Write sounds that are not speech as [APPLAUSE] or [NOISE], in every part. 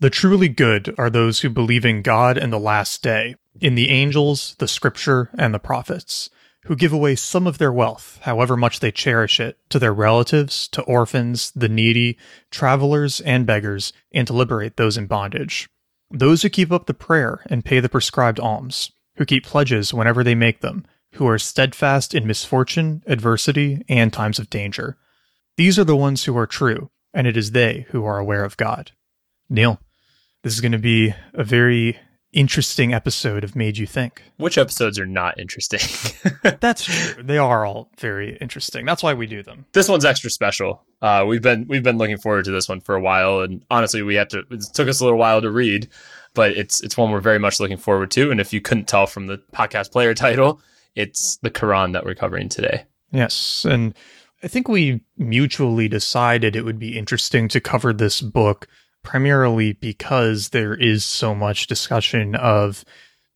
The truly good are those who believe in God and the last day, in the angels, the scripture, and the prophets, who give away some of their wealth, however much they cherish it, to their relatives, to orphans, the needy, travelers, and beggars, and to liberate those in bondage. Those who keep up the prayer and pay the prescribed alms, who keep pledges whenever they make them, who are steadfast in misfortune, adversity, and times of danger. These are the ones who are true, and it is they who are aware of God. Neil, this is going to be a very interesting episode of Made You Think. Which episodes are not interesting? [LAUGHS] That's true. They are all very interesting. That's why we do them. This one's extra special. Uh, we've been we've been looking forward to this one for a while, and honestly, we had to. It took us a little while to read, but it's it's one we're very much looking forward to. And if you couldn't tell from the podcast player [LAUGHS] title, it's the Quran that we're covering today. Yes, and I think we mutually decided it would be interesting to cover this book primarily because there is so much discussion of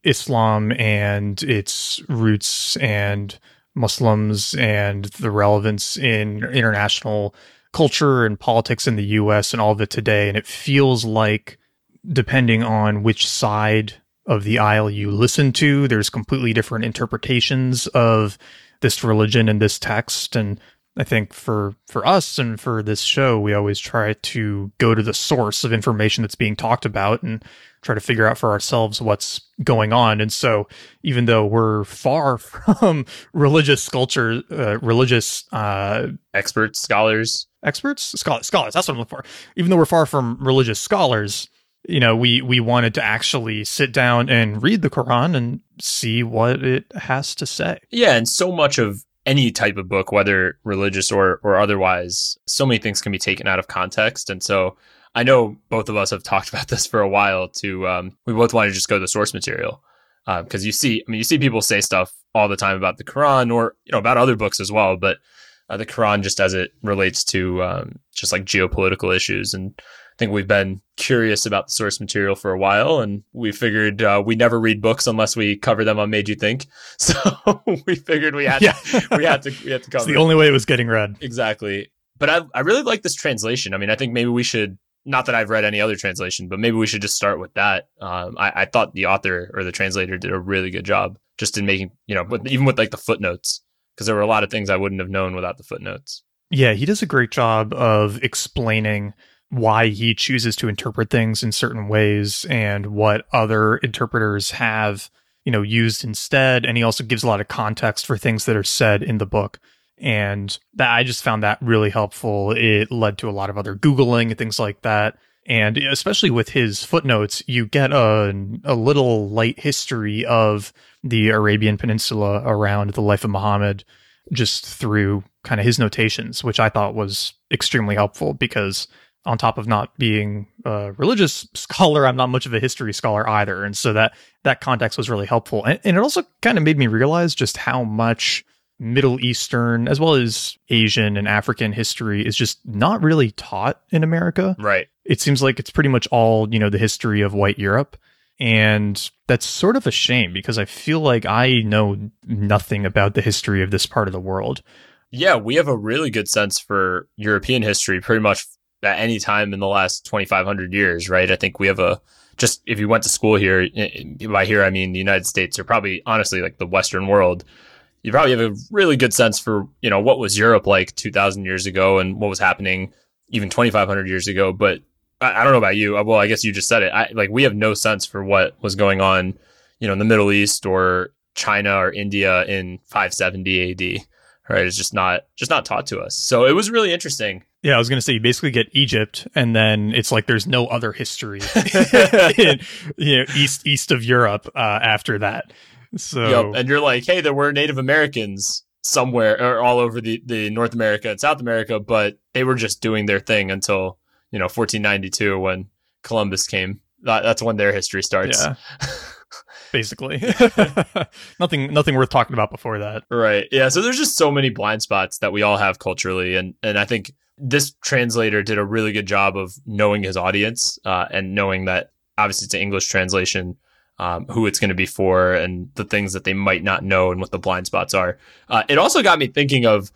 Islam and its roots and Muslims and the relevance in international culture and politics in the US and all of it today. And it feels like, depending on which side of the aisle you listen to, there's completely different interpretations of this religion and this text. And I think for for us and for this show, we always try to go to the source of information that's being talked about and try to figure out for ourselves what's going on. And so, even though we're far [LAUGHS] from religious culture, uh, religious uh, experts, scholars, experts, scholars, scholars. That's what I'm looking for. Even though we're far from religious scholars, you know, we we wanted to actually sit down and read the Quran and see what it has to say. Yeah, and so much of any type of book, whether religious or or otherwise, so many things can be taken out of context. And so I know both of us have [LAUGHS] talked about this for a while. To um, we both want to just go to the source material because uh, you see, I mean, you see people say stuff all the time about the Quran or you know about other books as well, but uh, the Quran just as it relates to um, just like geopolitical issues and think we've been curious about the source material for a while, and we figured uh, we never read books unless we cover them on Made You Think. [LAUGHS] So [LAUGHS] we figured we had yeah. to, [LAUGHS] we had to we had to cover. it's the only way it was getting read. Exactly. But I I really like this translation. I mean, I think maybe we should. Not that I've read any other translation, but maybe we should just start with that. Um, I, I thought the author or the translator did a really good job just in making, you know, with, even with like the footnotes, because there were a lot of things I wouldn't have known without the footnotes. Yeah, he does a great job of explaining why he chooses to interpret things in certain ways and what other interpreters have, you know, used instead. And he also gives a lot of context for things that are said in the book. And that I just found that really helpful. It led to a lot of other Googling and things like that. And especially with his footnotes, you get a, a little light history of the Arabian Peninsula around the life of Muhammad just through kind of his notations, which I thought was extremely helpful because on top of not being a religious scholar, I'm not much of a history scholar either. And so that that context was really helpful. And, and, it also kind of made me realize just how much Middle Eastern as well as Asian and African history is just not really taught in America. Right. It seems like it's pretty much all, you know, the history of white Europe. And that's sort of a shame because I feel like I know nothing about the history of this part of the world. Yeah, we have a really good sense for European history pretty much at any time in the last 2500 years, right? I think we have a just if you went to school here, eh, eh, by here I mean the United States or probably honestly like the Western world, you probably have a really good sense for you know what was Europe like 2,000 years ago and what was happening even 2,500 years ago. But I, I, don't know about you. Uh, well, I guess you just said it. I, like we have no sense for what was going on, you know, in the Middle East or China or India in 570 AD. Right? It's just not just not taught to us. So it was really interesting yeah, I was going to say you basically get Egypt, and then it's like there's no other history [LAUGHS] in you know, east east of Europe uh, after that. So, yep. and you're like, hey, there were Native Americans somewhere or all over the, the North America and South America, but they were just doing their thing until you know 1492 when Columbus came. That, that's when their history starts. Yeah. [LAUGHS] basically. [LAUGHS] nothing nothing worth talking about before that. Right. Yeah, so there's just so many blind spots that we all have culturally and and I think this translator did a really good job of knowing his audience uh, and knowing that obviously it's an English translation, um, who it's going to be for, and the things that they might not know and what the blind spots are. Uh, it also got me thinking of,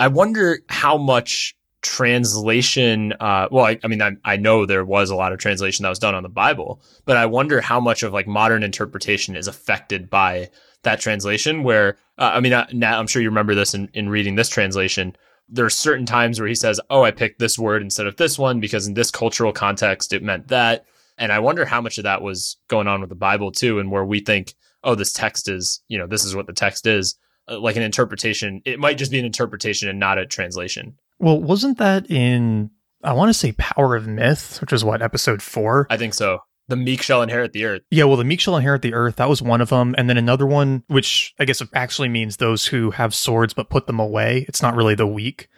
I wonder how much translation uh well I, I mean I, I know there was a lot of translation that was done on the bible but i wonder how much of like modern interpretation is affected by that translation where uh, i mean uh, now i'm sure you remember this in, in reading this translation there are certain times where he says oh i picked this word instead of this one because in this cultural context it meant that and i wonder how much of that was going on with the bible too and where we think oh this text is you know this is what the text is uh, like an interpretation it might just be an interpretation and not a translation Well, wasn't that in I want to say Power of Myth, which is what episode 4? I think so. The meek shall inherit the earth. Yeah, well, the meek shall inherit the earth. That was one of them, and then another one, which I guess actually means those who have swords but put them away. It's not really the weak,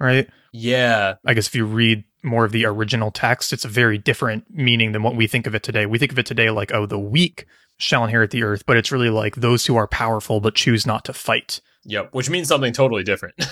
right? Yeah. I guess if you read more of the original text, it's a very different meaning than what we think of it today. We think of it today like, oh, the weak shall inherit the earth, but it's really like those who are powerful but choose not to fight. Yep. Which means something totally different. [LAUGHS]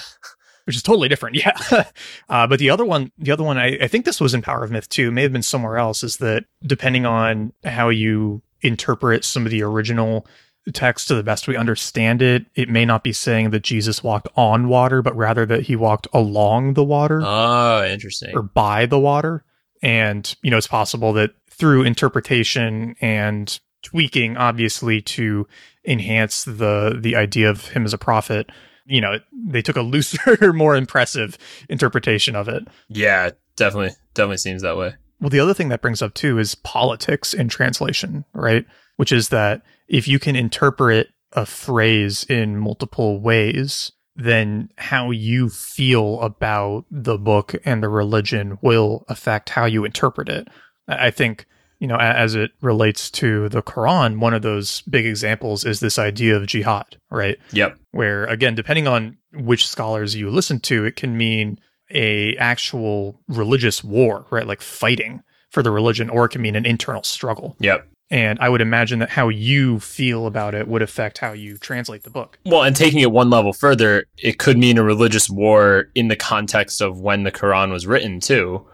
which is totally different. [LAUGHS] Yeah. uh, but the other one, the other one, I, I think this was in Power of Myth too, may have been somewhere else, is that depending on how you interpret some of the original text to the best we understand it, it may not be saying that Jesus walked on water, but rather that he walked along the water oh, interesting. or by the water. And, you know, it's possible that through interpretation and tweaking, obviously, to enhance the the idea of him as a prophet, you know, they took a looser, [LAUGHS] more impressive interpretation of it. Yeah, definitely. Definitely seems that way. Well, the other thing that brings up too is politics in translation, right? Which is that if you can interpret a phrase in multiple ways, then how you feel about the book and the religion will affect how you interpret it. I I think, you know, as it relates to the Quran, one of those big examples is this idea of jihad, right? Yep. where again depending on which scholars you listen to it can mean a actual religious war right like fighting for the religion or it can mean an internal struggle Yep. and i would imagine that how you feel about it would affect how you translate the book Well, and taking it one level further, it could mean a religious war in the context of when the Quran was written, too,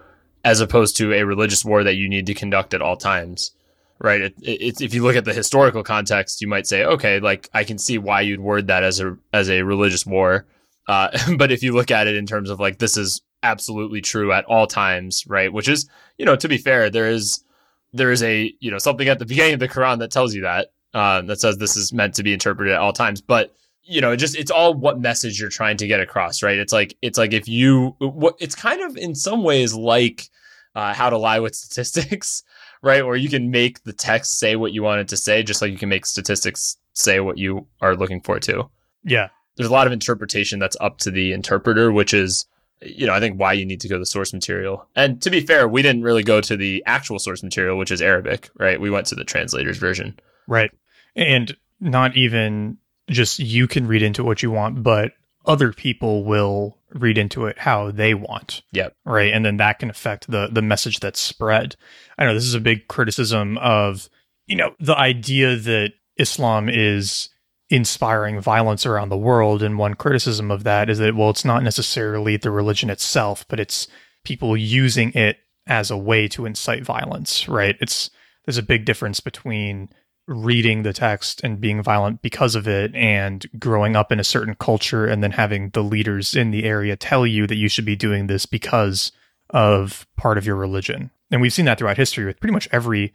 as opposed to a religious war that you need to conduct at all times. Right? It, it, if you look at the historical context, you might say, okay, like I can see why you'd word that as a as a religious war. Uh, [LAUGHS] but if you look at it in terms of like this is absolutely true at all times, right? Which is, you know, to be fair, there is there is a you know something at the beginning of the Quran that tells you that uh, that says this is meant to be interpreted at all times, but you know, it just it's all what message you're trying to get across, right? It's like it's like if you what it's kind of in some ways like uh, how to lie with statistics, [LAUGHS] right? Or you can make the text say what you want it to say, just like you can make statistics say what you are looking for to. yeah There's a lot of interpretation that's up to the interpreter, which is you know, I think why you need to go to the source material. And to be fair, we didn't really go to the actual source material, which is Arabic, right? We went to the translator's version. right and not even just you can read into what you want but other people will read into it how they want Yep. right? And then that can affect the the message that's spread. I know this is a big criticism of you know the idea that islam is inspiring violence around the world. And one criticism of that is that well it's not necessarily the religion itself but it's people using it as a way to incite violence right? It's there's a big difference between reading the text and being violent because of it and growing up in a certain culture and then having the leaders in the area tell you that you should be doing this because of part of your religion. And we've seen that throughout history with pretty much every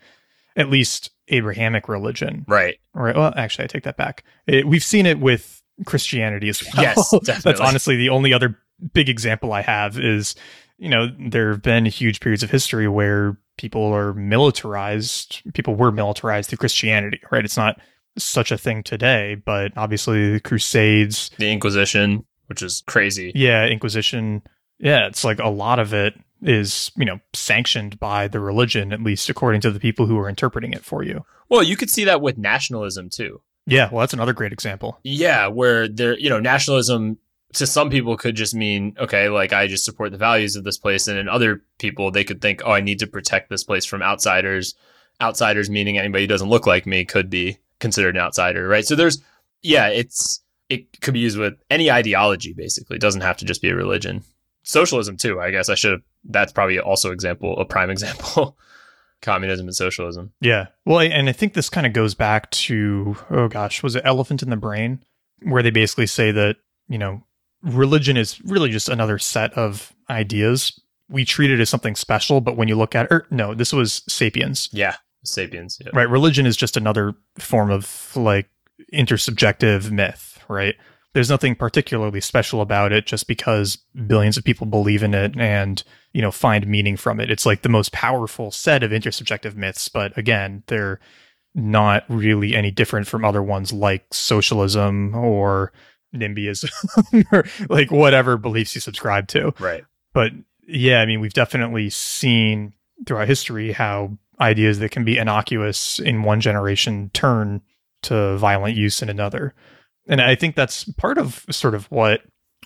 at least Abrahamic religion. Right. Right. Well, actually I take that back. It, we've seen it with Christianity as well. Yes, [LAUGHS] That's honestly the only other big example I have is you know, there have been huge periods of history where people are militarized. People were militarized through Christianity, right? It's not such a thing today, but obviously the Crusades, The Inquisition, which is crazy. yeah, Inquisition, yeah, it's like a lot of it is, you know, sanctioned by the religion, at least according to the people who are interpreting it for you. Well, you could see that with nationalism too. Yeah, well, that's another great example. Yeah, where there, you know, nationalism to some people could just mean, okay, like I just support the values of this place. And in other people, they could think, oh, I need to protect this place from outsiders. Outsiders meaning anybody who doesn't look like me could be considered an outsider, right? So there's, yeah, it's, it could be used with any ideology, basically. It doesn't have to just be a religion. Socialism, too, I guess I should have, that's probably also example, a prime [LAUGHS] example. Communism and socialism. Yeah. Well, and I think this kind of goes back to, oh gosh, was it Elephant in the Brain? Where they basically say that, you know, religion is really just another set of ideas. We treat it as something special, but when you look at it, no, this was sapiens. Yeah, sapiens. Yeah. Right. Religion is just another form of like intersubjective myth, right? There's nothing particularly special about it just because billions of people believe in it and, you know, find meaning from it. It's like the most powerful set of intersubjective myths, but again, they're not really any different from other ones like socialism or NIMBYism [LAUGHS] or like whatever beliefs you subscribe to. Right. But yeah, I mean, we've definitely seen throughout history how ideas that can be innocuous in one generation turn to violent use in another. And I think that's part of sort of what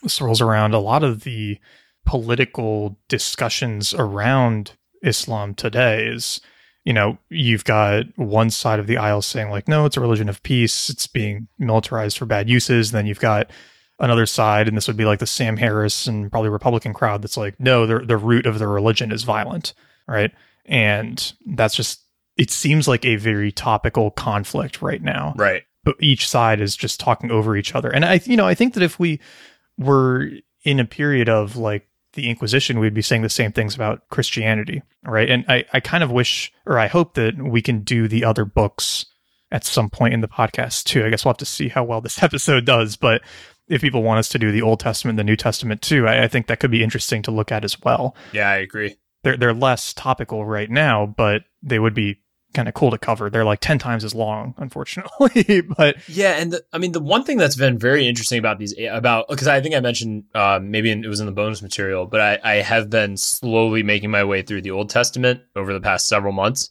swirls around a lot of the political discussions around Islam today is, you know, you've got one side of the aisle saying like, no, it's a religion of peace. It's being militarized for bad uses. And then you've got another side, and this would be like the Sam Harris and probably Republican crowd that's like, no, the the root of the religion is violent, right? And that's just it seems like a very topical conflict right now. Right. But each side is just talking over each other. And I you know, I think that if we were in a period of like the Inquisition, we'd be saying the same things about Christianity, right? And I, I kind of wish or I hope that we can do the other books at some point in the podcast too. I guess we'll have to see how well this [LAUGHS] episode does, but if people want us to do the Old Testament, the New Testament too, I, I think that could be interesting to look at as well. Yeah, I agree. They're they're less topical right now, but they would be kind of cool to cover. They're like 10 times as long, unfortunately. [LAUGHS] but yeah, and the, I mean, the one thing that's been very interesting about these, about, because I think I mentioned, uh, maybe in, it was in the bonus material, but I, I have been slowly making my way through the Old Testament over the past several months.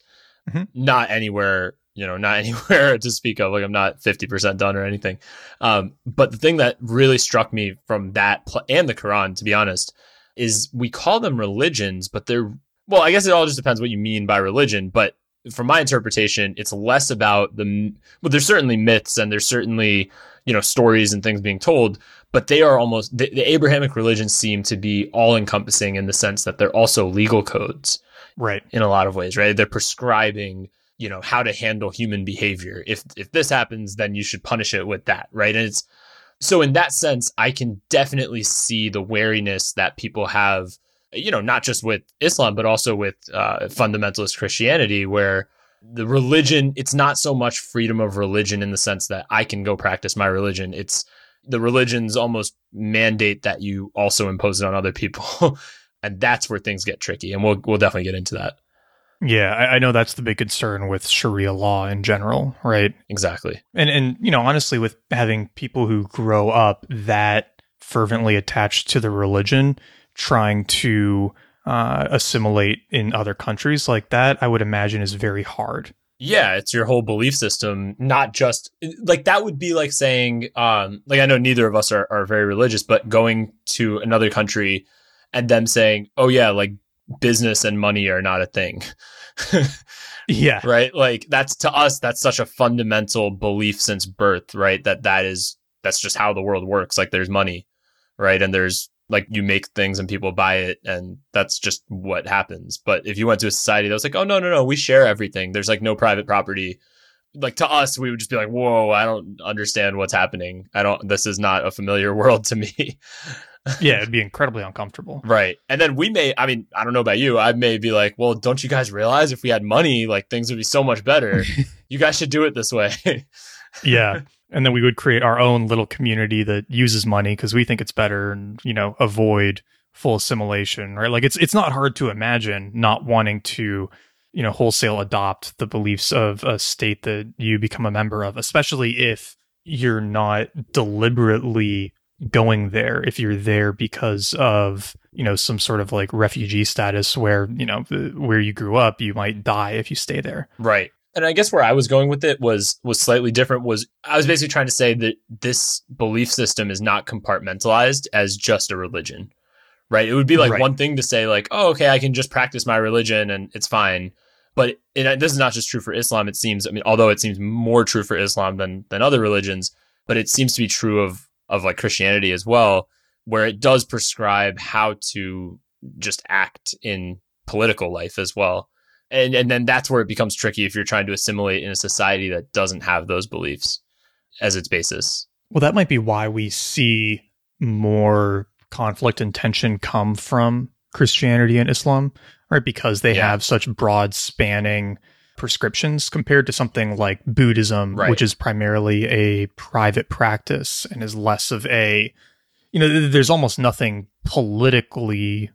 Mm-hmm. Not anywhere, you know, not [LAUGHS] anywhere to speak of. Like I'm not 50% done or anything. Um, but the thing that really struck me from that pl- and the Quran, to be honest, is we call them religions, but they're, well, I guess it all just depends what you mean by religion, but from my interpretation, it's less about the well. There's certainly myths and there's certainly you know stories and things being told, but they are almost the, the Abrahamic religions seem to be all encompassing in the sense that they're also legal codes, right? In a lot of ways, right? They're prescribing you know how to handle human behavior. If if this happens, then you should punish it with that, right? And it's so in that sense, I can definitely see the wariness that people have you know, not just with Islam, but also with uh, fundamentalist Christianity, where the religion, it's not so much freedom of religion in the sense that I can go practice my religion. It's the religions almost mandate that you also impose it on other people. [LAUGHS] and that's where things get tricky. And we'll, we'll definitely get into that. Yeah, I, I, know that's the big concern with Sharia law in general, right? Exactly. And and you know, honestly, with having people who grow up that fervently attached to the religion, trying to uh, assimilate in other countries like that, I would imagine is very hard. Yeah, it's your whole belief system, not just like that would be like saying, um, like I know neither of us are, are very religious, but going to another country and them saying, oh, yeah, like business and money are not a thing. [LAUGHS] yeah. Right. Like that's to us, that's such a fundamental belief since birth, right? That that is, that's just how the world works. Like there's money, right? And there's like you make things and people buy it and that's just what happens. But if you went to a society that was like, oh no, no, no, we share everything. There's like no private property. Like to us, we would just be like, whoa, I don't understand what's happening. I don't this is not a familiar [LAUGHS] world to me. yeah, it'd be incredibly uncomfortable. Right. And then we may I mean, I don't know about you, I may be like, well, don't you guys realize if we had money, like things would be so much better. [LAUGHS] you guys should do it this way. yeah [LAUGHS] and then we would create our own little community that uses money because we think it's better and you know avoid full assimilation right? Like it's it's not hard to imagine not wanting to you know wholesale adopt the beliefs of a state that you become a member of especially if you're not deliberately going there if you're there because of you know some sort of like refugee status where you know where you grew up you might die if you stay there. Right and I guess where I was going with it was was slightly different. Was I was basically trying to say that this belief system is not compartmentalized as just a religion, right? It would be like right. one thing to say like, oh, okay, I can just practice my religion and it's fine. But it, this is not just true for Islam. It seems, I mean, although it seems more true for Islam than than other religions, but it seems to be true of of like Christianity as well, where it does prescribe how to just act in political life as well and and then that's where it becomes tricky if you're trying to assimilate in a society that doesn't have those beliefs as its basis. Well, that might be why we see more conflict and tension come from Christianity and Islam, right? Because they Yeah. have such broad spanning prescriptions compared to something like Buddhism, Right. which is primarily a private practice and is less of a, you know, there's almost nothing politically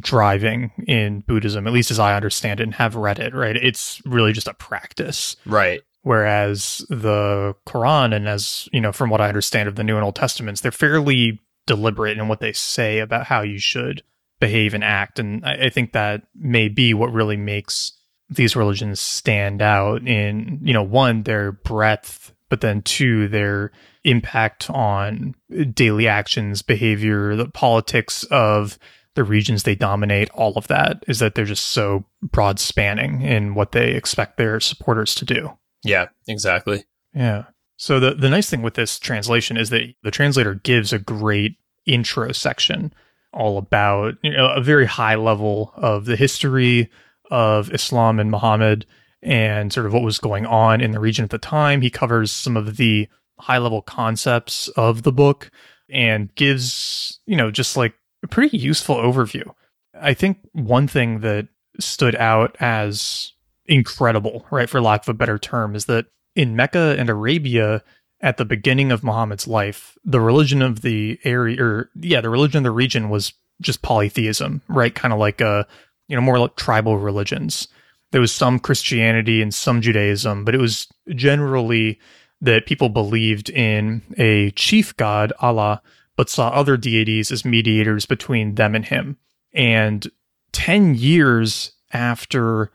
driving in Buddhism, at least as I understand it and have read it, right? It's really just a practice. Right. Whereas the Quran, and as you know, from what I understand of the New and Old Testaments, they're fairly deliberate in what they say about how you should behave and act. And I, I think that may be what really makes these religions stand out in, you know, one, their breadth, but then two, their impact on daily actions, behavior, the politics of the regions they dominate, all of that is that they're just so broad spanning in what they expect their supporters to do. Yeah, exactly. Yeah. So the the nice thing with this translation is that the translator gives a great intro section all about you know a very high level of the history of Islam and Muhammad and sort of what was going on in the region at the time. He covers some of the high level concepts of the book and gives, you know, just like pretty useful overview. I think one thing that stood out as incredible, right, for lack of a better term, is that in Mecca and Arabia, at the beginning of Muhammad's life, the religion of the area, or yeah, the religion of the region was just polytheism, right? Kind of like a, you know, more like tribal religions. There was some Christianity and some Judaism, but it was generally that people believed in a chief god, Allah, but saw other deities as mediators between them and him. And 10 years after,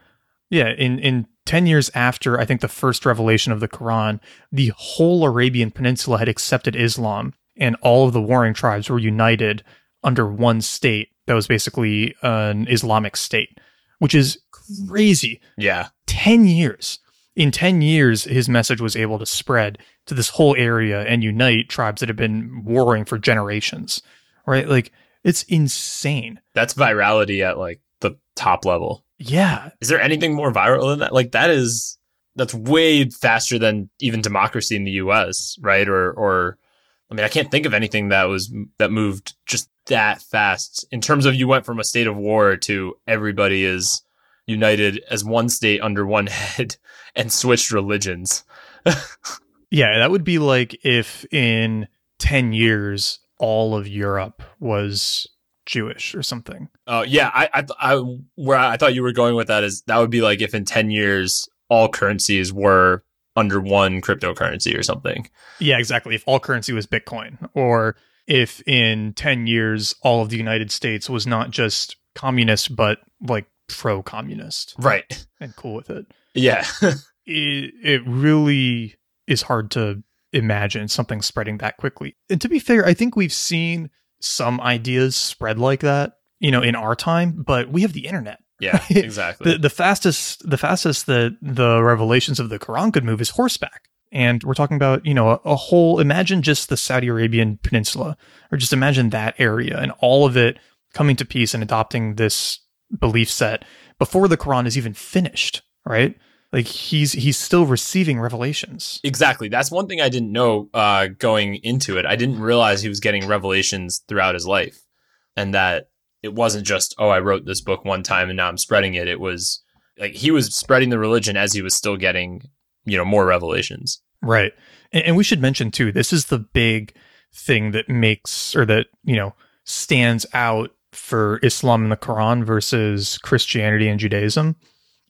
yeah, in, in 10 years after, I think, the first revelation of the Quran, the whole Arabian Peninsula had accepted Islam, and all of the warring tribes were united under one state that was basically an Islamic state, which is crazy. Yeah. 10 years. In 10 years, his message was able to spread to this whole area and unite tribes that have been warring for generations, right? Like, it's insane. That's virality at like the top level. Yeah. Is there anything more viral than that? Like that is that's way faster than even democracy in the US, right? Or or I mean, I can't think of anything that was that moved just that fast in terms of you went from a state of war to everybody is united as one state under one [LAUGHS] head and switched religions. [LAUGHS] Yeah. That would be like if in 10 years, all of Europe was Jewish or something. Oh yeah, I, I I where I thought you were going with that is that would be like if in ten years all currencies were under one cryptocurrency or something. Yeah, exactly. If all currency was Bitcoin, or if in 10 years, all of the United States was not just communist, but like pro communist Right. and cool with it. Yeah. [LAUGHS] it, it really is hard to imagine something spreading that quickly. And to be fair, I think we've seen some ideas spread like that, you know, in our time, but we have the internet. yeah. [LAUGHS] Exactly. The the fastest the fastest that the revelations of the Quran could move is horseback. And we're talking about, you know, a, a whole imagine just the Saudi Arabian peninsula or just imagine that area and all of it coming to peace and adopting this belief set before the Quran is even finished, right? Like he's he's still receiving revelations. exactly. That's one thing I didn't know uh, going into it. I didn't realize he was getting revelations throughout his life, and that it wasn't just oh I wrote this book one time and now I'm spreading it. It was like he was spreading the religion as he was still getting you know more revelations. Right. And, and we should mention too, this is the big thing that makes or that, you know, stands out for Islam and the Quran versus Christianity and Judaism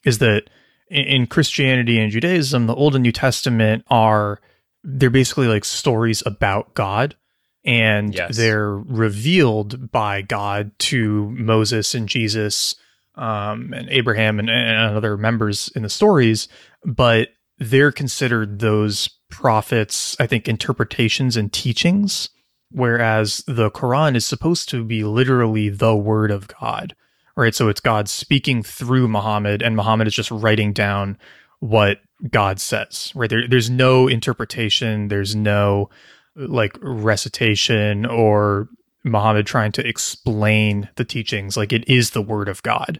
is that in, in Christianity and Judaism, the Old and New Testament are they're basically like stories about God and Yes. they're revealed by God to Moses and Jesus um, and Abraham and, and other members in the stories, but they're considered those prophets, I think, interpretations and teachings, whereas the Quran is supposed to be literally the word of God, right? So it's God speaking through Muhammad, and Muhammad is just writing down what God says, right? There, there's no interpretation, there's no like recitation or Muhammad trying to explain the teachings. Like it is the word of God.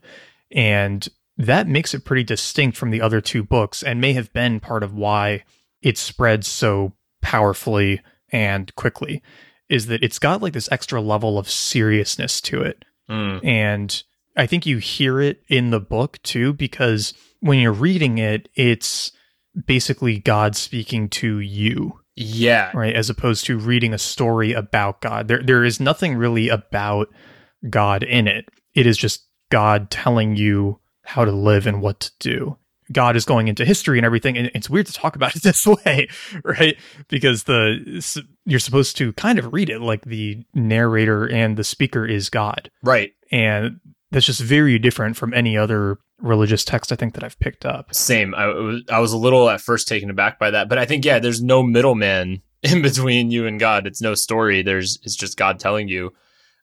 And that makes it pretty distinct from the other two books and may have been part of why it spread so powerfully and quickly. is that it's got like this extra level of seriousness to it. Mm. And I think you hear it in the book too, because when you're reading it, it's basically God speaking to you, Yeah. right? As opposed to reading a story about God. There there is nothing really about God in it. It is just God telling you how to live and what to do. God is going into history and everything, and it's weird to talk about it [LAUGHS] this way, right? Because the you're supposed to kind of read it like the narrator and the speaker is God, Right. and that's just very different from any other religious text I think that I've picked up. Same. I was I was a little at first taken aback by that, but I think yeah, there's no middleman [LAUGHS] in between you and God. It's no story. There's it's just God telling you.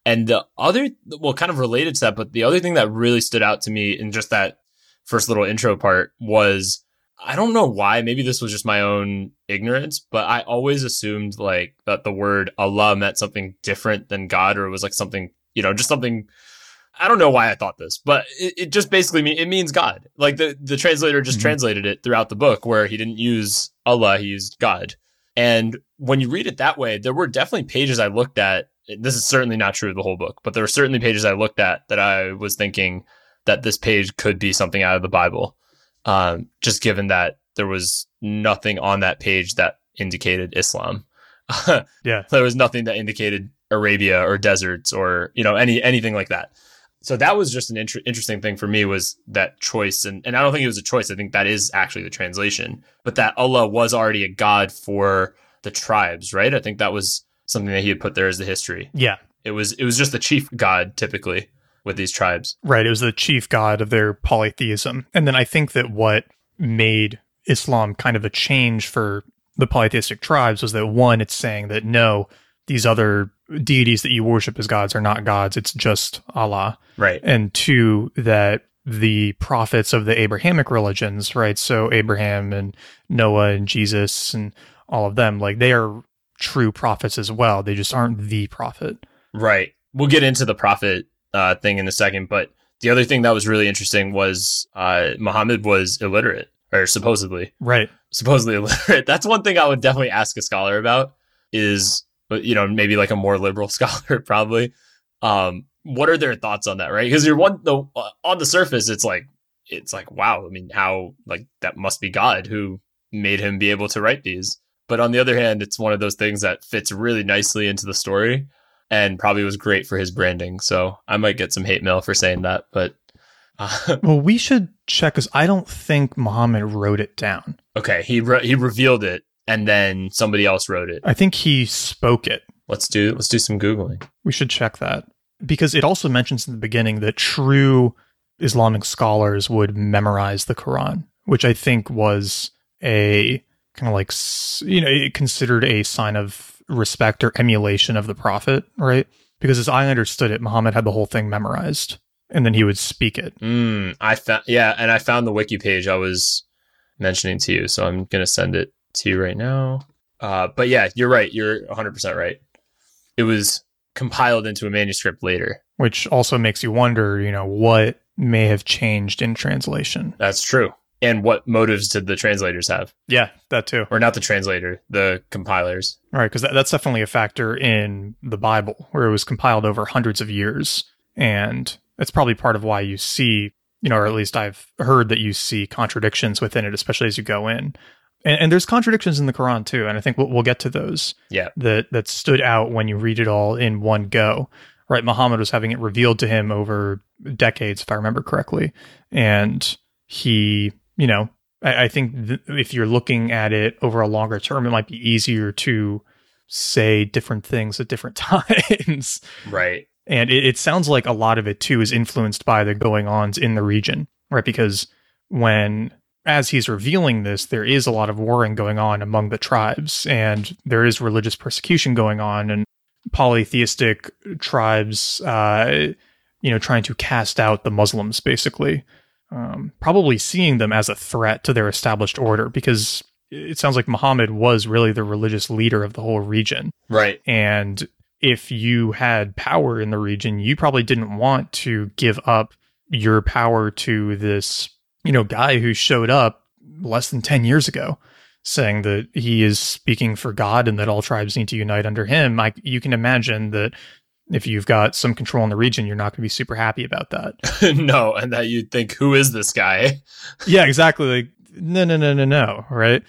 And the other well kind of related to that, but the other thing that really stood out to me in just that first little intro part was I don't know why, maybe this was just my own ignorance, but I always assumed like that the word Allah meant something different than God or it was like something, you know, just something I don't know why I thought this, but it, it just basically mean, it means God. Like the, the translator just Mhm. translated it throughout the book where he didn't use Allah, he used God. And when you read it that way, there were definitely pages I looked at. This is certainly not true of the whole book, but there were certainly pages I looked at that I was thinking that this page could be something out of the Bible. Um, just given that there was nothing on that page that indicated Islam. [LAUGHS] Yeah. there was nothing that indicated Arabia or deserts or you know any anything like that. So that was just an inter- interesting thing for me was that choice, and and I don't think it was a choice. I think that is actually the translation, but that Allah was already a god for the tribes, right? I think that was something that he had put there as the history. Yeah, It was it was just the chief god typically with these tribes. right. It was the chief god of their polytheism. And then I think that what made Islam kind of a change for the polytheistic tribes was that one, it's saying that no, these other deities that you worship as gods are not gods, it's just Allah. Right. And two, that the prophets of the Abrahamic religions, right? So Abraham and Noah and Jesus and all of them, like they are true prophets as well. They just aren't the prophet. Right. We'll get into the prophet uh, thing in a second, but the other thing that was really interesting was uh, Muhammad was illiterate, or supposedly Right. supposedly [LAUGHS] illiterate. That's one thing I would definitely ask a scholar about. Is you know maybe like a more liberal [LAUGHS] scholar probably. Um, what are their thoughts on that? Right? Because you're one the uh, on the surface, it's like it's like wow. I mean, how like that must be God who made him be able to write these. But on the other hand, it's one of those things that fits really nicely into the story and probably was great for his branding. So I might get some hate mail for saying that, but uh, [LAUGHS] Well, we should check because I don't think Muhammad wrote it down. okay, he re- he revealed it, and then somebody else wrote it. I think he spoke it. Let's do let's do some googling. We should check that because it also mentions in the beginning that true Islamic scholars would memorize the Quran, which I think was a kind of like, you know, it considered a sign of respect or emulation of the Prophet, right? Because as I understood it, Muhammad had the whole thing memorized and then he would speak it. Mm, I found yeah, and I found the wiki page I was mentioning to you, so I'm gonna send it to right now. Uh, but yeah, you're right. You're 100 percent right. It was compiled into a manuscript later. Which also makes you wonder, you know, what may have changed in translation. That's true. And what motives did the translators have? Yeah, that too. Or not the translator, the compilers. Right, because that, that's definitely a factor in the Bible, where it was compiled over hundreds of years, and that's probably part of why you see, you know, or at least I've heard that you see contradictions within it, especially as you go in. And, and there's contradictions in the Quran too, and I think we'll, we'll get to those Yeah. that that stood out when you read it all in one go. Right, Muhammad was having it revealed to him over decades, if I remember correctly, and he, you know, I, I think th- if you're looking at it over a longer term, it might be easier to say different things at different [LAUGHS] times. Right. And it, it sounds like a lot of it too is influenced by the going ons in the region, right? Because when, as he's revealing this, there is a lot of warring going on among the tribes, and there is religious persecution going on, and polytheistic tribes, uh, you know, trying to cast out the Muslims, basically, um, probably seeing them as a threat to their established order, because it sounds like Muhammad was really the religious leader of the whole region. Right. And if you had power in the region, you probably didn't want to give up your power to this, you know, guy who showed up less than 10 years ago. saying that he is speaking for God and that all tribes need to unite under him, I, you can imagine that if you've got some control in the region, you're not going to be super happy about that. [LAUGHS] no, and that you'd think, who is this guy? [LAUGHS] yeah, exactly. Like, no, no, no, no, no, right?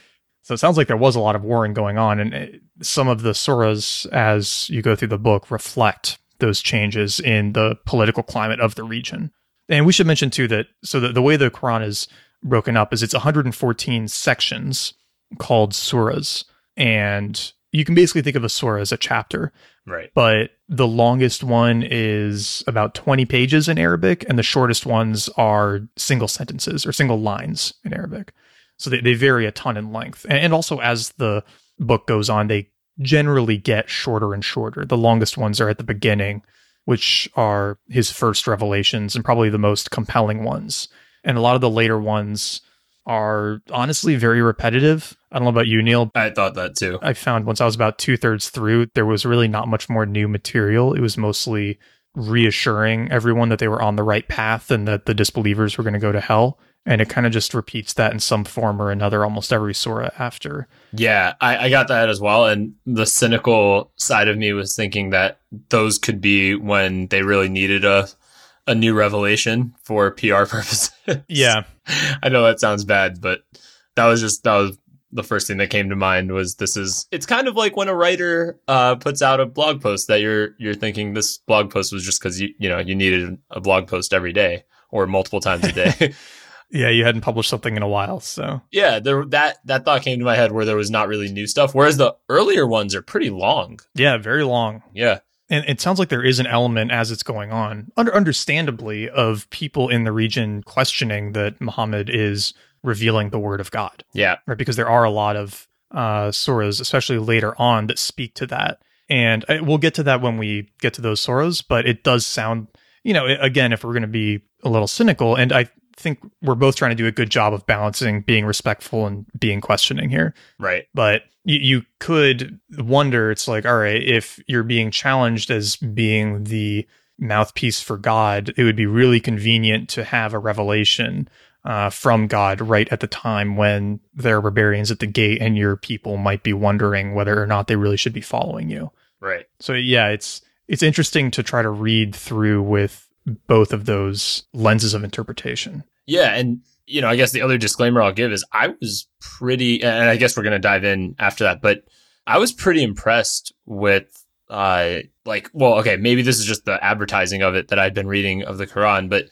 So it sounds like there was a lot of warring going on, and it, some of the surahs, as you go through the book, reflect those changes in the political climate of the region. And we should mention too that so the, the way the Quran is broken up is it's 114 sections called surahs, and you can basically think of a surah as a chapter. Right. But the longest one is about 20 pages in Arabic, and the shortest ones are single sentences or single lines in Arabic. So they, they vary a ton in length. And, and also, as the book goes on, they generally get shorter and shorter. The longest ones are at the beginning, which are his first revelations and probably the most compelling ones. And a lot of the later ones are honestly very repetitive. I don't know about you, Neil. I thought that too. I found once I was about two thirds through, there was really not much more new material. It was mostly reassuring everyone that they were on the right path and that the disbelievers were going to go to hell. And it kind of just repeats that in some form or another almost every surah after. Yeah, I, I got that as well. And the cynical side of me was thinking that those could be when they really needed a a new revelation for PR [LAUGHS] purposes. Yeah. I know that sounds bad, but that was just that was the first thing that came to mind was this is it's kind of like when a writer uh, puts out a blog post that you're you're thinking this blog post was just because you you know you needed a blog post every day or multiple times a day. [LAUGHS] yeah, you hadn't published something in a while, so yeah, there that that thought came to my head where there was not really new stuff, whereas the earlier ones are pretty long. Yeah, very long. Yeah. And it sounds like there is an element as it's going on, under, understandably, of people in the region questioning that Muhammad is revealing the word of God. Yeah. Right. Because there are a lot of uh, surahs, especially later on, that speak to that. And I, we'll get to that when we get to those surahs, but it does sound, you know, again, if we're going to be a little cynical, and I think we're both trying to do a good job of balancing being respectful and being questioning here. Right. But you, you could wonder, it's like, all right, if you're being challenged as being the mouthpiece for God, it would be really convenient to have a revelation uh, from God right at the time when there are barbarians at the gate and your people might be wondering whether or not they really should be following you. Right. So yeah, it's it's interesting to try to read through with both of those lenses of interpretation. Yeah, and you know, I guess the other disclaimer I'll give is I was pretty, and I guess we're going to dive in after that, but I was pretty impressed with, uh, like, well, okay, maybe this is just the advertising of it that I'd been reading of the Quran, but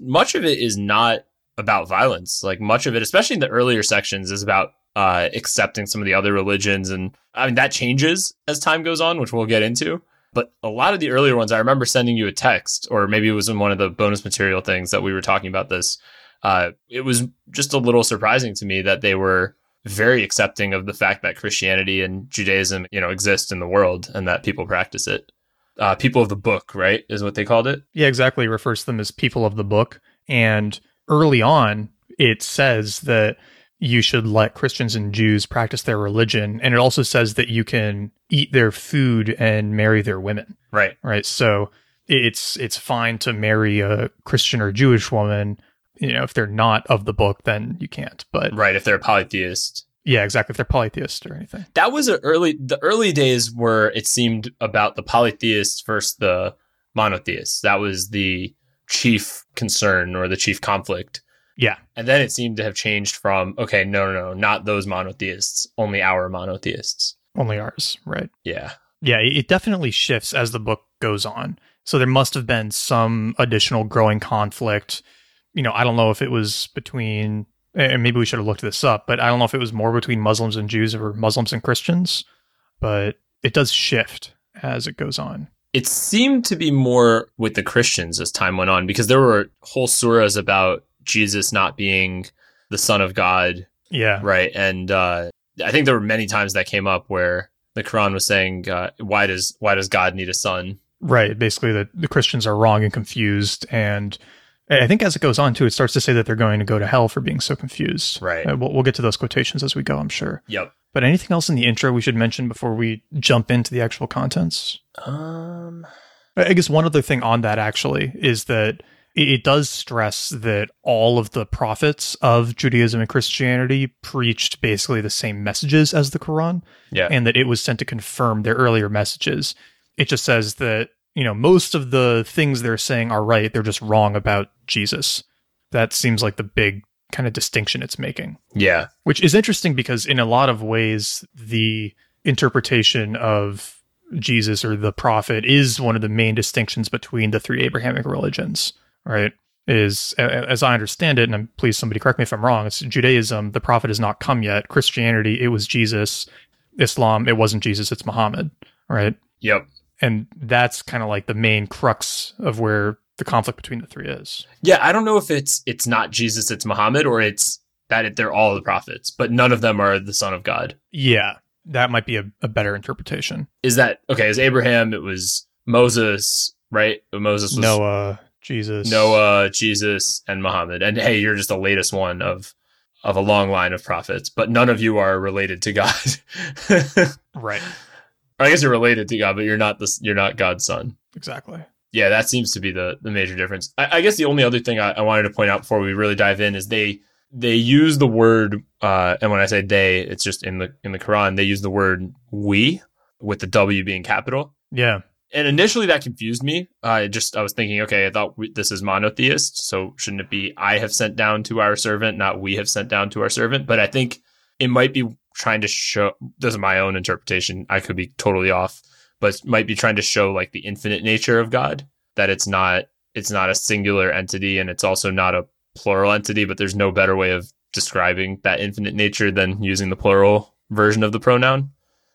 much of it is not about violence. Like, much of it, especially in the earlier sections, is about uh, accepting some of the other religions. And I mean, that changes as time goes on, which we'll get into. But a lot of the earlier ones, I remember sending you a text, or maybe it was in one of the bonus material things that we were talking about this. Uh, it was just a little surprising to me that they were very accepting of the fact that Christianity and Judaism, you know, exist in the world and that people practice it. Uh, people of the book, right, is what they called it. Yeah, exactly. Refers to them as people of the book. And early on, it says that you should let Christians and Jews practice their religion. And it also says that you can eat their food and marry their women. Right. Right. So it's it's fine to marry a Christian or Jewish woman. You know, if they're not of the book, then you can't. But right, if they're polytheist. Yeah, exactly. If they're polytheist or anything. That was a early the early days where it seemed about the polytheists versus the monotheists. That was the chief concern or the chief conflict. Yeah. And then it seemed to have changed from, okay, no, no, no, not those monotheists, only our monotheists. Only ours, right? Yeah. Yeah, it definitely shifts as the book goes on. So there must have been some additional growing conflict. You know, I don't know if it was between, and maybe we should have looked this up, but I don't know if it was more between Muslims and Jews or Muslims and Christians, but it does shift as it goes on. It seemed to be more with the Christians as time went on because there were whole surahs about Jesus not being the son of God. Yeah. Right. And uh, I think there were many times that came up where the Quran was saying, uh, "Why does why does God need a son?" Right. Basically, that the Christians are wrong and confused, and I think as it goes on too, it starts to say that they're going to go to hell for being so confused. Right. Uh, we'll, we'll get to those quotations as we go. I'm sure. Yep. But anything else in the intro we should mention before we jump into the actual contents? Um, I guess one other thing on that actually is that it, does stress that all of the prophets of Judaism and Christianity preached basically the same messages as the Quran Yeah. and that it was sent to confirm their earlier messages. It just says that, you know, most of the things they're saying are right. They're just wrong about Jesus. That seems like the big kind of distinction it's making, yeah. which is interesting because in a lot of ways, the interpretation of Jesus or the prophet is one of the main distinctions between the three Abrahamic religions, right? Is as I understand it, and please somebody correct me if I'm wrong. It's Judaism, the prophet has not come yet. Christianity, it was Jesus. Islam, it wasn't Jesus, it's Muhammad, right? Yep. And that's kind of like the main crux of where the conflict between the three is. Yeah, I don't know if it's it's not Jesus, it's Muhammad, or it's that it, they're all the prophets, but none of them are the son of God. Yeah, that might be a, a better interpretation. Is that okay? Is Abraham? It was Moses, right? Moses was Noah, Jesus, Noah, Jesus, and Muhammad. And hey, you're just the latest one of of a long line of prophets, but none of you are related to God. [LAUGHS] Right, I guess you're related to God, but you're not this. You're not God's son. exactly. Yeah, that seems to be the the major difference. I, I guess the only other thing I, I wanted to point out before we really dive in is they they use the word, uh, and when I say they, it's just in the in the Quran. They use the word we with the W being capital. Yeah, And initially that confused me. I just I was thinking, okay, I thought we, this is monotheist, so shouldn't it be I have sent down to our servant, not we have sent down to our servant? But I think it might be trying to show. This is my own interpretation. I could be totally off, but might be trying to show like the infinite nature of God. That it's not it's not a singular entity, and it's also not a plural entity. But there's no better way of describing that infinite nature than using the plural version of the pronoun.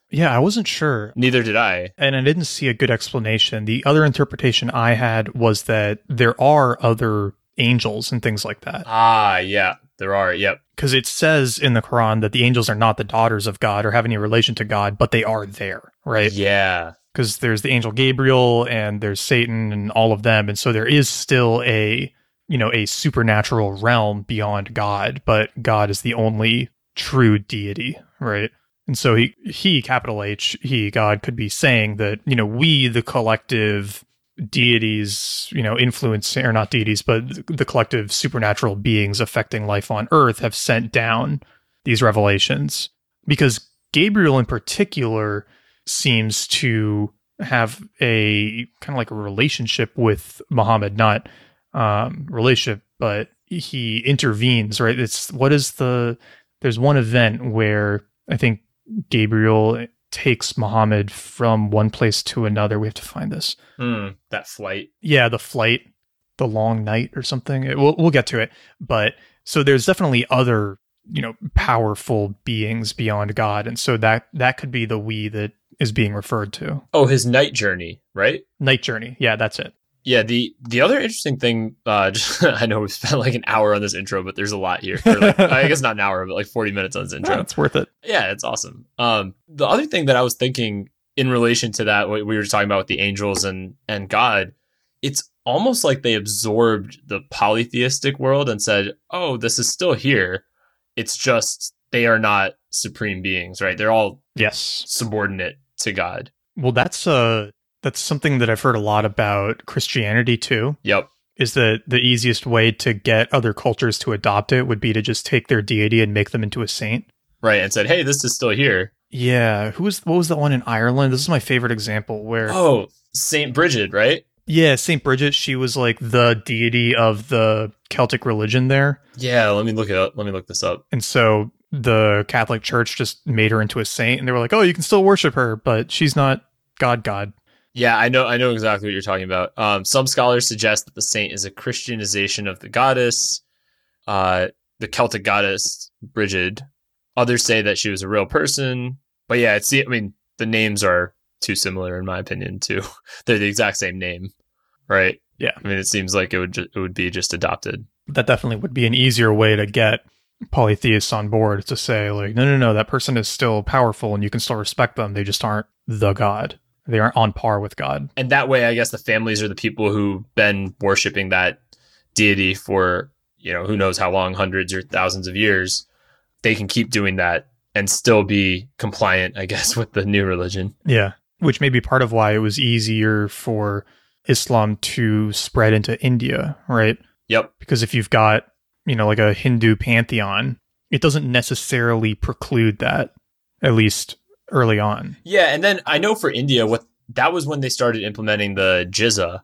Yeah. I wasn't sure. Neither did I. and I didn't see a good explanation. The other interpretation I had was that there are other angels and things like that. Ah, yeah, there are. Yep. Because it says in the Quran that the angels are not the daughters of God or have any relation to God, but they are there, right? Yeah. Because there's the angel Gabriel and there's Satan and all of them. And so there is still a, you know, a supernatural realm beyond God, but God is the only true deity, right? And so he, he, capital H, he, God, could be saying that, you know, we, the collective deities, you know, influence, or not deities, but the collective supernatural beings affecting life on earth have sent down these revelations. Because Gabriel in particular seems to have a kind of like a relationship with Muhammad, not um, relationship, but he intervenes, right? It's what is the, there's one event where I think Gabriel takes Muhammad from one place to another. We have to find this. Hmm. That flight. Yeah, the flight, the long night or something. It- we'll we'll get to it. But so there's definitely other, you know, powerful beings beyond God, and so that that could be the we that is being referred to. Oh, his night journey, right? Night journey. Yeah, that's it. Yeah. The the other interesting thing, uh, [LAUGHS] just, I know we've spent like an hour on this intro, but there's a lot here. Like, I guess not an hour, but like 40 minutes on this [LAUGHS] intro. Yeah, it's worth it. Yeah, it's awesome. Um, the other thing that I was thinking in relation to that, what we were talking about with the angels and and God, it's almost like they absorbed the polytheistic world and said, "Oh, this is still here. It's just they are not supreme beings, right? They're all Yes. subordinate to God." Well, that's uh that's something that I've heard a lot about Christianity too. Yep. Is that the easiest way to get other cultures to adopt it would be to just take their deity and make them into a saint. Right, and said, "Hey, this is still here." Yeah, who was what was that one in Ireland? This is my favorite example where Oh, Saint Bridget, right? yeah, Saint Bridget, she was like the deity of the Celtic religion there, Yeah, let me look it up. Let me look this up. and so the Catholic Church just made her into a saint, and they were like, "Oh, you can still worship her, but she's not God, God." Yeah, I know. I know exactly what you're talking about. Um, some scholars suggest that the saint is a Christianization of the goddess, uh, the Celtic goddess Brigid. Others say that she was a real person, but yeah, it's. the- I mean, the names are too similar in my opinion. Too, [LAUGHS] they're the exact same name, right? Yeah. I mean, it seems like it would ju- it would be just adopted. That definitely would be an easier way to get polytheists on board to say like, no, no, no, that person is still powerful, and you can still respect them. They just aren't the God. They aren't on par with God. and that way i guess the families are the people who've been worshiping that deity for you know who knows how long hundreds or thousands of years they can keep doing that and still be compliant i guess [LAUGHS] with the new religion Yeah. Which may be part of why it was easier for Islam to spread into India, right? Yep. Because if you've got, you know, like a Hindu pantheon, it doesn't necessarily preclude that, at least early on. Yeah, and then I know for India, what that was when they started implementing the jizya,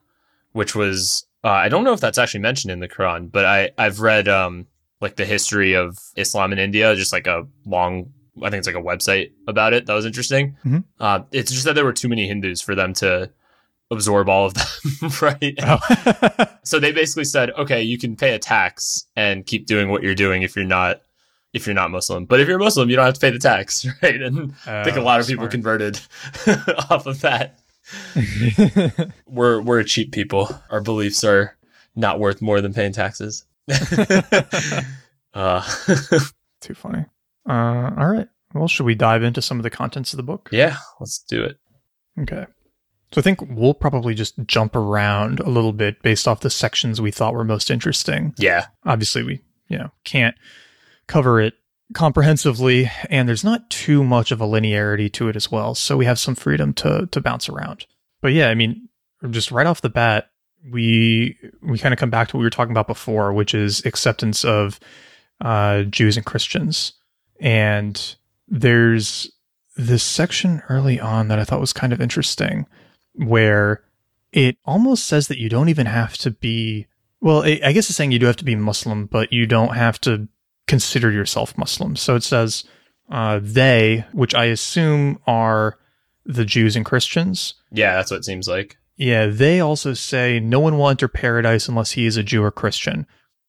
which was uh, I don't know if that's actually mentioned in the Quran, but I I've read um like the history of Islam in India, just like a long I think it's like a website about it that was interesting. Mhm. Uh, it's just that there were too many Hindus for them to absorb all of them, [LAUGHS] right? Oh. [LAUGHS] So they basically said, okay, you can pay a tax and keep doing what you're doing if you're not if you're not Muslim, but if you're Muslim, you don't have to pay the tax, [LAUGHS] right? And I think a lot of people converted [LAUGHS] off of that. [LAUGHS] We're we're a cheap people. Our beliefs are not worth more than paying taxes. uh, Too funny. Uh, all right. Well, should we dive into some of the contents of the book? yeah, let's do it. Okay. So I think we'll probably just jump around a little bit based off the sections we thought were most interesting. Yeah, Obviously, we, you know, can't cover it comprehensively and there's not too much of a linearity to it as well. So we have some freedom to to bounce around. But yeah, I mean, just right off the bat, we we kind of come back to what we were talking about before, which is acceptance of uh, Jews and Christians. And there's this section early on that I thought was kind of interesting, where it almost says that you don't even have to be. Well, I I guess it's saying you do have to be Muslim, but you don't have to consider yourself Muslim. So it says uh, they, which I assume are the Jews and Christians, yeah, that's what it seems like. yeah, they also say no one will enter paradise unless he is a Jew or Christian.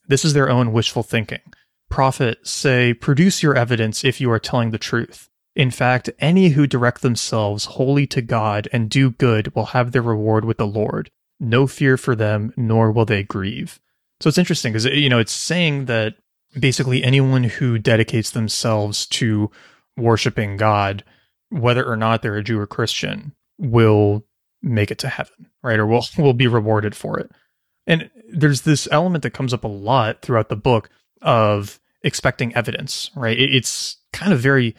This is their own wishful thinking. Prophets say, produce your evidence if you are telling the truth. In fact, any who direct themselves wholly to God and do good will have their reward with the Lord. No fear for them, nor will they grieve. So it's interesting because, you know, it's saying that basically anyone who dedicates themselves to worshiping God, whether or not they're a Jew or Christian, will make it to heaven, right? Or will [LAUGHS] will be rewarded for it. And there's this element that comes up a lot throughout the book of expecting evidence, right? It's kind of very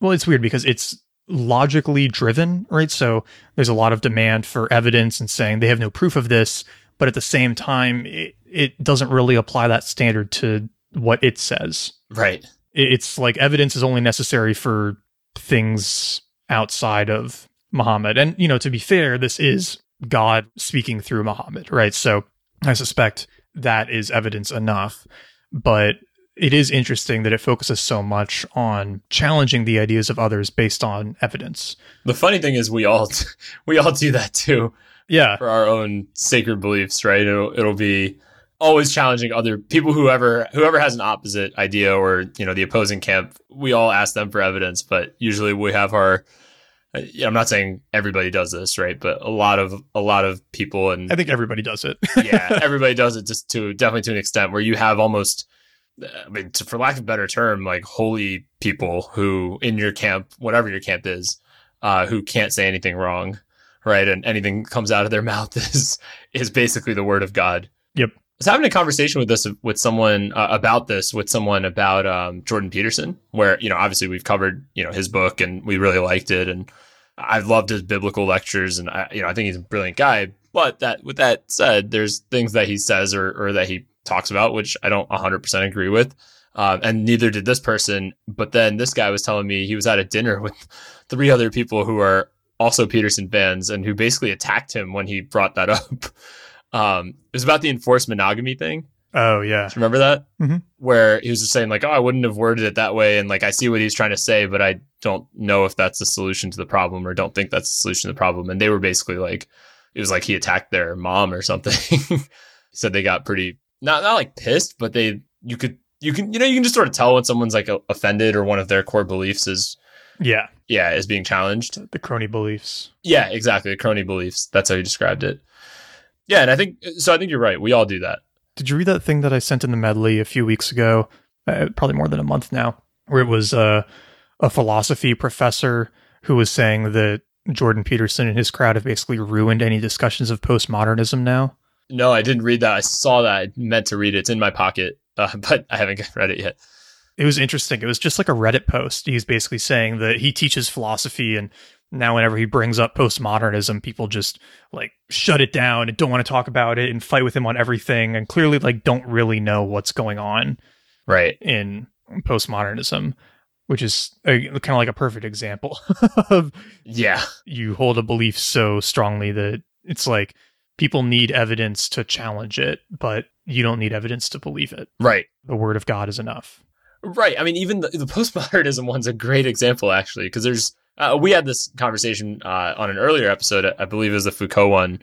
well, it's weird because it's logically driven, right? So there's a lot of demand for evidence and saying they have no proof of this, but at the same time, it, it doesn't really apply that standard to what it says Right. it's like evidence is only necessary for things outside of Muhammad. And, you know, to be fair, this is God speaking through Muhammad, right? So I suspect that is evidence enough. But it is interesting that it focuses so much on challenging the ideas of others based on evidence. The funny thing is, we all [LAUGHS] we all do that too. Yeah. for our own sacred beliefs, right? It'll it'll be always challenging other people whoever whoever has an opposite idea or you know the opposing camp. We all ask them for evidence, but usually we have our. uh, I'm not saying everybody does this, right? But a lot of a lot of people and I think everybody does it. [LAUGHS] yeah, [LAUGHS] everybody does it just to definitely to an extent where you have almost, I mean, to, for lack of a better term, like holy people who in your camp, whatever your camp is, uh, who can't say anything wrong, right? And anything comes out of their [LAUGHS] mouth is is basically the word of God. Yep. Was having a conversation with this with someone uh, about this with someone about um, Jordan Peterson, where you know obviously we've covered you know his book and we really liked it, and I've loved his biblical lectures, and I, you know I think he's a brilliant guy. But that with that said, there's things that he says or or that he talks about which I don't 100% agree with, um, and neither did this person. But then this guy was telling me he was at a dinner [LAUGHS] with three other people who are also Peterson fans and who basically attacked him when he brought that [LAUGHS] up. Um, it was about the enforced monogamy thing. oh, yeah. Do you remember that? Mhm. Where he was just saying like, "Oh, I wouldn't have worded it that way," and like, I see what he's trying to say, but I don't know if that's the solution to the problem, or don't think that's the solution to the problem. And they were basically like, it was like he attacked their mom or something. [LAUGHS] he said they got pretty not not like pissed, but they you could you can you know you can just sort of tell when someone's like offended or one of their core beliefs is Yeah. yeah is being challenged. The crony beliefs. Yeah, exactly. The crony beliefs. That's how you described it. Yeah, and I think so. I think you're right. We all do that. Did you read that thing that I sent in the medley a few weeks ago? Uh, probably more than a month now, where it was uh, a philosophy professor who was saying that Jordan Peterson and his crowd have basically ruined any discussions of postmodernism now. No, I didn't read that. I saw that. I meant to read it. It's in my pocket, uh, [LAUGHS] but I haven't [LAUGHS] read it yet. It was interesting. It was just like a Reddit post. He's basically saying that he teaches philosophy and now whenever he brings up postmodernism, people just like shut it down and don't want to talk about it and fight with him on everything and clearly like don't really know what's going on right in postmodernism, which is a, kind of like a perfect example [LAUGHS] of yeah. you hold a belief so strongly that it's like people need evidence to challenge it, but you don't need evidence to believe it. Right. The word of God is enough. Right. I mean, even the, the [LAUGHS] postmodernism one's a great example, actually, because there's, uh, we had this conversation uh, on an earlier episode. I believe it was the Foucault one,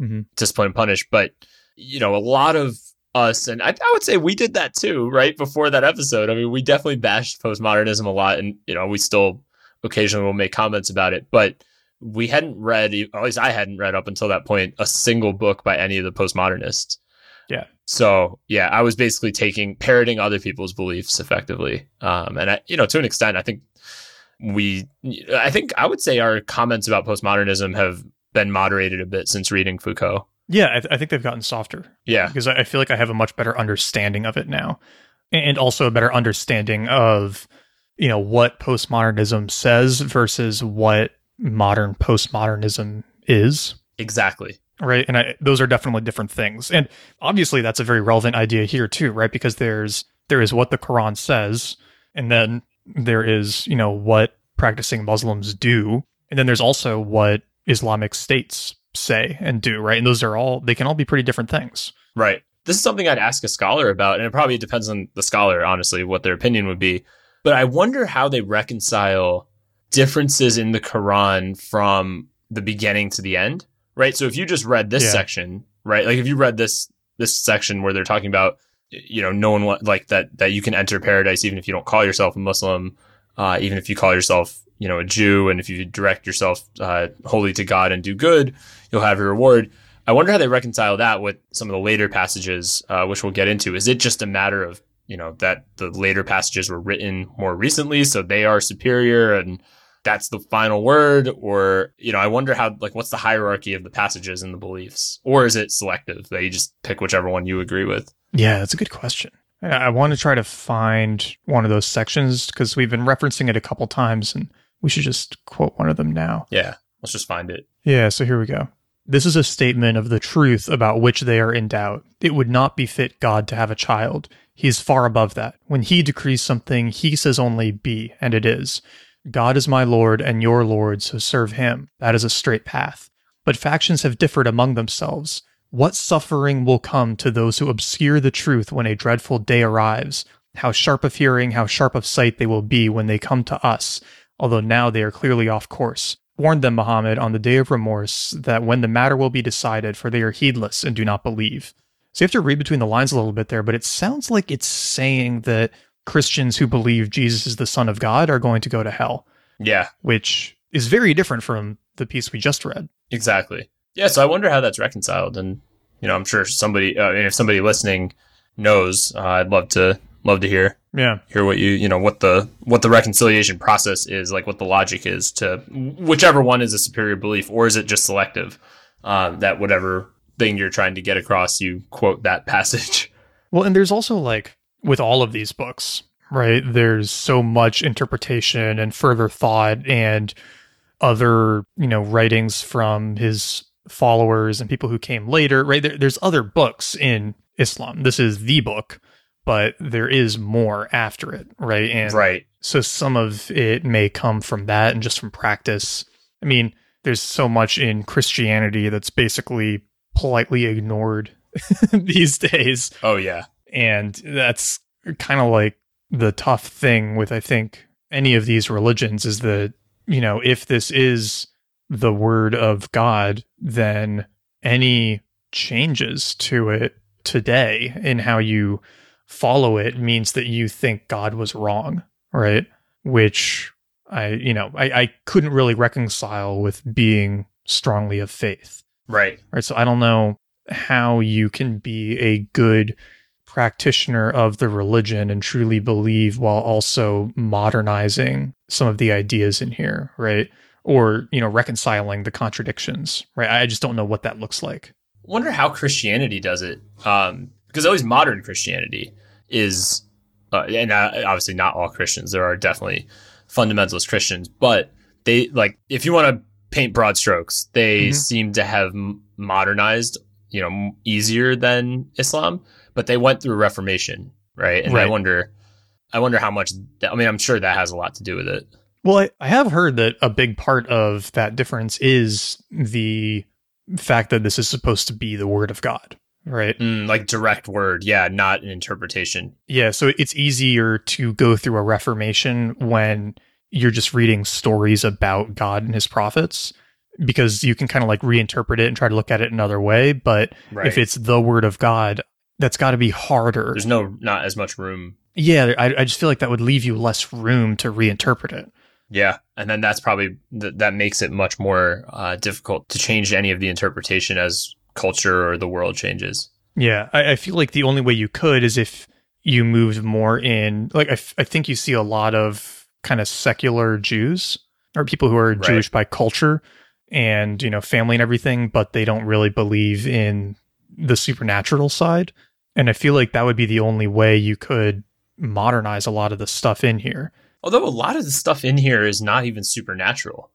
mm-hmm. Discipline and Punish. But, you know, a lot of us, and I, I, would say we did that too, right? Before that episode. I mean, we definitely bashed postmodernism a lot, and, you know, we still occasionally will make comments about it. But we hadn't read, at least I hadn't read up until that point, a single book by any of the postmodernists. Yeah. So yeah, I was basically taking parroting other people's beliefs effectively, um, and I, you know, to an extent, I think we, I think I would say our comments about postmodernism have been moderated a bit since reading Foucault. Yeah, I, th- I think they've gotten softer. Yeah, because I feel like I have a much better understanding of it now, and also a better understanding of you know what postmodernism says versus what modern postmodernism is. Exactly. Right. And I, those are definitely different things. And obviously that's a very relevant idea here too, right? Because there's there is what the Quran says, and then there is, you know, what practicing Muslims do, and then there's also what Islamic states say and do, right? And those are all they can all be pretty different things. Right. This is something I'd ask a scholar about, and it probably depends on the scholar, honestly, what their opinion would be. But I wonder how they reconcile differences in the Quran from the beginning to the end, right? So if you just read this yeah. section, right? Like if you read this this section where they're talking about you know no one like that that you can enter paradise even if you don't call yourself a Muslim, uh, even if you call yourself you know a Jew, and if you direct yourself uh, wholly to God and do good, you'll have your reward. I wonder how they reconcile that with some of the later passages, uh, which we'll get into. Is it just a matter of you know that the later passages were written more recently, so they are superior and that's the final word or you know i wonder how like what's the hierarchy of the passages and the beliefs or is it selective that you just pick whichever one you agree with yeah that's a good question i want to try to find one of those sections because we've been referencing it a couple times and we should just quote one of them now yeah let's just find it yeah so here we go this is a statement of the truth about which they are in doubt. It would not befit God to have a child. He is far above that. When he decrees something, he says only be, and it is. God is my Lord and your Lord, so serve him. That is a straight path. But factions have differed among themselves. What suffering will come to those who obscure the truth when a dreadful day arrives? How sharp of hearing, how sharp of sight they will be when they come to us, although now they are clearly off course. Warn them, Muhammad, on the day of remorse, that when the matter will be decided, for they are heedless and do not believe. So you have to read between the lines a little bit there, but it sounds like it's saying that Christians who believe Jesus is the Son of God are going to go to hell. Yeah. Which is very different from the piece we just read. Exactly. Yeah. So I wonder how that's reconciled. And, you know, I'm sure somebody, uh, if somebody listening knows, uh, I'd love to, love to hear. Yeah. Hear what you, you know, what the, what the reconciliation process is, like what the logic is to whichever one is a superior belief, or is it just selective? Um, that whatever thing you're trying to get across, you quote that [LAUGHS] passage. Well, and there's also like, with all of these books, right? There's so much interpretation and further thought and other, you know, writings from his followers and people who came later, right? There, there's other books in Islam. This is the book, but there is more after it, right? And right. So some of it may come from that and just from practice. I mean, there's so much in Christianity that's basically politely ignored [LAUGHS] these days. Oh yeah and that's kind of like the tough thing with I think any of these religions is that you know if this is the word of God then any changes to it today in how you follow it means that you think God was wrong right? Which I you know I, I couldn't really reconcile with being strongly of faith. Right. Right so I don't know how you can be a good practitioner of the religion and truly believe while also modernizing some of the ideas in here, right? Or, you know, reconciling the contradictions, right? I just don't know what that looks like. wonder how Christianity does it. Um, because always modern Christianity is uh, and uh, obviously not all Christians. There are definitely fundamentalist Christians, but they like if you want to paint broad strokes, they Mhm. seem to have modernized, you know, easier than Islam, but they went through Reformation, right? And I wonder, I wonder how much. That, I mean, I'm sure that has a lot to do with it. Well, I, I have heard that a big part of that difference is the fact that this is supposed to be the word of God, right? Mm, like direct word, yeah, not an interpretation. Yeah, so it's easier to go through a reformation when you're just reading stories about God and his prophets because you can kind of like reinterpret it and try to look at it another way. But Right. if it's the word of God, that's got to be harder. There's no not as much room. yeah, I, I just feel like that would leave you less room to reinterpret it. Yeah, and then that's probably th- that makes it much more uh, difficult to change any of the interpretation as culture or the world changes. Yeah, I, I feel like the only way you could is if you moved more in. Like, I, f- I think you see a lot of kind of secular Jews or people who are Right. Jewish by culture and, you know, family and everything, but they don't really believe in the supernatural side. And I feel like that would be the only way you could modernize a lot of the stuff in here. Although a lot of the stuff in here is not even supernatural.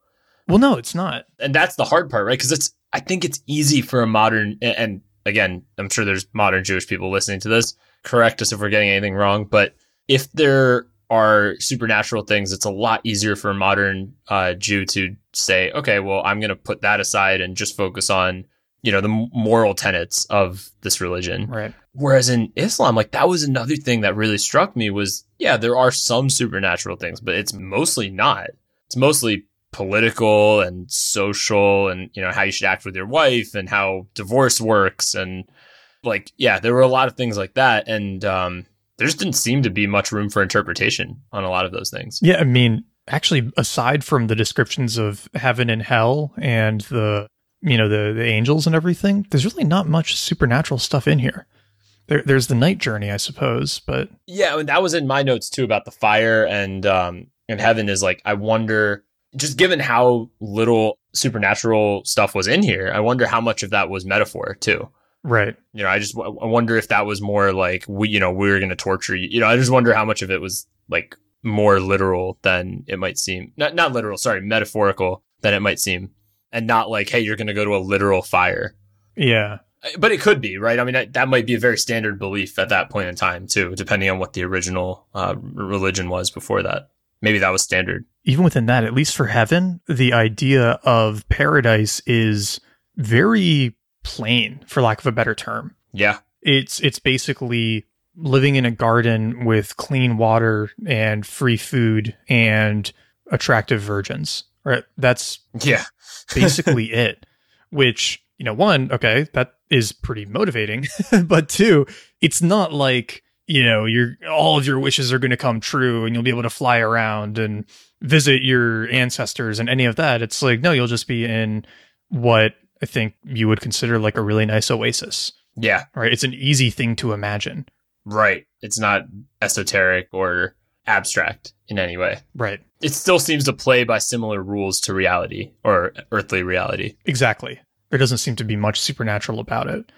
Well, no, it's not. and that's the hard part, right? Because it's I think it's easy for a modern and- again, I'm sure there's modern Jewish people listening to this. Correct us if we're getting anything wrong, but if there are supernatural things, it's a lot easier for a modern uh, Jew to say, okay, well, I'm going to put that aside and just focus on you know the moral tenets of this religion. Right. Whereas in Islam, like that was another thing that really struck me was, yeah, there are some supernatural things, but it's mostly not. It's mostly political and social and, you know, how you should act with your wife and how divorce works. And like, yeah, there were a lot of things like that. And, um, there just didn't seem to be much room for interpretation on a lot of those things. Yeah, I mean, actually, aside from the descriptions of heaven and hell and the you know the the angels and everything, there's really not much supernatural stuff in here. There, there's the night journey, I suppose, but Yeah, and that was in my notes too about the fire and um and heaven is like I wonder just given how little supernatural stuff was in here, I wonder how much of that was metaphor too. right, You know, I just I wonder if that was more like we you know we were going to torture you. You know, I just wonder how much of it was like more literal than it might seem. Not not literal, sorry, metaphorical than it might seem. And not like hey, you're going to go to a literal fire. yeah, But it could be, right? I mean, that, that might be a very standard belief at that point in time, too, depending on what the original uh, religion was before that. Maybe that was standard. even within that, at least for heaven, the idea of paradise is very plain, for lack of a better term. Yeah. It's it's basically living in a garden with clean water and free food and attractive virgins. Right? That's Yeah. [LAUGHS] basically it. Which, you know, one, okay, that is pretty motivating. [LAUGHS] but two, it's not like, you know, your all of your wishes are going to come true and you'll be able to fly around and visit your ancestors and any of that. It's like, no, you'll just be in what I think you would consider like a really nice oasis. Yeah. Right? It's an easy thing to imagine. Right. It's not esoteric or abstract in any way. Right. It still seems to play by similar rules to reality or earthly reality. Exactly. There doesn't seem to be much supernatural about it.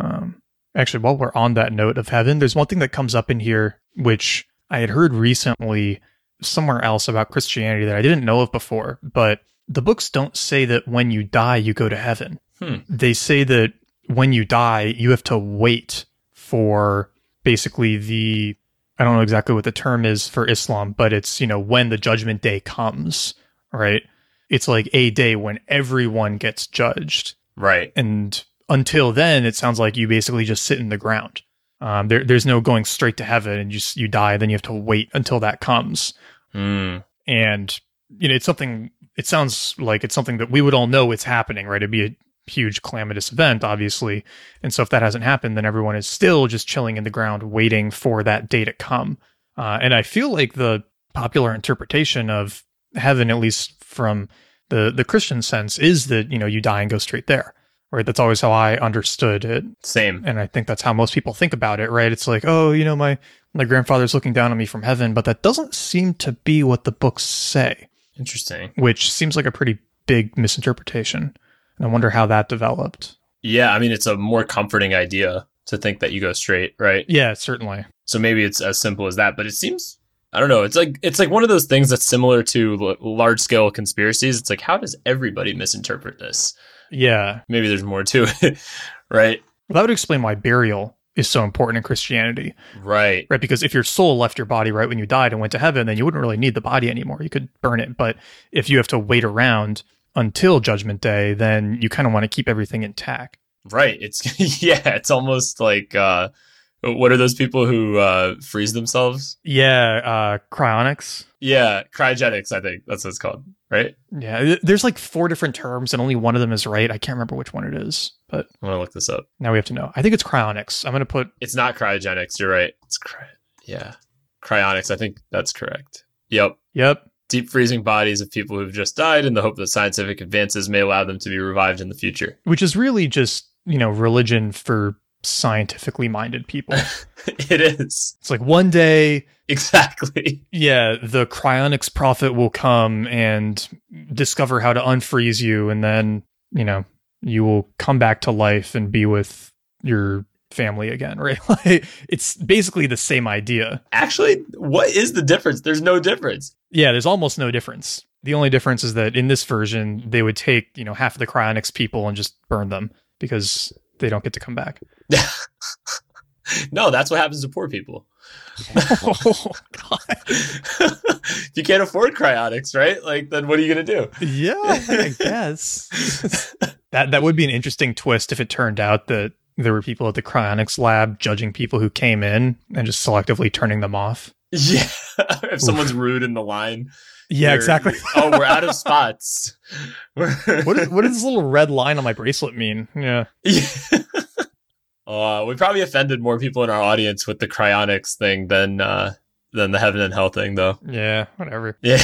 Um, actually, while we're on that note of heaven, there's one thing that comes up in here, which I had heard recently somewhere else about Christianity that I didn't know of before. But the books don't say that when you die, you go to heaven. Hmm. They say that when you die, you have to wait for basically the I don't know exactly what the term is for Islam, but it's, you know, when the judgment day comes, right? It's like a day when everyone gets judged. Right. And until then, it sounds like you basically just sit in the ground. Um, there, there's no going straight to heaven and you, you die, then you have to wait until that comes. Hmm. And, you know, it's something, it sounds like it's something that we would all know it's happening, right? It'd be a huge calamitous event, obviously. And so if that hasn't happened, then everyone is still just chilling in the ground waiting for that day to come. Uh, and I feel like the popular interpretation of heaven, at least from the, the Christian sense, is that, you know, you die and go straight there. Right. That's always how I understood it. Same. And I think that's how most people think about it, right? It's like, oh, you know, my, my grandfather's looking down on me from heaven, but that doesn't seem to be what the books say, Interesting. which seems like a pretty big misinterpretation. And I wonder how that developed. Yeah. I mean, it's a more comforting idea to think that you go straight, right? Yeah, certainly. So maybe it's as simple as that, but it seems I don't know. It's like it's like one of those things that's similar to l- large scale conspiracies. It's like how does everybody misinterpret this? Yeah. Maybe there's more to it, [LAUGHS] right? Well, that would explain why burial is so important in Christianity, Right. right? Because if your soul left your body right when you died and went to heaven, then you wouldn't really need the body anymore. You could burn it. But if you have to wait around until Judgment Day, then you kind of want to keep everything intact. Right. It's [LAUGHS] yeah, it's almost like uh what are those people who uh freeze themselves? Yeah. Uh, cryonics. Yeah, cryogenics, I think. That's what it's called, right? Yeah. There's like four different terms and only one of them is right. I can't remember which one it is, but I'm gonna look this up. now we have to know. I think it's cryonics. I'm going to put, It's not cryogenics, you're right. It's cry yeah. Cryonics, I think that's correct. Yep. yep. Deep freezing bodies of people who've just died in the hope that scientific advances may allow them to be revived in the future. Which is really just, you know, religion for scientifically minded people. [LAUGHS] it is. it's like one day Exactly. yeah, the cryonics prophet will come and discover how to unfreeze you, and then, you know, you will come back to life and be with your family again, [LAUGHS] right? Like, it's basically the same idea. Actually, what is the difference? There's no difference. Yeah, there's almost no difference. The only difference is that in this version, they would take, you know, half of the cryonics people and just burn them because they don't get to come back. [LAUGHS] no, that's what happens to poor people. oh, [LAUGHS] God. if you can't afford cryonics, right? Like, then what are you gonna do? Yeah, I [LAUGHS] guess. that that would be an interesting twist if it turned out that there were people at the cryonics lab judging people who came in and just selectively turning them off. Yeah, if someone's rude in the line. Yeah, they're- exactly. [LAUGHS] oh, we're out of [LAUGHS] spots. what, is, [LAUGHS] what does this little red line on my bracelet mean? Yeah. Yeah. Uh, we probably offended more people in our audience with the cryonics thing than uh, than the heaven and hell thing, though. Yeah, whatever. Yeah,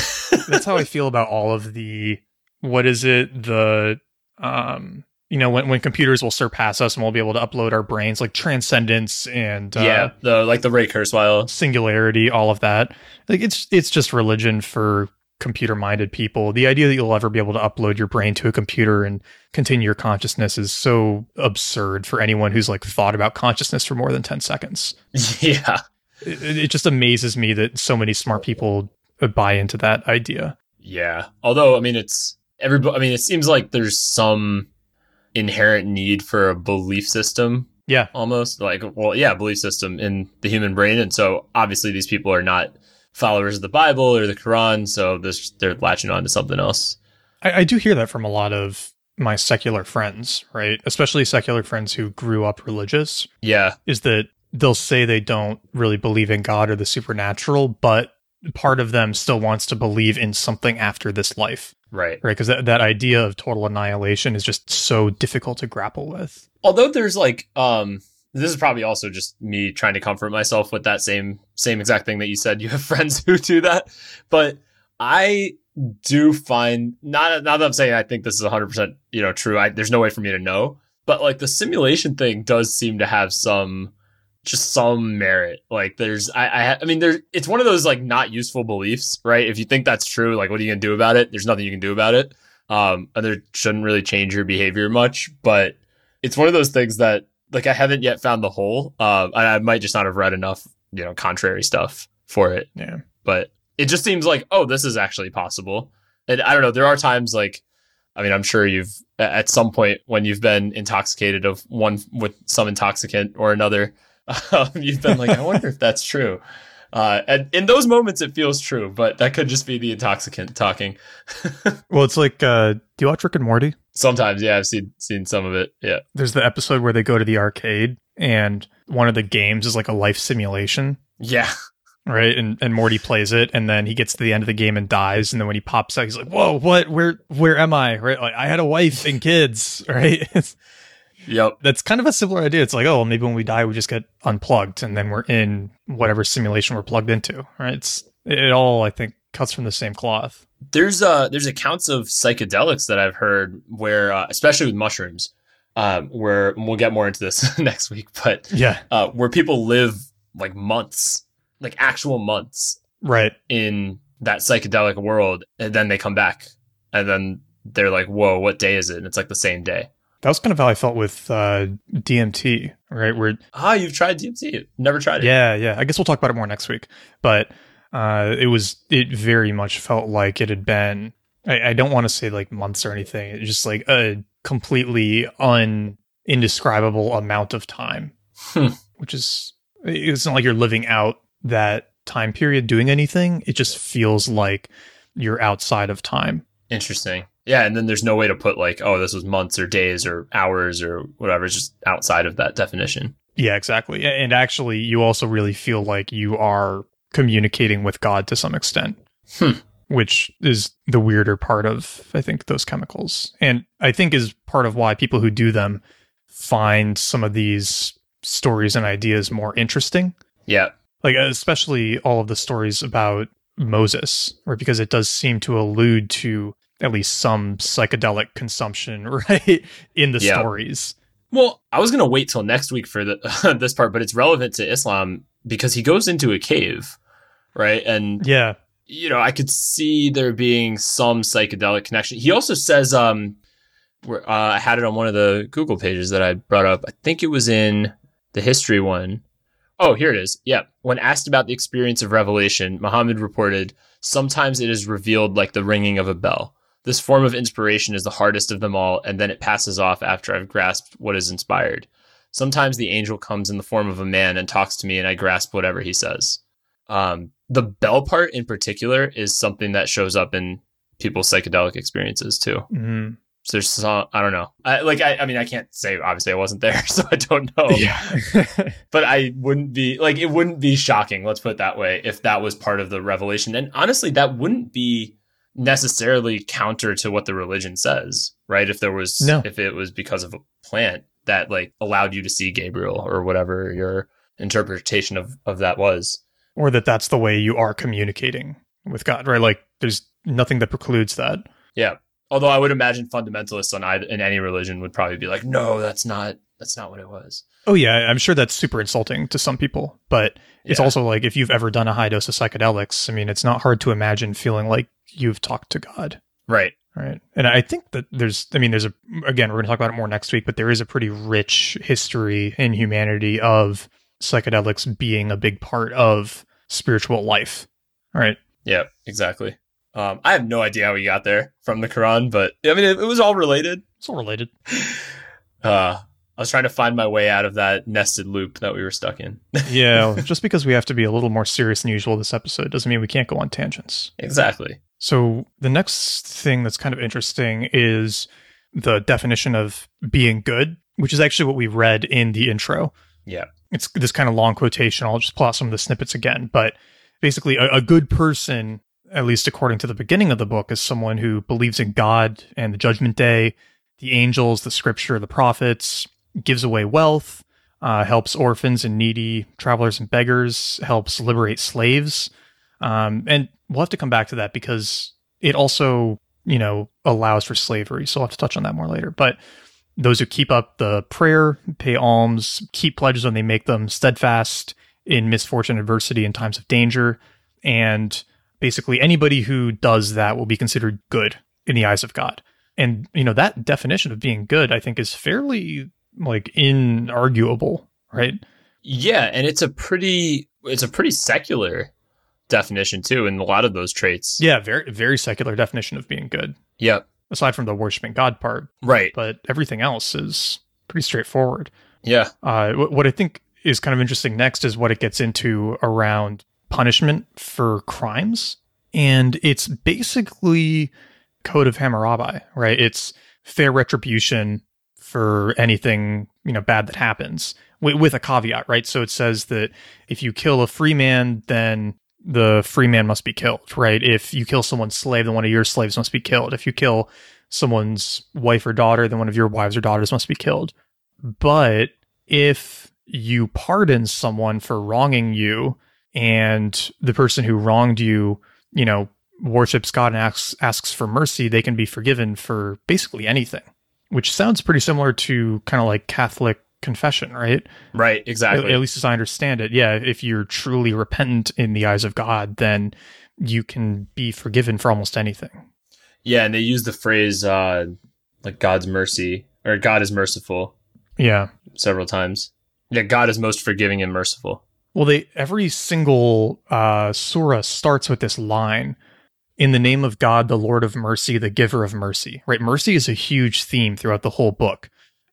That's how I feel about all of the what is it? The um you know, when, when computers will surpass us and we'll be able to upload our brains, like transcendence and uh, yeah. The like the Ray Kurzweil. singularity, all of that. Like it's it's just religion for computer minded people. The idea that you'll ever be able to upload your brain to a computer and continue your consciousness is so absurd for anyone who's like thought about consciousness for more than 10 seconds. [LAUGHS] Yeah, It, it just amazes me that so many smart people buy into that idea. yeah. Although I mean, it's everybody. I mean, it seems like there's some inherent need for a belief system Yeah. almost like well yeah belief system in the human brain and so obviously these people are not followers of the bible or the quran so this they're latching on to something else I, I do hear that from a lot of my secular friends, right? Especially secular friends who grew up religious, yeah is that they'll say they don't really believe in God or the supernatural, but part of them still wants to believe in something after this life, right. Right? Because that, that idea of total annihilation is just so difficult to grapple with. although there's like um this is probably also just me trying to comfort myself with that same same exact thing that you said. You have [LAUGHS] friends who do that. But i do find not not that i'm saying i think this is 100% you know true. I, there's no way for me to know. But like the simulation thing does seem to have some just some merit like there's i i, I mean there's, it's one of those like not useful beliefs right if you think that's true like what are you gonna do about it there's nothing you can do about it um and there shouldn't really change your behavior much but it's one of those things that like I haven't yet found the hole. Uh, and I might just not have read enough, you know, contrary stuff for it. Yeah. But it just seems like, oh, this is actually possible. And I don't know. There are times like, I mean, I'm sure you've at some point when you've been intoxicated of one with some intoxicant or another, um, you've been like, I wonder if that's true. Uh, and in those moments, it feels true, but that could just be the intoxicant talking. [LAUGHS] Well, it's like, uh, do you watch Rick and Morty? Sometimes, yeah, I've seen seen some of it. Yeah, There's the episode where they go to the arcade and one of the games is like a life simulation. yeah, right? And and Morty plays it, and then he gets to the end of the game and dies. And then when he pops out, he's like, "Whoa, what? Where where am I?" Right? Like I had a wife and kids, [LAUGHS] right? It's, yep. that's kind of a similar idea. It's like, oh, well, maybe when we die, we just get unplugged, and then we're in whatever simulation we're plugged into, right? It's it all I think cuts from the same cloth. there's uh there's accounts of psychedelics that I've heard where uh, especially with mushrooms um where we'll get more into this [LAUGHS] next week but Yeah, uh where people live like months like actual months right. in that psychedelic world and then they come back and then they're like whoa what day is it and it's like the same day That was kind of how I felt with uh, DMT, right? Where Ah, you've tried DMT. Never tried it. yeah, yeah. I guess we'll talk about it more next week. But uh, it was it very much felt like it had been. I, I don't want to say like months or anything. It's just like a completely un indescribable amount of time, Hmm. which is it's not like you're living out that time period doing anything. It just feels like you're outside of time. Interesting. Yeah, and then there's no way to put like, oh, this was months or days or hours or whatever. It's just outside of that definition. Yeah, exactly. And actually, you also really feel like you are communicating with God to some extent, Hmm. which is the weirder part of, I think, those chemicals. And I think is part of why people who do them find some of these stories and ideas more interesting. Yeah. Like, especially all of the stories about Moses, right? Because it does seem to allude to at least some psychedelic consumption, [LAUGHS] right? In the Yeah. stories. Well, I was gonna wait till next week for the [LAUGHS] this part, but it's relevant to Islam because he goes into a cave, right? And Yeah. you know, I could see there being some psychedelic connection. He also says, um, uh, I had it on one of the Google pages that I brought up. I think it was in the history one. Oh, here it is. Yeah. When asked about the experience of revelation, Muhammad reported, sometimes it is revealed like the ringing of a bell. This form of inspiration is the hardest of them all, and then it passes off after I've grasped what is inspired. Sometimes the angel comes in the form of a man and talks to me, and I grasp whatever he says. Um, the bell part in particular is something that shows up in people's psychedelic experiences too. Mhm. So there's some, I don't know. I, like, I, I mean, I can't say, obviously I wasn't there, [LAUGHS] so I don't know, Yeah. [LAUGHS] but I wouldn't be like, it wouldn't be shocking. Let's put it that way. If that was part of the revelation. And honestly, that wouldn't be necessarily counter to what the religion says, right? If there was, No. if it was because of a plant that like allowed you to see Gabriel or whatever your interpretation of, of that was. or that that's the way you are communicating with God, right? Like there's nothing that precludes that. Yeah. Although I would imagine fundamentalists on either in any religion would probably be like, no, that's not that's not what it was. Oh yeah, I'm sure that's super insulting to some people, but it's Yeah. also like if you've ever done a high dose of psychedelics, I mean, it's not hard to imagine feeling like you've talked to God, Right. right? And I think that there's, I mean, there's a again, we're going to talk about it more next week, but there is a pretty rich history in humanity of psychedelics being a big part of spiritual life, right? Yeah, exactly. Um, I have no idea how we got there from the Quran, but I mean, it, it was all related. It's all related. [LAUGHS] Uh, I was trying to find my way out of that nested loop that we were stuck in. [LAUGHS] Yeah, just because we have to be a little more serious than usual this episode doesn't mean we can't go on tangents. exactly. So the next thing that's kind of interesting is the definition of being good, which is actually what we read in the intro. Yeah. It's this kind of long quotation. I'll just pull out some of the snippets again. But basically, a, a good person, at least according to the beginning of the book, is someone who believes in God and the judgment day, the angels, the scripture, the prophets, gives away wealth, uh, helps orphans and needy, travelers and beggars, helps liberate slaves. Um, and we'll have to come back to that because it also, you know, allows for slavery. So I'll have to touch on that more later. But those who keep up the prayer, pay alms, keep pledges when they make them, steadfast in misfortune, adversity, and times of danger. And basically, anybody who does that will be considered good in the eyes of God. And, you know, that definition of being good, I think, is fairly like inarguable, right? Yeah, and it's a pretty it's a pretty secular definition too in a lot of those traits. Yeah, very, very secular definition of being good, Yep. aside from the worshiping God part. Right. But everything else is pretty straightforward. Yeah. Uh, wh- what I think is kind of interesting next is what it gets into around punishment for crimes. And it's basically Code of Hammurabi, right? It's fair retribution for anything, you know, bad that happens with, with a caveat, right? So it says that if you kill a free man, then the free man must be killed, right? If you kill someone's slave, then one of your slaves must be killed. If you kill someone's wife or daughter, then one of your wives or daughters must be killed. But if you pardon someone for wronging you and the person who wronged you, you know, worships God and asks, asks for mercy, they can be forgiven for basically anything, which sounds pretty similar to kind of like Catholic confession, right? Right, At, exactly. at least as I understand it. Yeah. If you're truly repentant in the eyes of God, then you can be forgiven for almost anything. Yeah, and they use the phrase uh like God's mercy or God is merciful. Yeah. Several times. Yeah, God is most forgiving and merciful. Well, they every single uh, surah starts with this line in the name of God, the Lord of mercy, the giver of mercy, right? Mercy is a huge theme throughout the whole book.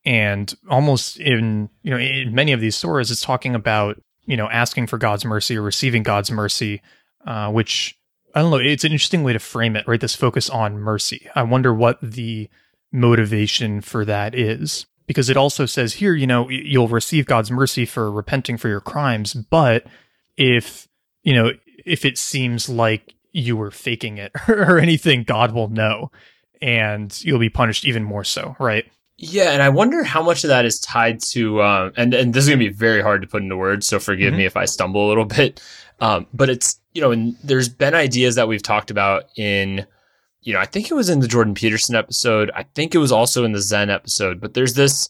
And almost in, you know, in many of these stories, it's talking about, you know, asking for God's mercy or receiving God's mercy, uh, which I don't know. It's an interesting way to frame it, right? This focus on mercy. I wonder what the motivation for that is. Because it also says here, you know, you'll receive God's mercy for repenting for your crimes. But if, you know, if it seems like you were faking it [LAUGHS] or anything, God will know and you'll be punished even more so, right? Yeah, and I wonder how much of that is tied to, um, and and this is gonna be very hard to put into words, so forgive mm-hmm. me if I stumble a little bit. Um, but it's you know, and there's been ideas that we've talked about in, you know, I think it was in the Jordan Peterson episode, I think it was also in the Zen episode, but there's this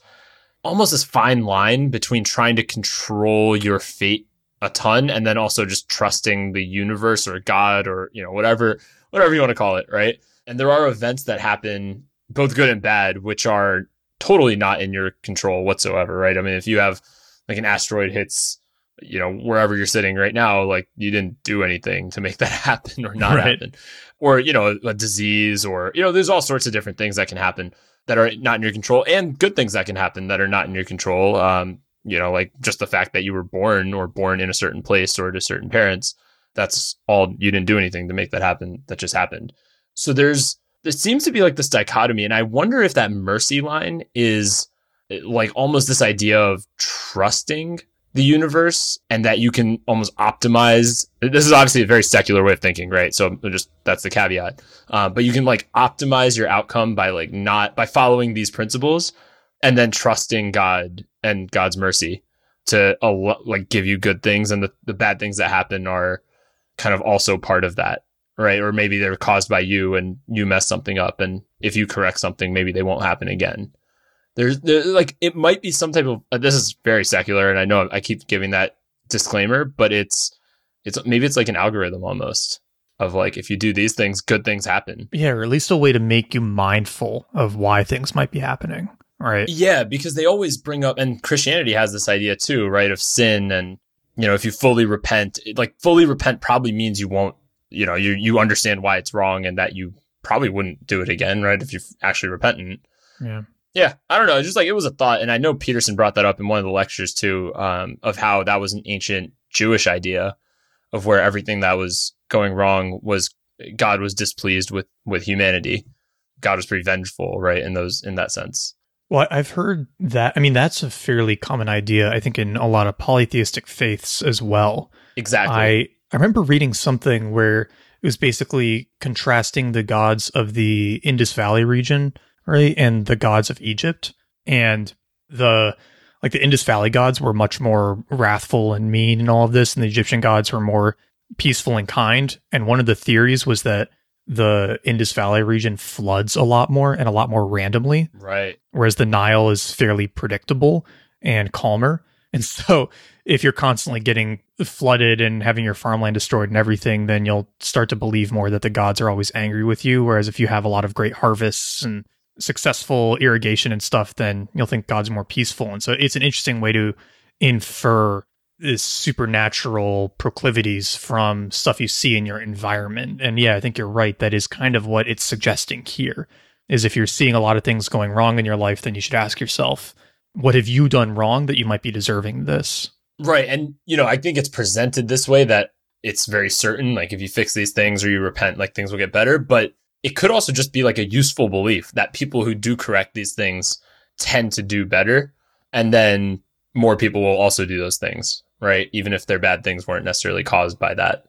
almost this fine line between trying to control your fate a ton and then also just trusting the universe or God or you know whatever whatever you want to call it, right? And there are events that happen both good and bad which are totally not in your control whatsoever, right? I mean, if you have like an asteroid hits, you know, wherever you're sitting right now, like you didn't do anything to make [LAUGHS] that happen or not right. happen. Or, you know, a disease or, you know, there's all sorts of different things that can happen that are not in your control and good things that can happen that are not in your control. Um, you know, like just the fact that you were born or born in a certain place or to certain parents. That's all you didn't do anything to make that happen. That just happened. So there's there seems to be like this dichotomy, and I wonder if that mercy line is like almost this idea of trusting the universe and that you can almost optimize. This is obviously a very secular way of thinking, right? So just that's the caveat. Uh, but you can like optimize your outcome by like not by following these principles and then trusting God and God's mercy to like give you good things, and the, the bad things that happen are kind of also part of that, right? Or maybe they're caused by you, and you mess something up, and if you correct something, maybe they won't happen again. There's, there's like it might be some type of uh, this is very secular, and I know I keep giving that disclaimer, but it's it's maybe it's like an algorithm almost of like if you do these things, good things happen. Yeah, or at least a way to make you mindful of why things might be happening. Right. Yeah, because they always bring up, and Christianity has this idea too, right, of sin. And, you know, if you fully repent, like fully repent probably means you won't, you know, you, you understand why it's wrong and that you probably wouldn't do it again, right, if you're actually repentant. Yeah. Yeah, I don't know. Just like it was a thought, and I know Peterson brought that up in one of the lectures too, um, of how that was an ancient Jewish idea of where everything that was going wrong was God was displeased with with humanity. God was pretty vengeful, right? In those in that sense. Well, I've heard that. I mean, that's a fairly common idea, I think, in a lot of polytheistic faiths as well. Exactly. I, I remember reading something where it was basically contrasting the gods of the Indus Valley region, right, and the gods of Egypt. And the like the Indus Valley gods were much more wrathful and mean and all of this, and the Egyptian gods were more peaceful and kind. And one of the theories was that the Indus Valley region floods a lot more and a lot more randomly. Right. Whereas the Nile is fairly predictable and calmer. And so if you're constantly getting flooded and having your farmland destroyed and everything, then you'll start to believe more that the gods are always angry with you. Whereas if you have a lot of great harvests and successful irrigation and stuff, then you'll think God's more peaceful. And so it's an interesting way to infer is supernatural proclivities from stuff you see in your environment. And yeah, I think you're right. That is kind of what it's suggesting here. Is if you're seeing a lot of things going wrong in your life, then you should ask yourself, what have you done wrong that you might be deserving this? Right. And, you know, I think it's presented this way that it's very certain, like if you fix these things or you repent, like things will get better. But it could also just be like a useful belief that people who do correct these things tend to do better. And then more people will also do those things right? Even if their bad things weren't necessarily caused by that.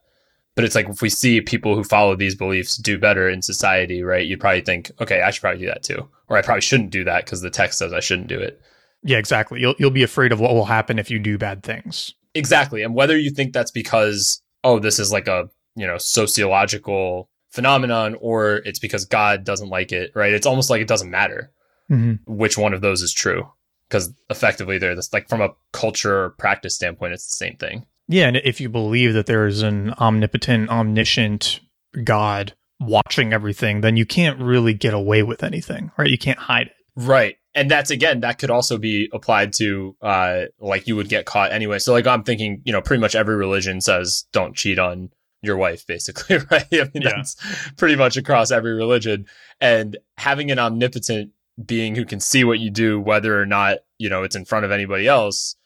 But it's like if we see people who follow these beliefs do better in society, right? You'd probably think, okay, I should probably do that too. Or I probably shouldn't do that because the text says I shouldn't do it. Yeah, exactly. You'll you'll be afraid of what will happen if you do bad things. Exactly. And whether you think that's because, oh, this is like a, you know, sociological phenomenon or it's because God doesn't like it, right? It's almost like it doesn't matter mm-hmm. which one of those is true because effectively they're this like from a culture practice standpoint it's the same thing yeah and if you believe that there is an omnipotent omniscient god watching everything then you can't really get away with anything right you can't hide it right and that's again that could also be applied to uh like you would get caught anyway. So like i'm thinking you know pretty much every religion says don't cheat on your wife basically [LAUGHS] right? I mean Yeah. that's pretty much across every religion. And having an omnipotent being who can see what you do whether or not you know it's in front of anybody else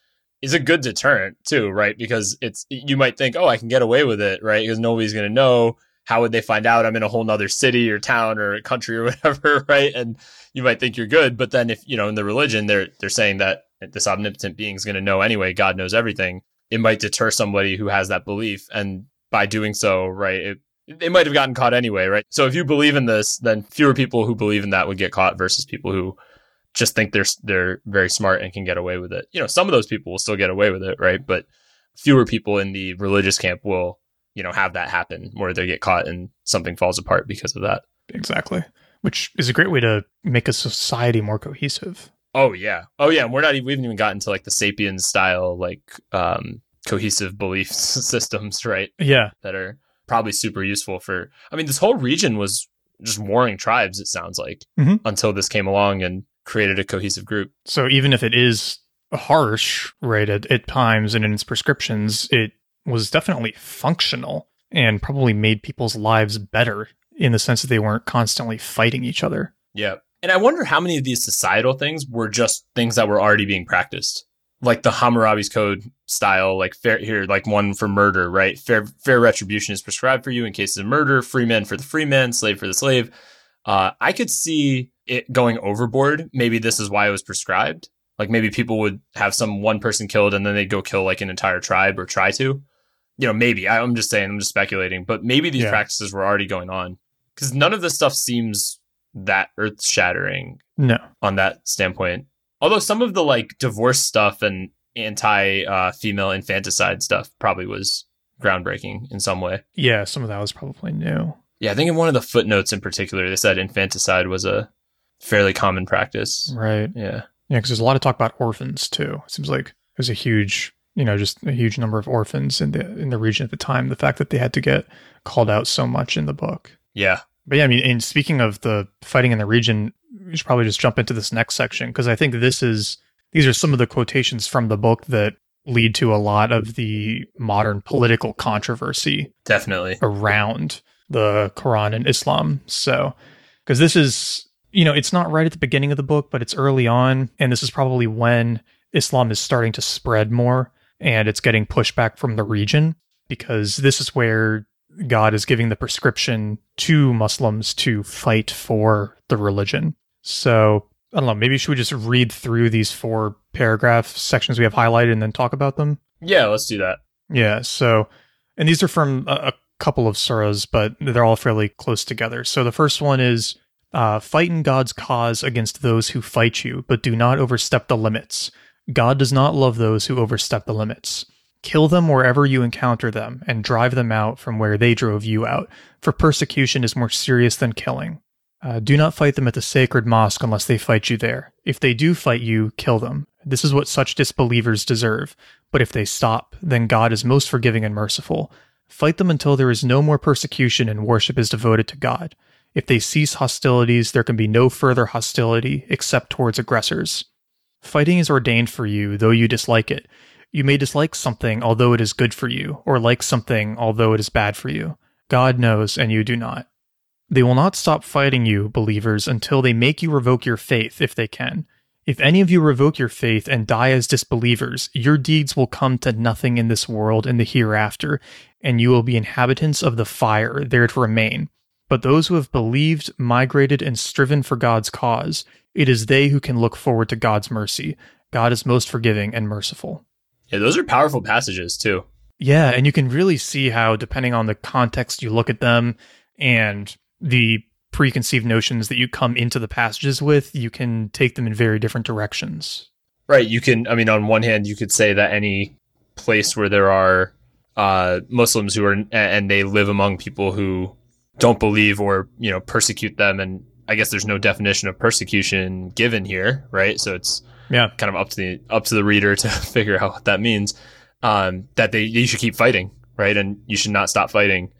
is a good deterrent too right? Because it's you might think oh i can get away with it right? Because nobody's going to know how would they find out i'm in a whole nother city or town or country or [LAUGHS] whatever right and you might think you're good, but then if you know in the religion they're they're saying that this omnipotent being is going to know anyway, God knows everything. It might deter somebody who has that belief, and by doing so, right, it, they might have gotten caught anyway, right? So if you believe in this, then fewer people who believe in that would get caught versus people who just think they're they're very smart and can get away with it. You know, some of those people will still get away with it, right? But fewer people in the religious camp will, you know, have that happen where they get caught and something falls apart because of that. Exactly. Which is a great way to make a society more cohesive. Oh yeah. Oh yeah. And we're not even, we haven't even gotten to like the sapiens style, like, um, cohesive belief [LAUGHS] systems, right? Yeah. That are probably super useful for, I mean, this whole region was just warring tribes, it sounds like, Mhm. until this came along and created a cohesive group. So even if it is harsh, right, at, at times and in its prescriptions, it was definitely functional and probably made people's lives better in the sense that they weren't constantly fighting each other. Yeah. And I wonder how many of these societal things were just things that were already being practiced. Like the Hammurabi's code style, like fair here, like one for murder, right? Fair fair retribution is prescribed for you in cases of murder, free men for the free man, slave for the slave. Uh, I could see it going overboard. Maybe this is why it was prescribed. Like maybe people would have some one person killed and then they'd go kill like an entire tribe or try to. You know, maybe. I, I'm just saying, I'm just speculating, but maybe these Yeah. practices were already going on because none of this stuff seems that earth shattering No. on that standpoint. Although some of the like divorce stuff and anti uh, female infanticide stuff probably was groundbreaking in some way. Yeah, some of that was probably new. Yeah, I think in one of the footnotes in particular, they said infanticide was a fairly common practice. Right. Yeah. Yeah, because there's a lot of talk about orphans too. It seems like there's a huge, you know, just a huge number of orphans in the in the region at the time. The fact that they had to get called out so much in the book. Yeah. But yeah, I mean, and speaking of the fighting in the region, we should probably just jump into this next section because I think this is these are some of the quotations from the book that lead to a lot of the modern political controversy Definitely. around the Quran and Islam. So, because this is, you know, it's not right at the beginning of the book, but it's early on. And this is probably when Islam is starting to spread more and it's getting pushback from the region because this is where God is giving the prescription to Muslims to fight for the religion. So, I don't know, maybe should we just read through these four paragraph sections we have highlighted and then talk about them? Yeah, let's do that. Yeah. So, and these are from a, a couple of surahs, but they're all fairly close together. So the first one is uh, fight in God's cause against those who fight you, but do not overstep the limits. God does not love those who overstep the limits. Kill them wherever you encounter them and drive them out from where they drove you out, for persecution is more serious than killing. Uh, do not fight them at the sacred mosque unless they fight you there. If they do fight you, kill them. This is what such disbelievers deserve. But if they stop, then God is most forgiving and merciful. Fight them until there is no more persecution and worship is devoted to God. If they cease hostilities, there can be no further hostility except towards aggressors. Fighting is ordained for you, though you dislike it. You may dislike something, although it is good for you, or like something, although it is bad for you. God knows, and you do not. They will not stop fighting you, believers, until they make you revoke your faith, if they can. If any of you revoke your faith and die as disbelievers, your deeds will come to nothing in this world and the hereafter, and you will be inhabitants of the fire, there to remain. But those who have believed, migrated, and striven for God's cause, it is they who can look forward to God's mercy. God is most forgiving and merciful. Yeah, those are powerful passages too. Yeah, and you can really see how, depending on the context you look at them and the preconceived notions that you come into the passages with, you can take them in very different directions. Right. You can, I mean, on one hand, you could say that any place where there are uh, Muslims who are, and they live among people who don't believe or, you know, persecute them. And I guess there's no definition of persecution given here, right? So it's Yeah. kind of up to the, up to the reader to [LAUGHS] figure out what that means. Um, that they, you should keep fighting, right? And you should not stop fighting.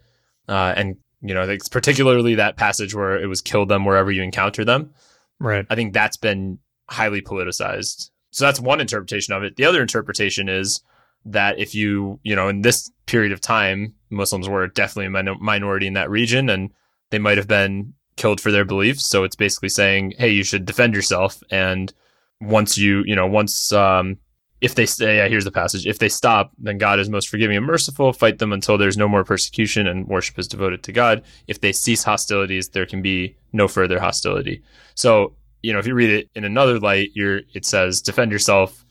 Uh, and, you know, it's particularly that passage where it was kill them wherever you encounter them. Right. I think that's been highly politicized. So that's one interpretation of it. The other interpretation is that if you, you know, in this period of time, Muslims were definitely a min- minority in that region and they might have been killed for their beliefs. So it's basically saying, hey, you should defend yourself. And once you, you know, once, um, if they say, yeah, here's the passage. If they stop, then God is most forgiving and merciful. Fight them until there's no more persecution and worship is devoted to God. If they cease hostilities, there can be no further hostility. So, you know, if you read it in another light, you're, it says defend yourself,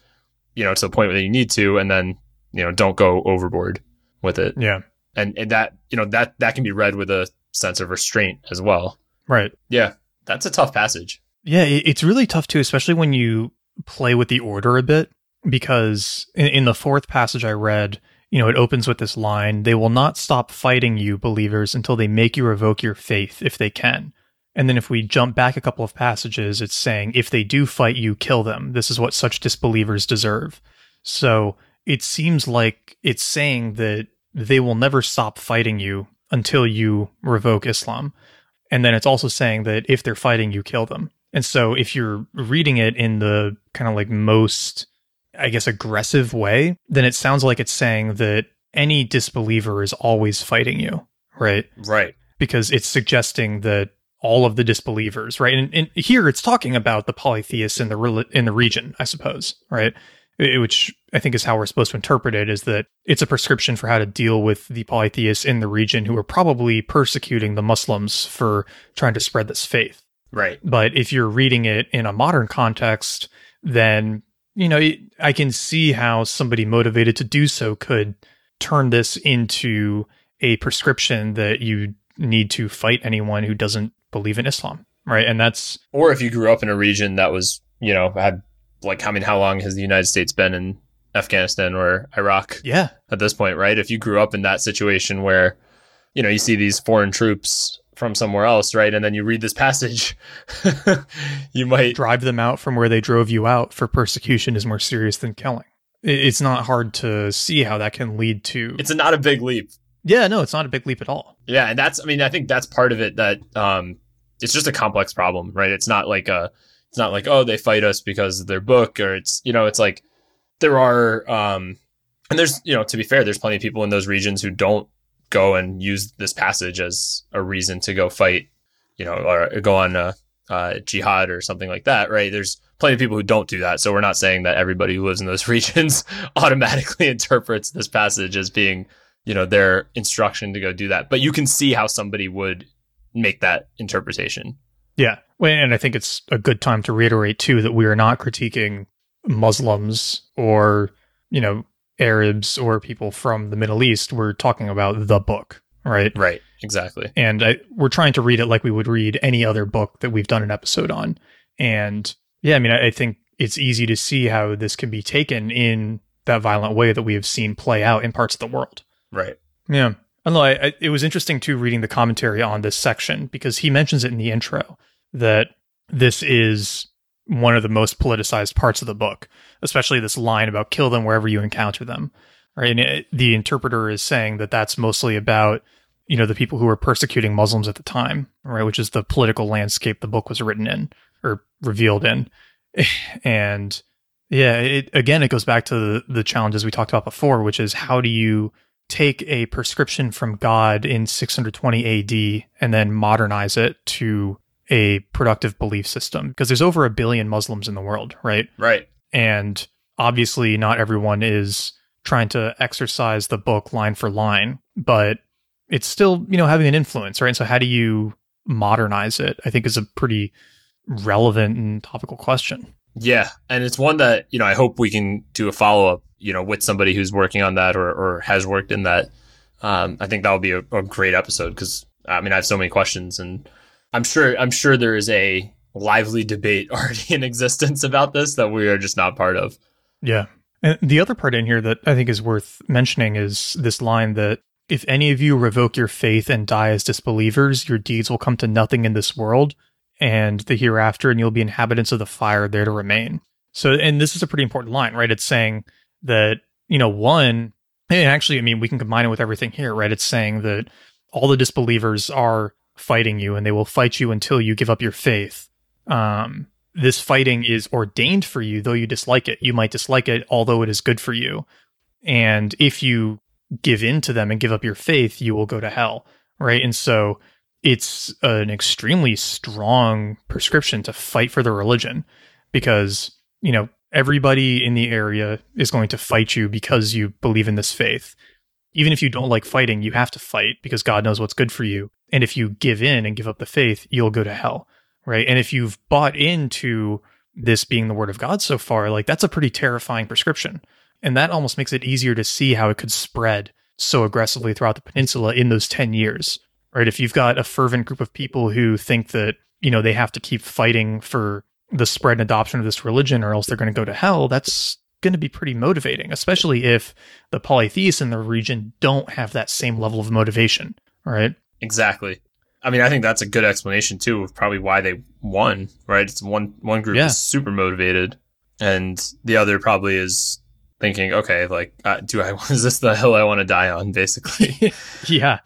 you know, to the point where you need to, and then, you know, don't go overboard with it. Yeah. And, and that, you know, that, that can be read with a sense of restraint as well. Right. Yeah. That's a tough passage. Yeah. It's really tough too, especially when you play with the order a bit, because in, in the fourth passage I read, you know, it opens with this line They will not stop fighting you, believers, until they make you revoke your faith if they can. And then if we jump back a couple of passages, it's saying, if they do fight you, kill them. This is what such disbelievers deserve. So it seems like it's saying that they will never stop fighting you until you revoke Islam. And then it's also saying that if they're fighting you, kill them. And so if you're reading it in the kind of like most, I guess, aggressive way, then it sounds like it's saying that any disbeliever is always fighting you, right? Right. Because it's suggesting that all of the disbelievers, right? And, and here it's talking about the polytheists in the in the region, I suppose, right? Which I think is how we're supposed to interpret it is that it's a prescription for how to deal with the polytheists in the region who are probably persecuting the Muslims for trying to spread this faith. Right. But if you're reading it in a modern context, then you know I can see how somebody motivated to do so could turn this into a prescription that you need to fight anyone who doesn't believe in Islam, right? And that's or if you grew up in a region that was, you know, had like I mean, how long has the United States been in Afghanistan or Iraq? Yeah, at this point, right? If you grew up in that situation where, you know, you see these foreign troops from somewhere else, right? And then you read this passage, [LAUGHS] you might drive them out from where they drove you out for persecution is more serious than killing. It's not hard to see how that can lead to. It's not a big leap. Yeah, no, it's not a big leap at all. Yeah, and that's I mean, I think that's part of it that um it's just a complex problem, right? It's not like a it's not like, oh, they fight us because of their book or it's you know, it's like there are um and there's you know, to be fair, there's plenty of people in those regions who don't go and use this passage as a reason to go fight, you know, or go on a, uh, jihad or something like that, right? There's plenty of people who don't do that. So we're not saying that everybody who lives in those [LAUGHS] regions [LAUGHS] automatically interprets this passage as being you know, their instruction to go do that. But you can see how somebody would make that interpretation. Yeah. And I think it's a good time to reiterate too that we are not critiquing Muslims or, you know, Arabs or people from the Middle East. We're talking about the book, right? Right. Exactly. And I, we're trying to read it like we would read any other book that we've done an episode on. And yeah, I mean, I, I think it's easy to see how this can be taken in that violent way that we have seen play out in parts of the world. Right. Yeah. Oh, I know. I, I, it was interesting too reading the commentary on this section because he mentions it in the intro that this is one of the most politicized parts of the book, especially this line about kill them wherever you encounter them. Right. And it, the interpreter is saying that that's mostly about, you know, the people who were persecuting Muslims at the time, right? Which is the political landscape the book was written in or revealed in. [LAUGHS] And yeah, it, again, it goes back to the, the challenges we talked about before, which is how do you take a prescription from God in 620 AD and then modernize it to a productive belief system because there's over a billion Muslims in the world, right? Right. And obviously not everyone is trying to exercise the book line for line, but it's still, you know, having an influence, right? And so how do you modernize it? I think is a pretty relevant and topical question. Yeah, and it's one that, you know, I hope we can do a follow up you know, with somebody who's working on that or, or has worked in that. Um, I think that would be a, a great episode because I mean, I have so many questions and I'm sure, I'm sure there is a lively debate [LAUGHS] already in existence about this that we are just not part of. Yeah. And the other part in here that I think is worth mentioning is this line that if any of you revoke your faith and die as disbelievers, your deeds will come to nothing in this world and the hereafter, and you'll be inhabitants of the fire there to remain. So, and this is a pretty important line, right? It's saying that, you know, one, and actually, I mean, we can combine it with everything here, right? It's saying that all the disbelievers are fighting you and they will fight you until you give up your faith. Um, this fighting is ordained for you, though you dislike it. You might dislike it, although it is good for you. And if you give in to them and give up your faith, you will go to hell. Right. And so it's an extremely strong prescription to fight for the religion because, you know, everybody in the area is going to fight you because you believe in this faith. Even if you don't like fighting, you have to fight because God knows what's good for you. And if you give in and give up the faith, you'll go to hell. Right. And if you've bought into this being the word of God so far, like that's a pretty terrifying prescription. And that almost makes it easier to see how it could spread so aggressively throughout the peninsula in those 10 years. Right. If you've got a fervent group of people who think that, you know, they have to keep fighting for the spread and adoption of this religion or else they're going to go to hell, that's going to be pretty motivating, especially if the polytheists in the region don't have that same level of motivation. Right. Exactly. I mean, I think that's a good explanation too of probably why they won, right? It's one one group Yeah. is super motivated, and the other probably is thinking, okay, like, uh, do I [LAUGHS] is this the hill I want to die on? Basically, [LAUGHS] yeah.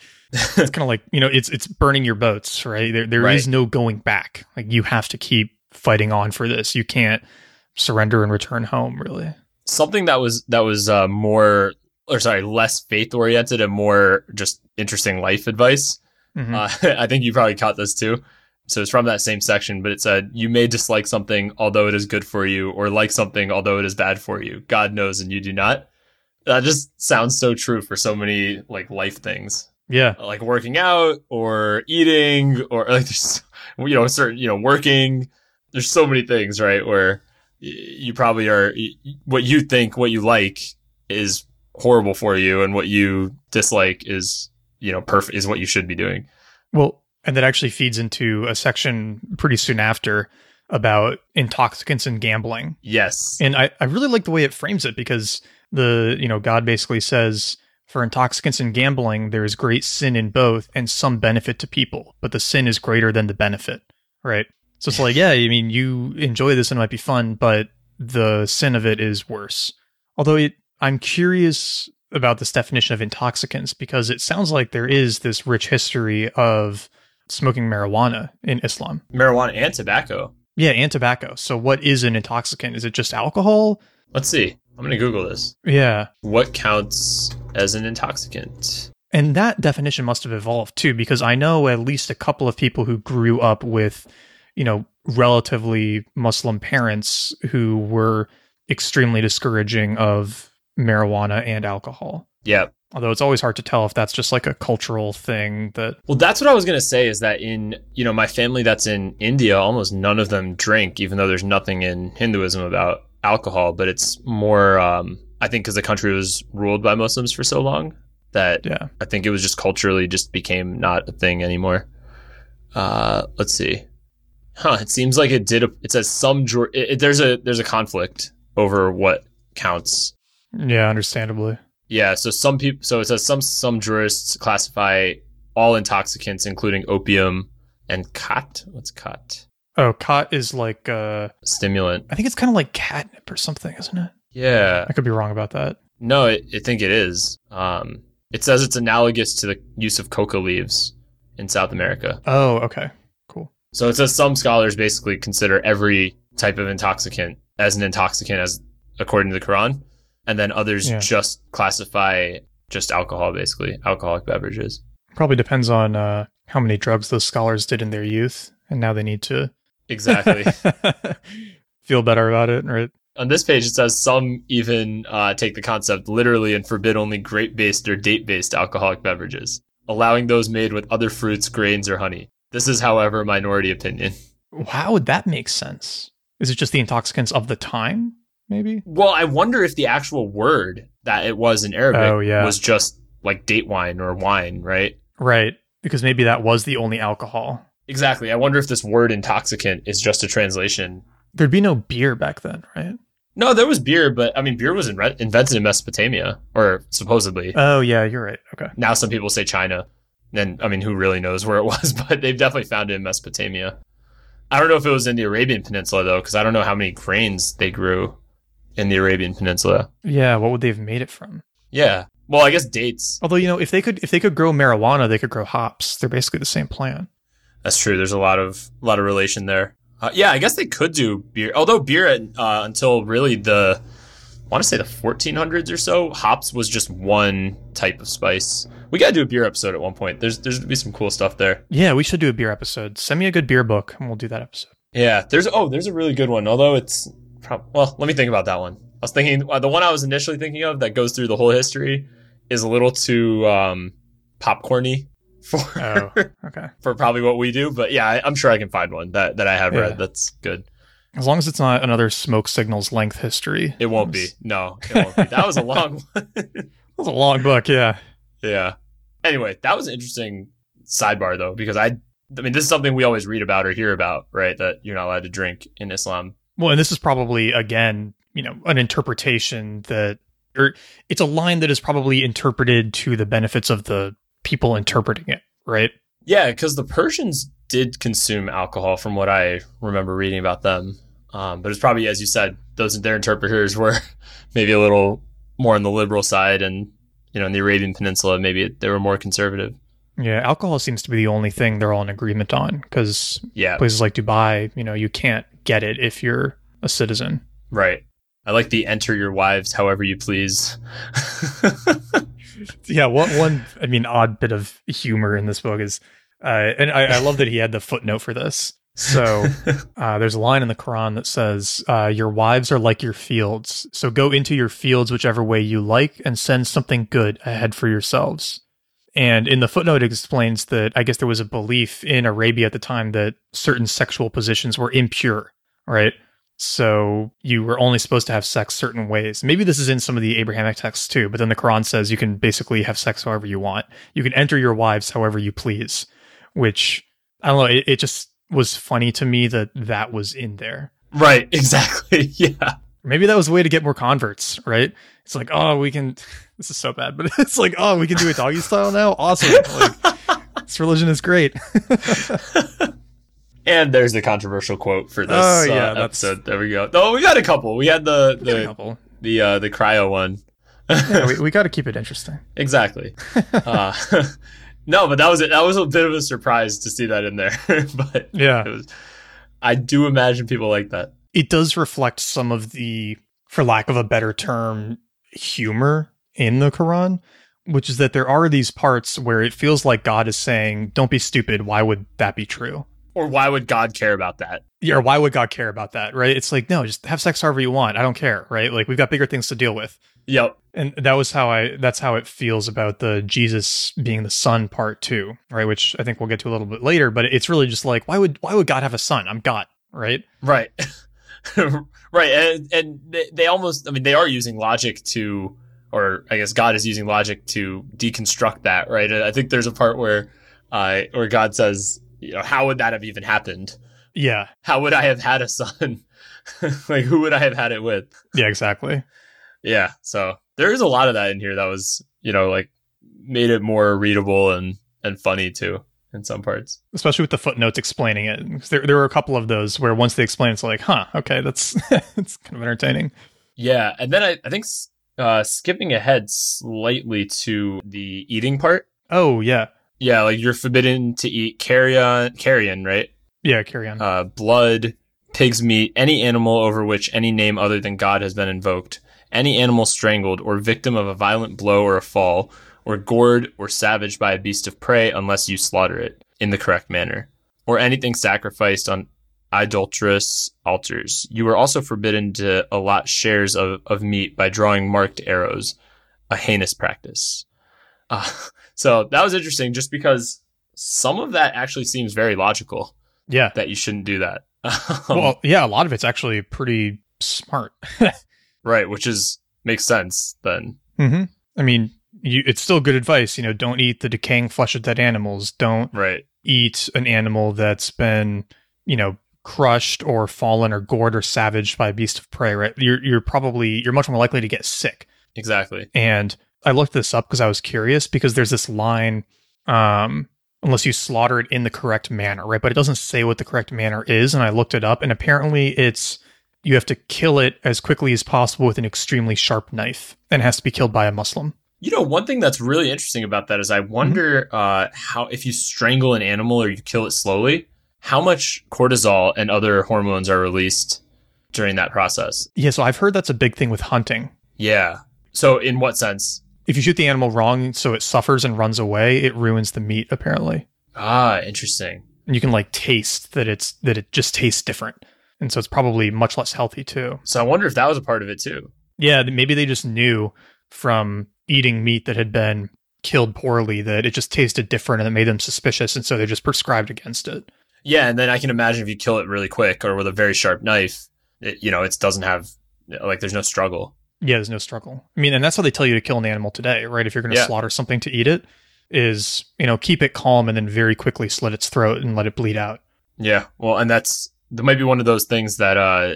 It's kind of like, you know, it's it's burning your boats, right? There there is Right. no going back. Like you have to keep fighting on for this. You can't surrender and return home, really. something that was that was uh, more or sorry, less faith oriented and more just interesting life advice. Mhm. Uh, [LAUGHS] I think you probably caught this too. So it's from that same section, but it said, You may dislike something although it is good for you, or like something although it is bad for you. God knows and you do not. That just sounds so true for so many like life things. Yeah. Uh, like working out or eating or [LAUGHS] like there's you know, certain you know, working. There's so many things, right? Where you probably are what you think, what you like is horrible for you, and what you dislike is, you know, perfect is what you should be doing. Well, and that actually feeds into a section pretty soon after about intoxicants and gambling. Yes. And I, I really like the way it frames it because the, you know, God basically says for intoxicants and gambling, there is great sin in both and some benefit to people, but the sin is greater than the benefit. Right. So it's like, [LAUGHS] yeah, I mean, you enjoy this and it might be fun, but the sin of it is worse. Although it, I'm curious about this definition of intoxicants because it sounds like there is this rich history of smoking marijuana in Islam. marijuana and tobacco. Yeah, and tobacco. So what is an intoxicant? Is it just alcohol? Let's see. I'm going to Google this. Yeah. What counts as an intoxicant? And that definition must have evolved too, because I know at least a couple of people who grew up with, you know, relatively Muslim parents who were extremely discouraging of marijuana and alcohol. Yeah. Although it's always hard to tell if that's just like a cultural thing that, Well, that's what I was going to say is that in, you know, my family that's in India, almost none of them drink, even though there's nothing in Hinduism about alcohol, but it's more, um, I think because the country was ruled by Muslims for so long that yeah. I think it was just culturally just became not a thing anymore. Uh, let's see. Huh. It seems like it did. A, it says some. It, it, there's a there's a conflict over what counts. Yeah, understandably. Yeah. So some people. So it says some some jurists classify all intoxicants, including opium and khat. What's khat? Oh, khat is like, uh, Stimulant. I think it's kind of like catnip or something, isn't it? Yeah. I could be wrong about that. No, I I think it is. Um, it says it's analogous to the use of coca leaves in South America. Oh, okay. Cool. So it says some scholars basically consider every type of intoxicant as an intoxicant as according to the Quran, and then others Yeah. just classify just alcohol, basically alcoholic beverages. Probably depends on uh, how many drugs those scholars did in their youth, and now they need to Exactly. [LAUGHS] feel better about it, right? On this page, it says some even uh, take the concept literally and forbid only grape-based or date-based alcoholic beverages, allowing those made with other fruits, grains, or honey. This is, however, a minority opinion. How would that make sense? Is it just the intoxicants of the time? Maybe. Well, I wonder if the actual word that it was in Arabic Oh, yeah. was just like date wine or wine, right? Right. Because maybe that was the only alcohol. Exactly. I wonder if this word intoxicant is just a translation. There'd be no beer back then, right? No, there was beer, but I mean, beer was inre- invented in Mesopotamia, or supposedly. Oh, yeah, you're right. Okay. now some people say China. And I mean, who really knows where it [LAUGHS] was, but they've definitely found it in Mesopotamia. I don't know if it was in the Arabian Peninsula, though, because I don't know how many grains they grew in the Arabian Peninsula. Yeah, what would they have made it from? Yeah. Well, I guess dates. Although, you know, if they could if they could grow marijuana, they could grow hops. They're basically the same plant. That's true. There's a lot of a lot of relation there. Uh, yeah, I guess they could do beer. Although beer uh, until really the, I want to say the 1400s or so, hops was just one type of spice. We got to do a beer episode at one point. There's there's gonna be some cool stuff there. Yeah, we should do a beer episode. Send me a good beer book, and we'll do that episode. Yeah, there's oh, there's a really good one. Although it's prob- well, let me think about that one. I was thinking uh, the one I was initially thinking of that goes through the whole history is a little too um, popcorny for Oh, [LAUGHS] okay. for probably what we do. But yeah, I, I'm sure I can find one that that I have Yeah. read that's good. As long as it's not another smoke signals length history. It won't be. No, it won't be. That was a long [LAUGHS] one. It was a long book, yeah. yeah. Anyway, that was an interesting sidebar though, because I I mean this is something we always read about or hear about, right? That you're not allowed to drink in Islam. Well, and this is probably again, you know, an interpretation that, or it's a line that is probably interpreted to the benefits of the people interpreting it, right? Yeah, because the Persians did consume alcohol, from what I remember reading about them. Um, but it's probably, as you said, those their interpreters [LAUGHS] were maybe a little more on the liberal side, and you know, in the Arabian Peninsula, maybe they were more conservative. Yeah, alcohol seems to be the only thing they're all in agreement on because Yeah, places like Dubai, you know, you can't get it if you're a citizen. right. I like the enter your wives however you please. [LAUGHS] [LAUGHS] Yeah, one one I mean odd bit of humor in this book is, uh, and I, I love that he had the footnote for this. So [LAUGHS] uh, there's a line in the Quran that says, uh, "Your wives are like your fields, so go into your fields whichever way you like, and send something good ahead for yourselves." And in the footnote, it explains that I guess there was a belief in Arabia at the time that certain sexual positions were impure, right? So you were only supposed to have sex certain ways. Maybe this is in some of the Abrahamic texts too, but then the Quran says you can basically have sex however you want. You can enter your wives however you please, which I don't know. It, it just was funny to me that that was in there. right, [LAUGHS] exactly. Yeah. Maybe that was a way to get more converts, right? It's like, oh, we can. [LAUGHS] This is so bad, but [LAUGHS] it's like, oh, we can do it doggy style now. Awesome! Like, this religion is great. And there's the controversial quote for this Oh, uh, yeah, that's- episode. There we go. Oh, we got a couple. We had the the couple. the uh, the cryo one. Yeah, we, [LAUGHS] we got to keep it interesting. Exactly. [LAUGHS] uh, [LAUGHS] no, but that was it. That was a bit of a surprise to see that in there. but Yeah. it was. I do imagine people like that. it does reflect some of the, for lack of a better term, humor in the Quran, which is that there are these parts where it feels like God is saying, Don't be stupid. Why would that be true? Or why would God care about that? Yeah, or why would God care about that? Right? It's like, no, just have sex however you want. I don't care. Right? Like, we've got bigger things to deal with. Yep. And that was how I, that's how it feels about the Jesus being the son part too, right? Which I think we'll get to a little bit later, but it's really just like, why would, why would God have a son? I'm God, right? Right. [LAUGHS] right. And and they, they almost. I mean, they are using logic to, or I guess God is using logic to deconstruct that. Right. I think there's a part where, uh, where God says, you know, how would that have even happened? Yeah. How would I have had a son? [LAUGHS] like, who would I have had it with? Yeah, exactly. Yeah. So there is a lot of that in here that was, you know, like made it more readable and and funny too in some parts. especially with the footnotes explaining it. There, there were a couple of those where once they explain, it's like, huh, okay, that's [LAUGHS] it's kind of entertaining. Yeah, and then I, I think uh, skipping ahead slightly to the eating part. Oh yeah, Yeah, like you're forbidden to eat carrion, carrion, right? yeah. carrion. Uh, blood, pig's meat, any animal over which any name other than God has been invoked, any animal strangled or victim of a violent blow or a fall, or gored or savaged by a beast of prey unless you slaughter it in the correct manner, or anything sacrificed on idolatrous altars. You are also forbidden to allot shares of, of meat by drawing marked arrows, a heinous practice. Uh, so that was interesting just because some of that actually seems very logical yeah. that you shouldn't do that. [LAUGHS] Well, yeah. A lot of it's actually pretty smart. [LAUGHS] right, which is makes sense then. hmm I mean, you, it's still good advice. You know, don't eat the decaying flesh of dead animals. Don't Right. eat an animal that's been, you know, crushed or fallen or gored or savaged by a beast of prey. Right. You're you're probably you're much more likely to get sick. Exactly. And I looked this up because I was curious because there's this line, um, unless you slaughter it in the correct manner, right? But it doesn't say what the correct manner is. And I looked it up, and apparently it's you have to kill it as quickly as possible with an extremely sharp knife and has to be killed by a Muslim. You know, one thing that's really interesting about that is I wonder uh, how if you strangle an animal or you kill it slowly, how much cortisol and other hormones are released during that process? Yeah, so I've heard that's a big thing with hunting. Yeah. So in what sense? If you shoot the animal wrong so it suffers and runs away, it ruins the meat apparently. Ah, interesting. And you can like taste that it's that it just tastes different. And so it's probably much less healthy too. So I wonder if that was a part of it too. Yeah, maybe they just knew from eating meat that had been killed poorly that it just tasted different and it made them suspicious and so they just prescribed against it. Yeah, and then I can imagine if you kill it really quick or with a very sharp knife, it, you know, it doesn't have like there's no struggle. Yeah, there's no struggle. I mean, and that's how they tell you to kill an animal today, right? If you're going to Yeah. slaughter something to eat it, is you know keep it calm and then very quickly slit its throat and let it bleed out. Yeah. Well, and that's that might be one of those things that uh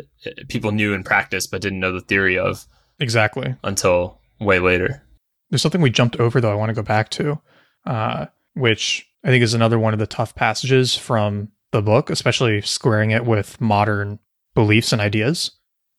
people knew in practice but didn't know the theory of Exactly. until way later. There's something we jumped over though. I want to go back to, uh, which I think is another one of the tough passages from the book, especially squaring it with modern beliefs and ideas.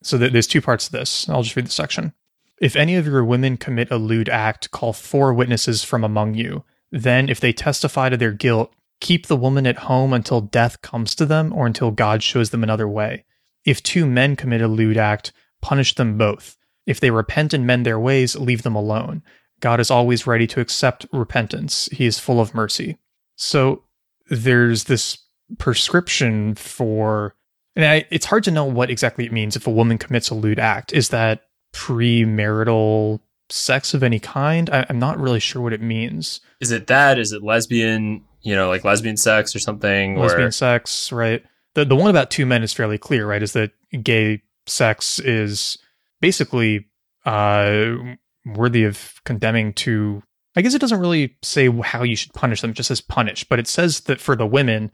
So th- there's two parts to this. I'll just read the section. If any of your women commit a lewd act, call four witnesses from among you. Then, if they testify to their guilt, keep the woman at home until death comes to them or until God shows them another way. If two men commit a lewd act, punish them both. If they repent and mend their ways, leave them alone. God is always ready to accept repentance. He is full of mercy. So there's this prescription for, and I, it's hard to know what exactly it means if a woman commits a lewd act. Is that premarital sex of any kind? I, I'm not really sure what it means. Is it that? Is it lesbian? You know, like lesbian sex or something? Lesbian or sex, right? The the one about two men is fairly clear, right? Is that gay sex is basically uh, worthy of condemning to. I guess it doesn't really say how you should punish them; it just says punish. But it says that for the women,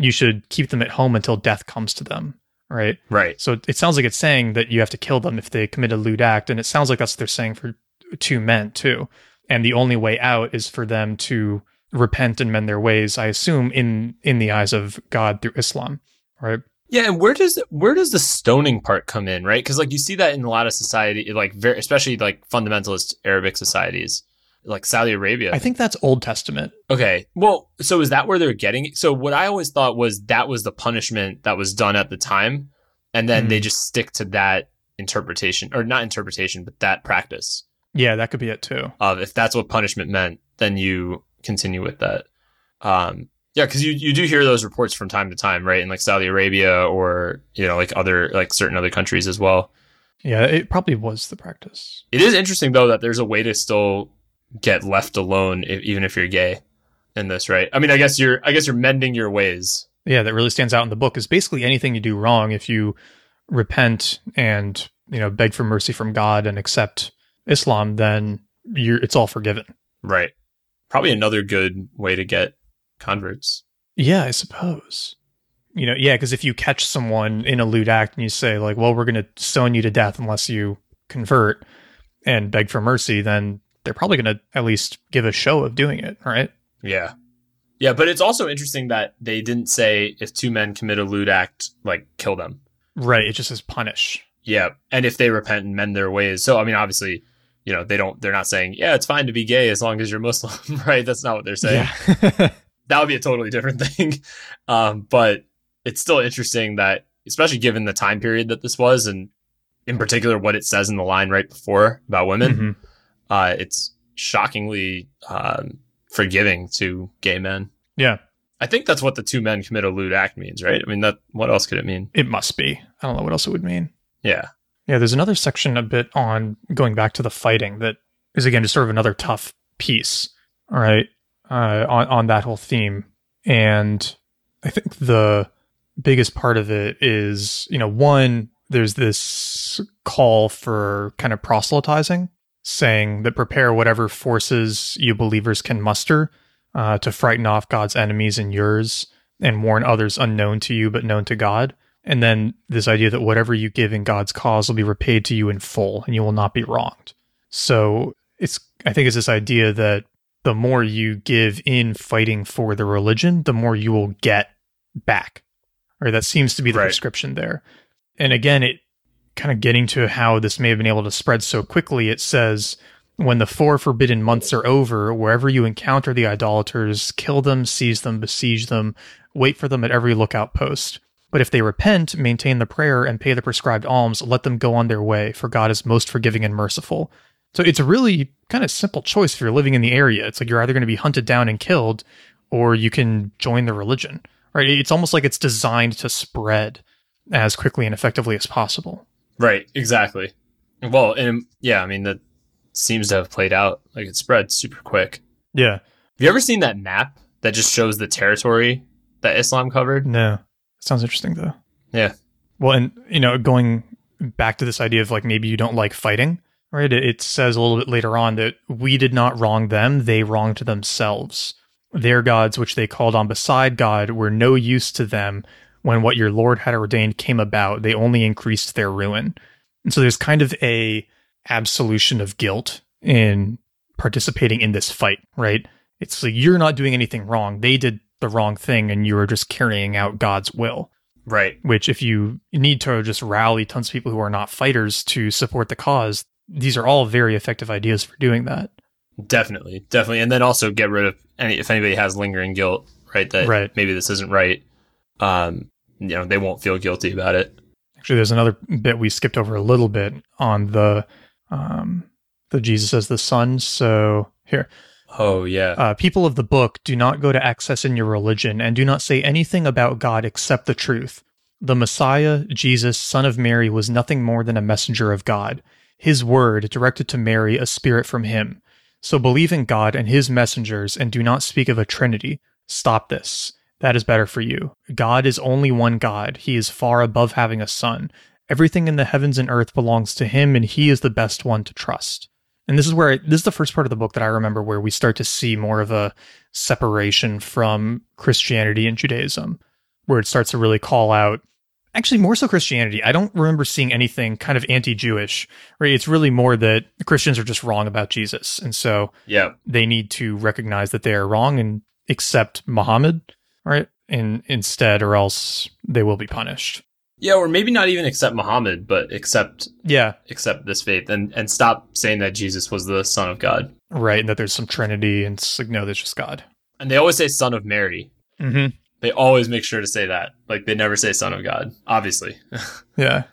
you should keep them at home until death comes to them, right? right? So it sounds like it's saying that you have to kill them if they commit a lewd act, and it sounds like that's what they're saying for two men too. And the only way out is for them to repent and mend their ways. I assume in in the eyes of God through Islam, right? Yeah, and where does where does the stoning part come in, right? Because like you see that in a lot of society, like very especially like fundamentalist Arabic societies, like Saudi Arabia. I think that's Old Testament. Okay. Well, so is that where they're getting it? So what I always thought was that was the punishment that was done at the time. And then they Hmm. just stick to that interpretation or not interpretation, but that practice Yeah, that could be it too. of if that's what punishment meant, then you continue with that. Um, yeah, because you, you do hear those reports from time to time, right? In like Saudi Arabia or, you know, like other, like certain other countries as well. Yeah, it probably was the practice. It is interesting though that there's a way to still get left alone if, even if you're gay in this, right? I mean, I guess you're, I guess you're mending your ways. Yeah, that really stands out in the book is basically anything you do wrong if you repent and you know beg for mercy from God and accept Islam, then you're it's all forgiven. Right. Probably another good way to get converts. Yeah, I suppose. You know, yeah, because if you catch someone in a lewd act and you say like, "Well, we're going to stone you to death unless you convert and beg for mercy," then they're probably going to at least give a show of doing it, right? Yeah. Yeah, but it's also interesting that they didn't say if two men commit a lewd act, like kill them. Right. It just says punish. Yeah. And if they repent and mend their ways. So I mean obviously, you know, they don't they're not saying, Yeah, it's fine to be gay as long as you're Muslim, [LAUGHS] right? That's not what they're saying. Yeah. [LAUGHS] That would be a totally different [LAUGHS] thing. Um, but it's still interesting that especially given the time period that this was and in particular what it says in the line right before about women. Mhm. Uh, it's shockingly um, forgiving to gay men. Yeah. I think that's what the two men commit a lewd act means, right? I mean, that what else could it mean? It must be. I don't know what else it would mean. Yeah, Yeah, there's another section a bit on going back to the fighting that is again just sort of another tough piece, all right, uh, on on that whole theme. And I think the biggest part of it is, you know, one, there's this call for kind of proselytizing, saying that prepare whatever forces you believers can muster uh, to frighten off God's enemies and yours, and warn others unknown to you but known to God. And then this idea that whatever you give in God's cause will be repaid to you in full and you will not be wronged. So it's, I think it's this idea that the more you give in fighting for the religion, the more you will get back. Or that seems to be the Right. prescription there. And again, it kind of getting to how this may have been able to spread so quickly, it says When the four forbidden months are over, wherever you encounter the idolaters, kill them, seize them, besiege them, wait for them at every lookout post. But if they repent, maintain the prayer, and pay the prescribed alms, let them go on their way, for God is most forgiving and merciful. So it's a really kind of simple choice if you're living in the area. It's like you're either going to be hunted down and killed, or you can join the religion, right? It's almost like it's designed to spread as quickly and effectively as possible. Right, exactly. Well, and yeah, I mean, that seems to have played out. Like it spread super quick. Yeah. Have you ever seen that map that just shows the territory that Islam covered? No. Sounds interesting though. Yeah. Well, and you know, going back to this idea of like maybe you don't like fighting, right? It says a little bit later on that we did not wrong them; they wronged themselves. Their gods, which they called on beside God, were no use to them when what your Lord had ordained came about. They only increased their ruin. And so there's kind of a absolution of guilt in participating in this fight, right? It's like you're not doing anything wrong. They did the wrong thing and you are just carrying out God's will. Right. Which, if you need to just rally tons of people who are not fighters to support the cause, these are all very effective ideas for doing that. Definitely, definitely, and then also get rid of any if anybody has lingering guilt, right? That right. maybe this isn't right. Um, you know, they won't feel guilty about it. Actually, there's another bit we skipped over a little bit on the um the Jesus as the Son. So here, Oh, yeah. Uh, people of the book, do not go to excess in your religion and do not say anything about God except the truth. The Messiah, Jesus, son of Mary, was nothing more than a messenger of God. His word directed to Mary a spirit from him. So believe in God and his messengers and do not speak of a trinity. Stop this. That is better for you. God is only one God. He is far above having a son. Everything in the heavens and earth belongs to him, and he is the best one to trust and this is where I, this is the first part of the book that I remember where we start to see more of a separation from Christianity and Judaism, where it starts to really call out actually more so Christianity. I don't remember seeing anything kind of anti-Jewish. Right? It's really more that Christians are just wrong about Jesus, and so yeah, they need to recognize that they are wrong and accept Muhammad, right? And instead, or else they will be punished. Yeah, or maybe not even accept Muhammad, but accept yeah, accept this faith and and stop saying that Jesus was the son of God. Right, and that there's some Trinity, and it's like no, there's just God. And they always say son of Mary. Mm-hmm. They always make sure to say that. Like they never say son of God. Obviously. [LAUGHS] yeah.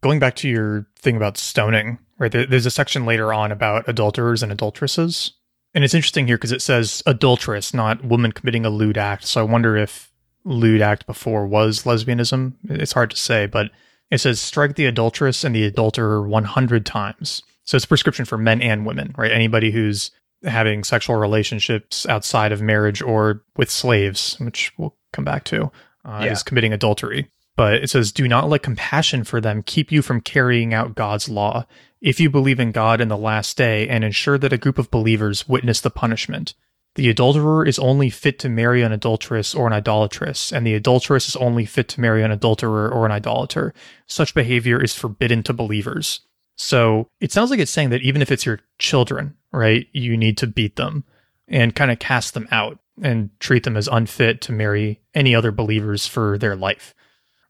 Going back to your thing about stoning, right? There's a section later on about adulterers and adulteresses. And it's interesting here because it says adulteress, not woman committing a lewd act. So I wonder if lewd act before was lesbianism. It's hard to say, but it says strike the adulteress and the adulterer 100 times. So it's a prescription for men and women, right? Anybody who's having sexual relationships outside of marriage or with slaves, which we'll come back to, uh, yeah. is committing adultery. But it says, do not let compassion for them keep you from carrying out God's law. If you believe in God in the last day and ensure that a group of believers witness the punishment, the adulterer is only fit to marry an adulteress or an idolatress, and the adulteress is only fit to marry an adulterer or an idolater. Such behavior is forbidden to believers. So it sounds like it's saying that even if it's your children, right, you need to beat them and kind of cast them out and treat them as unfit to marry any other believers for their life.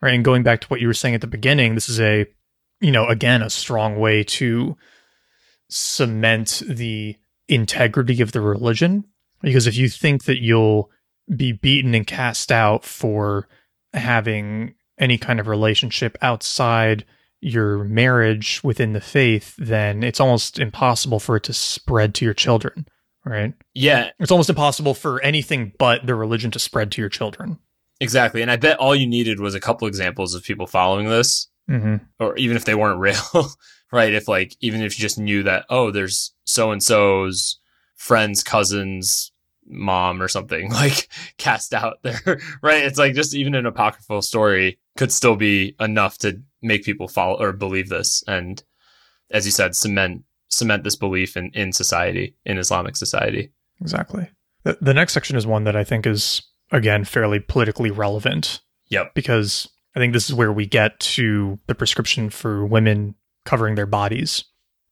Right. And going back to what you were saying at the beginning, this is a, you know, again, a strong way to cement the integrity of the religion because if you think that you'll be beaten and cast out for having any kind of relationship outside your marriage within the faith, then it's almost impossible for it to spread to your children, right? Yeah. It's almost impossible for anything but the religion to spread to your children. Exactly. And I bet all you needed was a couple examples of people following this, mm-hmm. or even if they weren't [LAUGHS] real, right? If, like, even if you just knew that, oh, there's so and so's friend's cousin's mom or something [LAUGHS] like cast out there, [LAUGHS] right? It's like just even an apocryphal story could still be enough to make people follow or believe this. And as you said, cement, cement this belief in, in society, in Islamic society. Exactly. The, the next section is one that I think is, again, fairly politically relevant. Yep. Because I think this is where we get to the prescription for women covering their bodies.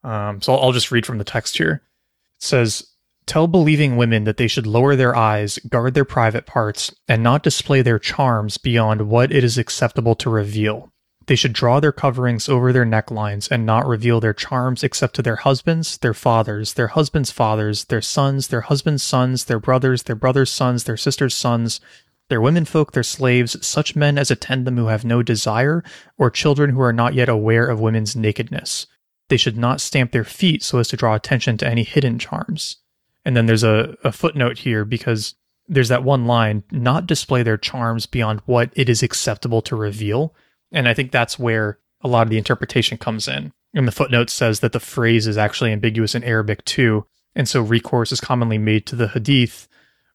Um, so I'll, I'll just read from the text here. It says, Tell believing women that they should lower their eyes, guard their private parts, and not display their charms beyond what it is acceptable to reveal. They should draw their coverings over their necklines and not reveal their charms except to their husbands, their fathers, their husbands' fathers, their sons, their husbands' sons, their brothers, their brothers' sons, their sisters' sons, their womenfolk, their slaves, such men as attend them who have no desire, or children who are not yet aware of women's nakedness. They should not stamp their feet so as to draw attention to any hidden charms. And then there's a, a footnote here because there's that one line not display their charms beyond what it is acceptable to reveal. And I think that's where a lot of the interpretation comes in. And the footnote says that the phrase is actually ambiguous in Arabic too. And so recourse is commonly made to the hadith,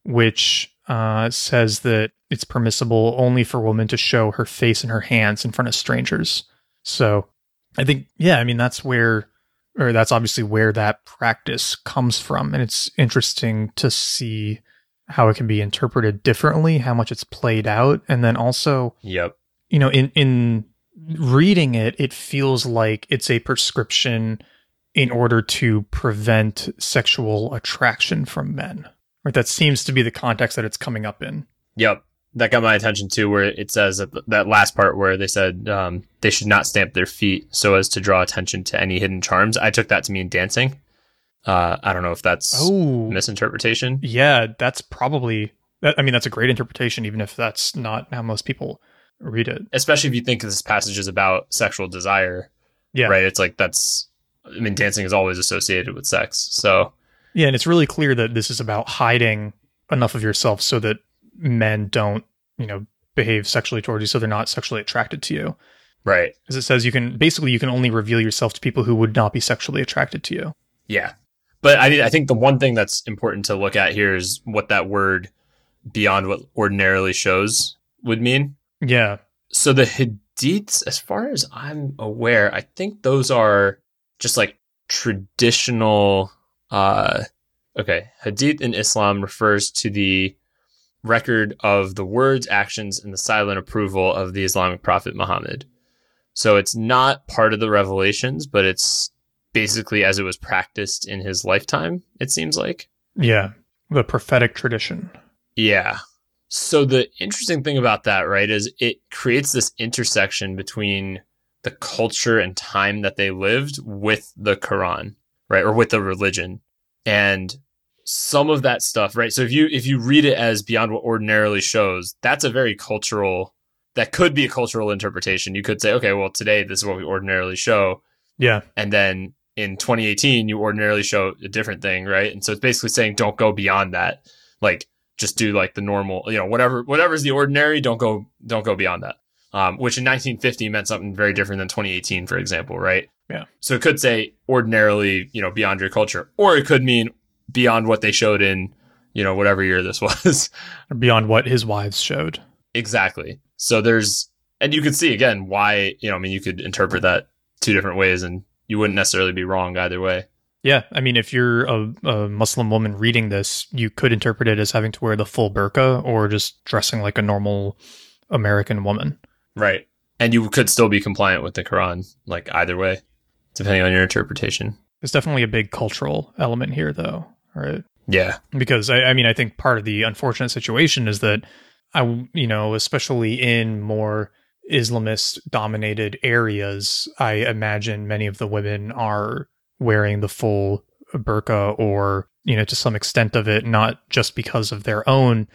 which uh, says that it's permissible only for a woman to show her face and her hands in front of strangers. So I think, yeah, I mean, that's where, or that's obviously where that practice comes from. And it's interesting to see how it can be interpreted differently, how much it's played out. And then also, yep. you know, in, in reading it, it feels like it's a prescription in order to prevent sexual attraction from men. Right? That seems to be the context that it's coming up in. Yep that got my attention too, where it says that, that last part where they said um, they should not stamp their feet so as to draw attention to any hidden charms. I took that to mean dancing. Uh, I don't know if that's oh, misinterpretation. Yeah, that's probably. That, I mean, that's a great interpretation, even if that's not how most people read it. Especially if you think this passage is about sexual desire. Yeah. Right. It's like that's. I mean, dancing is always associated with sex. So. Yeah, and it's really clear that this is about hiding enough of yourself so that men don't, you know, behave sexually towards you so they're not sexually attracted to you. Right. As it says, you can basically you can only reveal yourself to people who would not be sexually attracted to you. Yeah. But I, I think the one thing that's important to look at here is what that word beyond what ordinarily shows would mean. Yeah. So the hadiths, as far as I'm aware, I think those are just like traditional uh okay. Hadith in Islam refers to the record of the words, actions, and the silent approval of the Islamic prophet Muhammad. So it's not part of the revelations, but it's basically as it was practiced in his lifetime, it seems like. Yeah, the prophetic tradition. Yeah. So the interesting thing about that, right, is it creates this intersection between the culture and time that they lived with the Quran, right, or with the religion. And some of that stuff, right? So if you if you read it as beyond what ordinarily shows, that's a very cultural that could be a cultural interpretation. You could say, okay, well today this is what we ordinarily show. Yeah. And then in 2018 you ordinarily show a different thing, right? And so it's basically saying don't go beyond that. Like just do like the normal, you know, whatever whatever's the ordinary, don't go don't go beyond that. Um, which in 1950 meant something very different than 2018, for example, right? Yeah. So it could say ordinarily, you know, beyond your culture, or it could mean beyond what they showed in, you know, whatever year this [LAUGHS] was. beyond what his wives showed. Exactly. So there's, and you could see again why, you know, I mean, you could interpret that two different ways and you wouldn't necessarily be wrong either way. Yeah. I mean, if you're a, a Muslim woman reading this, you could interpret it as having to wear the full burqa or just dressing like a normal American woman. Right. And you could still be compliant with the Quran, like either way, depending on your interpretation. There's definitely a big cultural element here, though right? Yeah. Because I, I mean, I think part of the unfortunate situation is that I, you know, especially in more Islamist dominated areas, I imagine many of the women are wearing the full burqa or, you know, to some extent of it, not just because of their own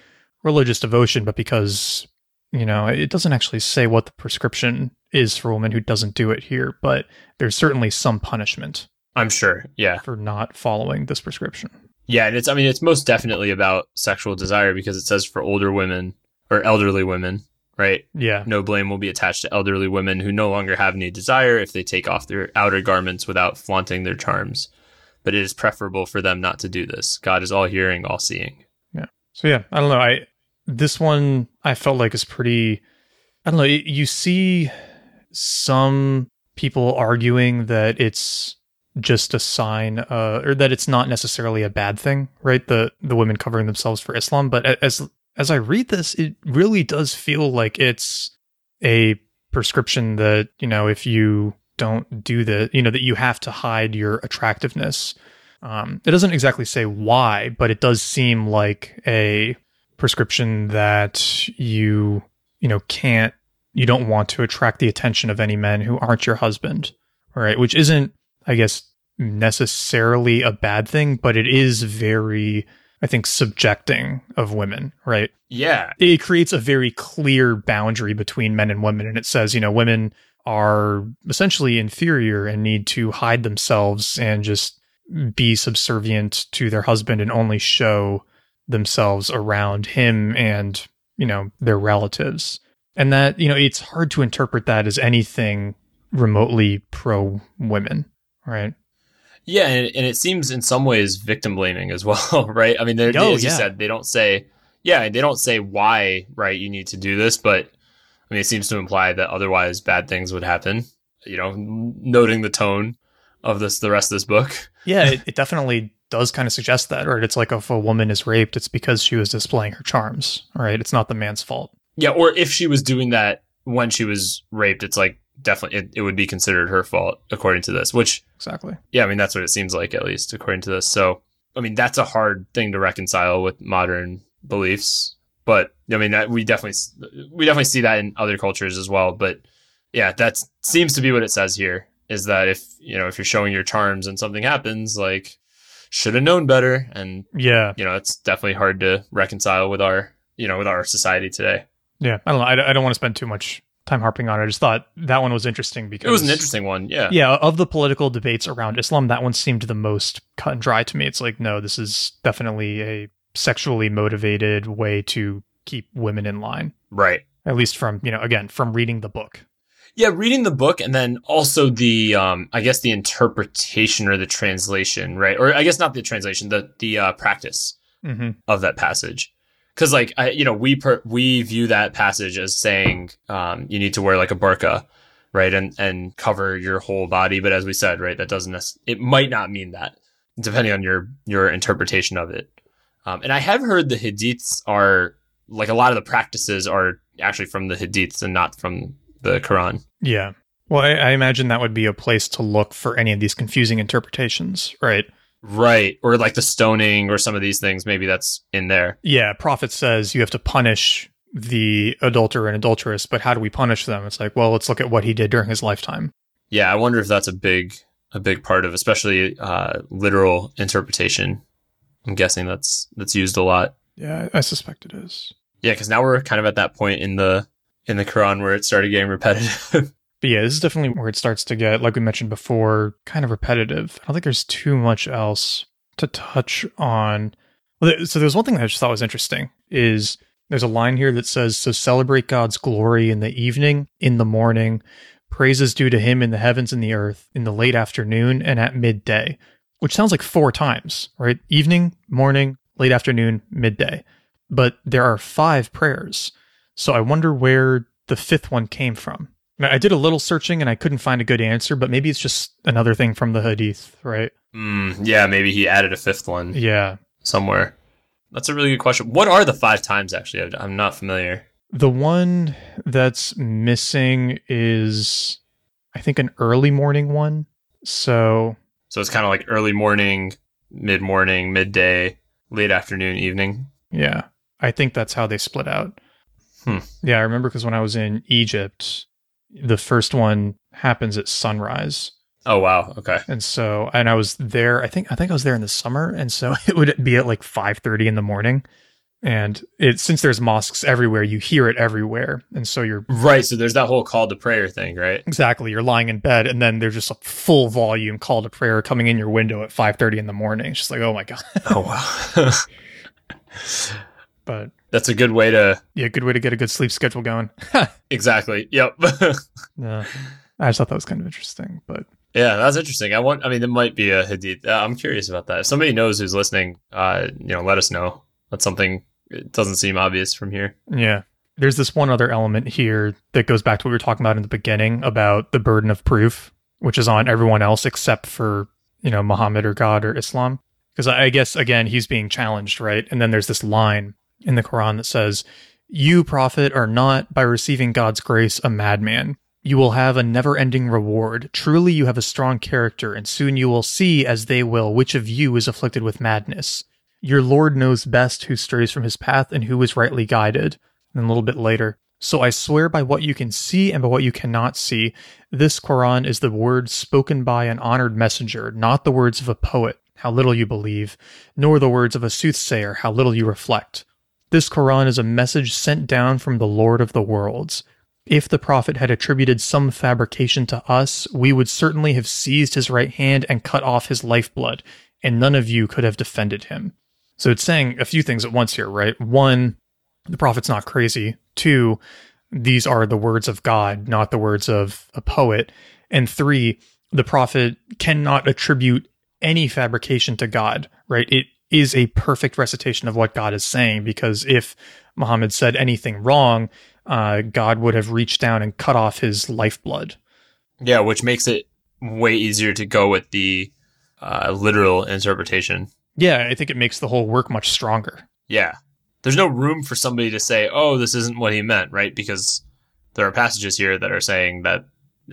religious devotion, but because, you know, it doesn't actually say what the prescription is for a woman who doesn't do it here, but there's certainly some punishment. I'm sure. Yeah. For not following this prescription. Yeah, and it's I mean it's most definitely about sexual desire because it says for older women or elderly women, right? Yeah. No blame will be attached to elderly women who no longer have any desire if they take off their outer garments without flaunting their charms. But it is preferable for them not to do this. God is all hearing, all seeing. Yeah. So yeah, I don't know. I this one I felt like is pretty I don't know, you see some people arguing that it's just a sign uh, or that it's not necessarily a bad thing right? The the women covering themselves for islam. But as as i read this it really does feel like it's a prescription that you know if you don't do the you know that you have to hide your attractiveness. Um, it doesn't exactly say why but it does seem like a prescription that you you know can't you don't want to attract the attention of any men who aren't your husband, right? Which isn't, I guess, necessarily a bad thing, but it is very, I think, subjecting of women, right? Yeah. It creates a very clear boundary between men and women. And it says, you know, women are essentially inferior and need to hide themselves and just be subservient to their husband and only show themselves around him and, you know, their relatives. And that, you know, it's hard to interpret that as anything remotely pro women, right? Yeah, and, and it seems in some ways victim blaming as [LAUGHS] well, right? I mean, they, Oh, as you said, they don't say, yeah, they don't say why, right? You need to do this, but I mean, it seems to imply that otherwise bad things would happen. You know, noting the tone of this, the rest of this book. Yeah, [LAUGHS] it, it definitely does kind of suggest that, right? It's like if a woman is raped, it's because she was displaying her charms, right? It's not the man's fault. Yeah, or if she was doing that when she was raped, it's like definitely it, it would be considered her fault according to this. Which, Exactly. yeah, I mean, that's what it seems like at least according to this. So, I mean, that's a hard thing to reconcile with modern beliefs. But I mean, that, we definitely we definitely see that in other cultures as well. But yeah, that seems to be what it says here is that if you know if you're showing your charms and something happens, like should have known better, and Yeah. you know it's definitely hard to reconcile with our you know with our society today. Yeah. I don't know. I, I don't want to spend too much time harping on it. I just thought that one was interesting because It was an interesting one, yeah. Yeah, of the political debates around Islam, that one seemed the most cut and dry to me. It's like, no, this is definitely a sexually motivated way to keep women in line. Right. At least from, you know, again, from reading the book. Yeah, reading the book and then also the um I guess the interpretation or the translation, right? Or I guess not the translation, the the uh, practice hmm of that passage. Cuz like I you know, we per, we view that passage as saying um you need to wear like a burqa, right? And and cover your whole body, but as we said, right, that doesn't nec- it might not mean that depending on your your interpretation of it. Um and I have heard the hadiths are like a lot of the practices are actually from the hadiths and not from the Quran. Yeah. Well, I, I imagine that would be a place to look for any of these confusing interpretations, right? Right. Or like the stoning or some of these things, maybe that's in there. Yeah, prophet says you have to punish the adulterer and adulteress, but how do we punish them? It's like, well, let's look at what he did during his lifetime. Yeah, I wonder if that's a big a big part of especially uh literal interpretation. I'm guessing that's that's used a lot. Yeah, I suspect it is. Yeah, because now we're kind of at that point in the in the Quran where it started getting repetitive. [LAUGHS] But yeah, this is definitely where it starts to get, like we mentioned before, kind of repetitive. I don't think there's too much else to touch on. So there's one thing that I just thought was interesting is there's a line here that says, "So celebrate God's glory in the evening, in the morning, praises due to Him in the heavens and the earth, in the late afternoon and at midday," which sounds like four times, right? Evening, morning, late afternoon, midday. But there are five prayers, so I wonder where the fifth one came from. I did a little searching and I couldn't find a good answer, but maybe it's just another thing from the Hadith, right? mm, yeah, maybe he added a fifth one Yeah. somewhere. That's a really good question. What are the five times actually? I'm not familiar. The one that's missing is, I think, an early morning one. So, So it's kind of like early morning, mid morning, midday, late afternoon, evening. yeah, I think that's how they split out. Hmm. Yeah, I remember because when I was in Egypt, the first one happens at sunrise. Oh wow. Okay. And so, and I was there. I think I think I was there in the summer, and so [LAUGHS] it would be at like five thirty in the morning. And it since there's mosques everywhere, you hear it everywhere, and so you're Right. So there's that whole call to prayer thing, right? exactly you're lying in bed, and then there's just a full volume call to prayer coming in your window at five thirty in the morning. It's just like, oh my god! Oh wow. [LAUGHS] But That's a good way to yeah, good way to get a good sleep schedule going. [LAUGHS] exactly. Yep. [LAUGHS] yeah, I just thought that was kind of interesting. But yeah, that's interesting. I want. I mean, it might be a hadith. Uh, I'm curious about that. If somebody knows who's listening, uh, you know, let us know. That's something. It doesn't seem obvious from here. Yeah. There's this one other element here that goes back to what we were talking about in the beginning about the burden of proof, which is on everyone else except for, you know, Muhammad or God or Islam. Because I guess, again, he's being challenged, right? And then there's this line in the Quran that says, You, prophet, are not, by receiving God's grace, a madman. You will have a never ending reward. Truly, you have a strong character, and soon you will see, as they will, which of you is afflicted with madness. Your Lord knows best who strays from his path and who is rightly guided. And a little bit later, So I swear by what you can see and by what you cannot see, this Quran is the word spoken by an honored messenger, not the words of a poet, how little you believe, nor the words of a soothsayer, how little you reflect. This Quran is a message sent down from the Lord of the worlds. If the Prophet had attributed some fabrication to us, we would certainly have seized his right hand and cut off his lifeblood, and none of you could have defended him. So it's saying a few things at once here, right? One, the prophet's not crazy. Two, these are the words of God, not the words of a poet. And three, the prophet cannot attribute any fabrication to God, right? It is a perfect recitation of what God is saying because if Muhammad said anything wrong, uh, God would have reached down and cut off his lifeblood. Yeah, which makes it way easier to go with the uh, literal interpretation. Yeah, I think it makes the whole work much stronger. Yeah. There's no room for somebody to say, oh, this isn't what he meant, right? Because there are passages here that are saying that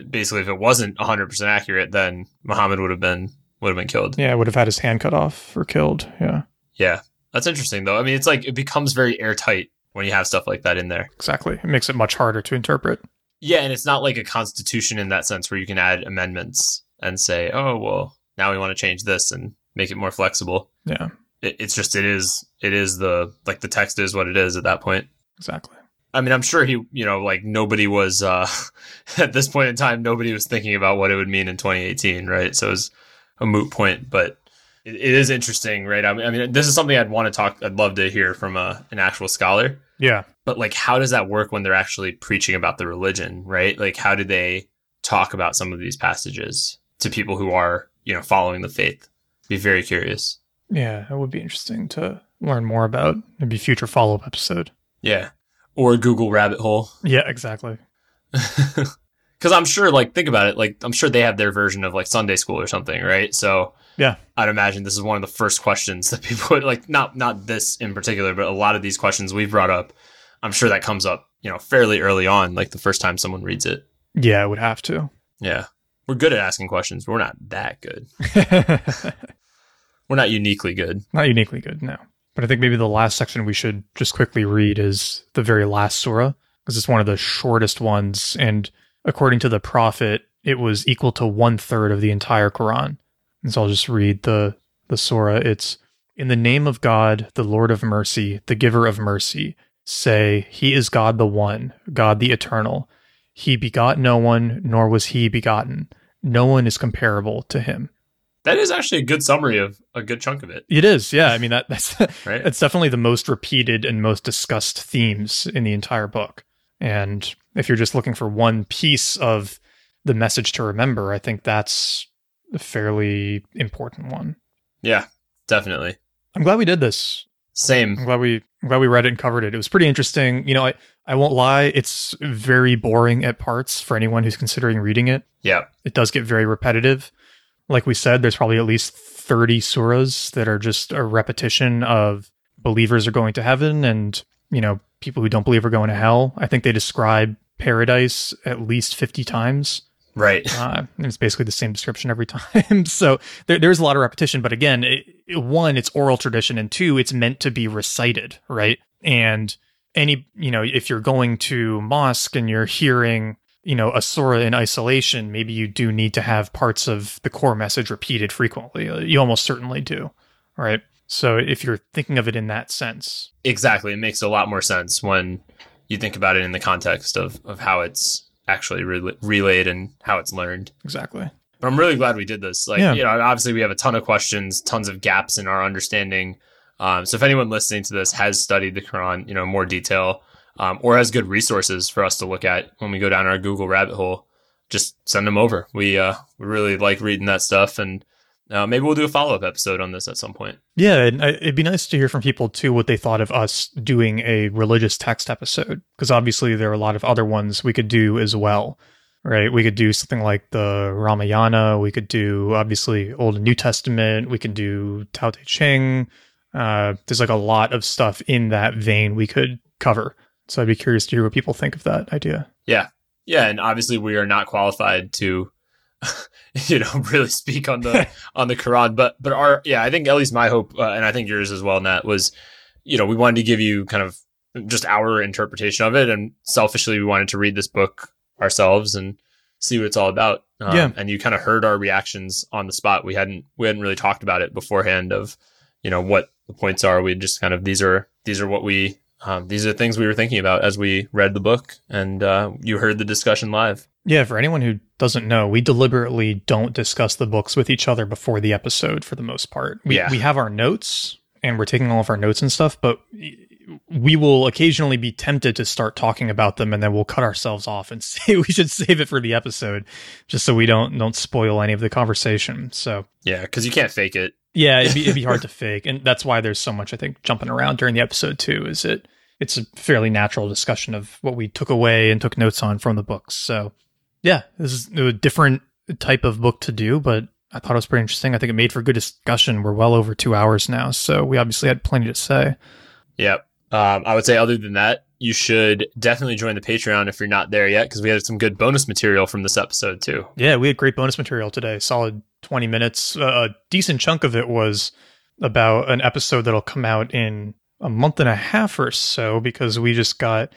basically if it wasn't 100% accurate, then Muhammad would have been would have been killed. Yeah, would have had his hand cut off or killed. Yeah. Yeah. That's interesting though. I mean, it's like it becomes very airtight when you have stuff like that in there. Exactly. It makes it much harder to interpret. Yeah, and it's not like a constitution in that sense where you can add amendments and say, "Oh, well, now we want to change this and make it more flexible." Yeah. It, it's just it is it is the like the text is what it is at that point. Exactly. I mean, I'm sure he, you know, like nobody was uh [LAUGHS] at this point in time nobody was thinking about what it would mean in 2018, right? So it was a moot point, but it, it is interesting, right? I mean, I mean, this is something I'd want to talk I'd love to hear from a, an actual scholar. Yeah. But like how does that work when they're actually preaching about the religion, right? Like how do they talk about some of these passages to people who are, you know, following the faith? Be very curious. Yeah, it would be interesting to learn more about. Maybe future follow up episode. Yeah. Or Google rabbit hole. Yeah, exactly. [LAUGHS] Because I'm sure, like, think about it. Like, I'm sure they have their version of like Sunday school or something, right? So, Yeah. I'd imagine this is one of the first questions [LAUGHS] that people would like. Not not this in particular, but a lot of these questions we've brought up. I'm sure that comes up, you know, fairly early on, like the first time someone reads it. Yeah, it would have to. Yeah, we're good at asking questions, but we're not that good. [LAUGHS] [LAUGHS] We're not uniquely good. Not uniquely good, no. But I think maybe the last section we should just quickly read is the very last surah, because it's one of the shortest ones. And according to the Prophet, it was equal to one third of the entire Quran. And so I'll just read the, the surah. It's In the name of God, the Lord of mercy, the giver of mercy, say, He is God the One, God the Eternal. He begot no one, nor was he begotten. No one is comparable to him. That is actually a good summary of a good chunk of it, It is, yeah. I mean that that's [LAUGHS] right? it's definitely the most repeated and most discussed themes in the entire book. And if you're just looking for one piece of the message to remember, I think that's a fairly important one. yeah, definitely. I'm glad we did this. Same. I'm glad we I'm glad we read it and covered it. It was pretty interesting. You know, I, I won't lie, it's very boring at parts for anyone who's considering reading it. Yeah. It does get very repetitive. Like we said, there's probably at least 30 surahs that are just a repetition of believers are going to heaven and, you know, people who don't believe are going to hell. I think they describe paradise at least 50 times. Right. Uh, and it's basically the same description every [LAUGHS] time. so there, there's a lot of repetition. But again, it, it- one, it's oral tradition, and two, it's meant to be recited, right? And any, you know, if you're going to mosque and you're hearing, you know, a surah in isolation, maybe you do need to have parts of the core message repeated frequently. You almost certainly do, right? So if you're thinking of it in that sense, Exactly. It makes a lot more sense when you think about it in the context of, of how it's actually re- relayed and how it's learned. exactly. But I'm really glad we did this. Like, Yeah. you know, obviously we have a ton of questions, tons of gaps in our understanding. Um, so if anyone listening to this has studied the Quran, you know, in more detail, um, or has good resources for us to look at when we go down our Google rabbit hole, just send them over. We uh, we really like reading that stuff, and uh, maybe we'll do a follow up episode on this at some point. Yeah, and I- it'd be nice to hear from people too what they thought of us doing a religious text episode because obviously there are a lot of other ones we could do as well, right? We could do something like the Ramayana. We could do obviously Old and New Testament. We could do Tao Te Ching. Uh, there's like a lot of stuff in that vein we could cover. So I'd be curious to hear what people think of that idea. Yeah, yeah, and obviously we are not qualified to, [LAUGHS] [LAUGHS] you know, really speak on the [LAUGHS] on the Quran. But but our yeah, I think at least my hope, uh, and I think yours as well, Nat, was, you know, we wanted to give you kind of just our interpretation of it. And selfishly, we wanted to read this book ourselves and see what it's all about. Um, Yeah. And you kind of heard our reactions on the spot. We hadn't we hadn't really talked about it beforehand of, you know, what the points are. We just kind of these are these are what we um, these are things we were thinking about as we read the book, and uh, you heard the discussion live. Yeah, for anyone who doesn't know, we deliberately don't discuss the books with each other before the episode for the most part. We, Yeah. we have our notes and we're taking all of our notes and stuff, but we will occasionally be tempted to start talking about them and then we'll cut ourselves off and [LAUGHS] say we should save it for the episode just so we don't don't spoil any of the conversation. So Yeah, because you can't fake it. yeah, it'd be, it'd be hard to [LAUGHS] fake, and that's why there's so much I think jumping around during the episode too. Is it? It's a fairly natural discussion of what we took away and took notes on from the books. So yeah, this is a different type of book to do, but I thought it was pretty interesting. I think it made for good discussion. We're well over two hours now, so we obviously had plenty to say. Yep. Um, I would say, other than that, you should definitely join the Patreon if you're not there yet, because we had some good bonus material from this episode too. Yeah, we had great bonus material today. Solid 20 minutes. Uh, a decent chunk of it was about an episode that'll come out in a month and a half or so because we just got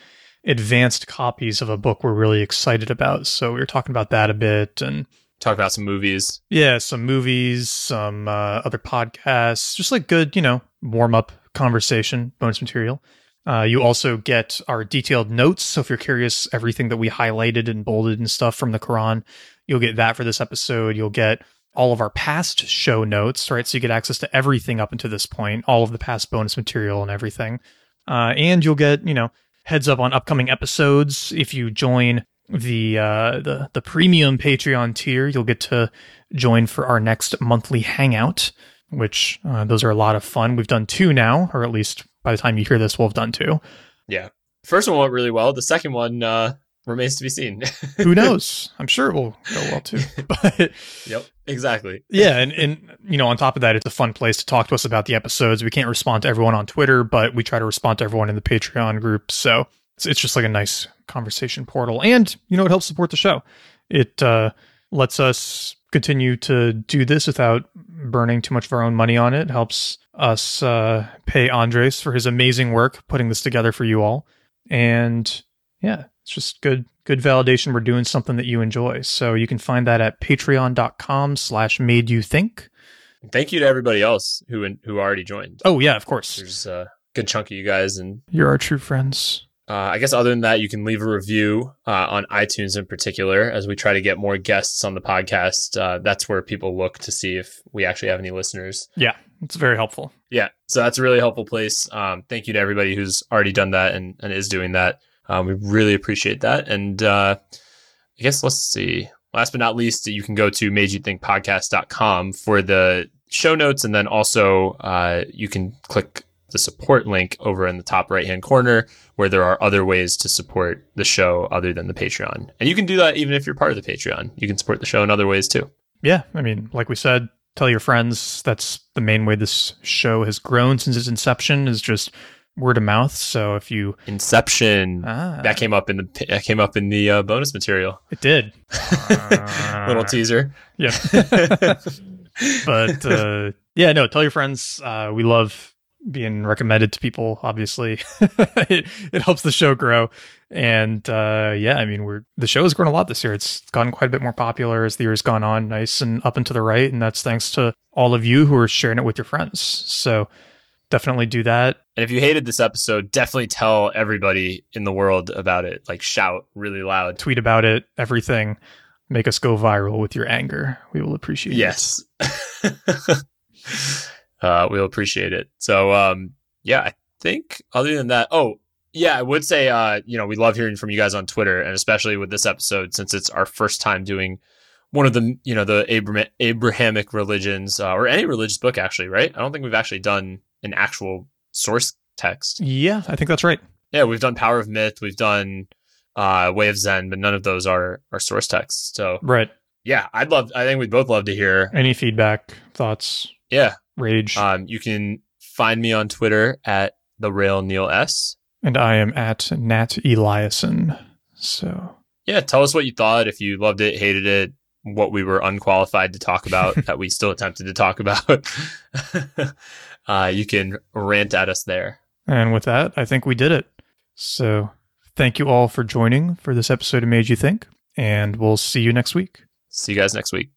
advanced copies of a book we're really excited about. So we were talking about that a bit and Talk about some movies. yeah, some movies, some uh, other podcasts, just like good, you know, warm up conversation, bonus material. Uh, you also get our detailed notes. So if you're curious, everything that we highlighted and bolded and stuff from the Quran, you'll get that for this episode. You'll get all of our past show notes, right? So you get access to everything up until this point, all of the past bonus material and everything. Uh, and you'll get, you know, heads up on upcoming episodes. If you join the uh, the the premium Patreon tier, you'll get to join for our next monthly hangout, which uh, those are a lot of fun. We've done two now, or at least by the time you hear this, we'll have done two. Yeah. First one went really well. The second one uh, remains to be seen. [LAUGHS] Who knows? I'm sure it will go well too. [LAUGHS] But yep. Exactly. yeah, and and you know, on top of that, it's a fun place to talk to us about the episodes. We can't respond to everyone on Twitter, but we try to respond to everyone in the Patreon group. So it's, it's just like a nice conversation portal, and you know, it helps support the show. It uh, lets us continue to do this without burning too much of our own money on it. Helps us uh, pay Andres for his amazing work putting this together for you all, and yeah, it's just good good validation we're doing something that you enjoy. So you can find that at patreon.com slash made you think. Thank you to everybody else who who already joined. Oh yeah, of course. There's a good chunk of you guys, and You're our true friends. uh, I guess other than that, you can leave a review uh, on iTunes in particular, as we try to get more guests on the podcast. Uh, that's where people look to see if we actually have any listeners. Yeah, it's very helpful. Yeah, so that's a really helpful place. Um, thank you to everybody who's already done that and, and is doing that. Um, we really appreciate that. And uh, I guess let's see. Last but not least, you can go to madeyouthinkpodcast.com for the show notes. And then also uh, you can click the support link over in the top right hand corner where there are other ways to support the show other than the Patreon. And you can do that even if you're part of the Patreon. You can support the show in other ways too. Yeah, I mean, like we said, tell your friends. That's the main way this show has grown since its inception is just word of mouth. So if you Inception. ah, That came up in the that came up in the uh, bonus material. it did. [LAUGHS] Little teaser. Yeah. [LAUGHS] but uh, yeah, no, tell your friends. Uh, we love being recommended to people. Obviously, [LAUGHS] it, it helps the show grow. And uh, yeah, I mean, we're the show has grown a lot this year. It's gotten quite a bit more popular as the year's gone on, nice and up and to the right. And that's thanks to all of you who are sharing it with your friends. So definitely do that. And if you hated this episode, definitely tell everybody in the world about it. Like shout really loud. Tweet about it. Everything. Make us go viral with your anger. We will appreciate it. Yes. [LAUGHS] uh, we'll appreciate it. So, um, yeah, I think other than that, oh, yeah, I would say, uh, you know, we love hearing from you guys on Twitter and especially with this episode, since it's our first time doing one of the, you know, the Abraham- Abrahamic religions, uh, or any religious book actually, right? I don't think we've actually done an actual source text. Yeah, I think that's right. Yeah, we've done Power of Myth, we've done uh, Way of Zen, but none of those are are source texts. So Right. yeah, I'd love. I think we'd both love to hear. Any feedback, thoughts, Yeah, rage? um, you can find me on Twitter at the Real Neil S. and I am at Nat Eliason. So Yeah, tell us what you thought. If you loved it, hated it, what we were unqualified to talk about [LAUGHS] that we still attempted to talk about. [LAUGHS] uh, you can rant at us there. And with that, I think we did it. So thank you all for joining for this episode of Made You Think, and we'll see you next week. See you guys next week.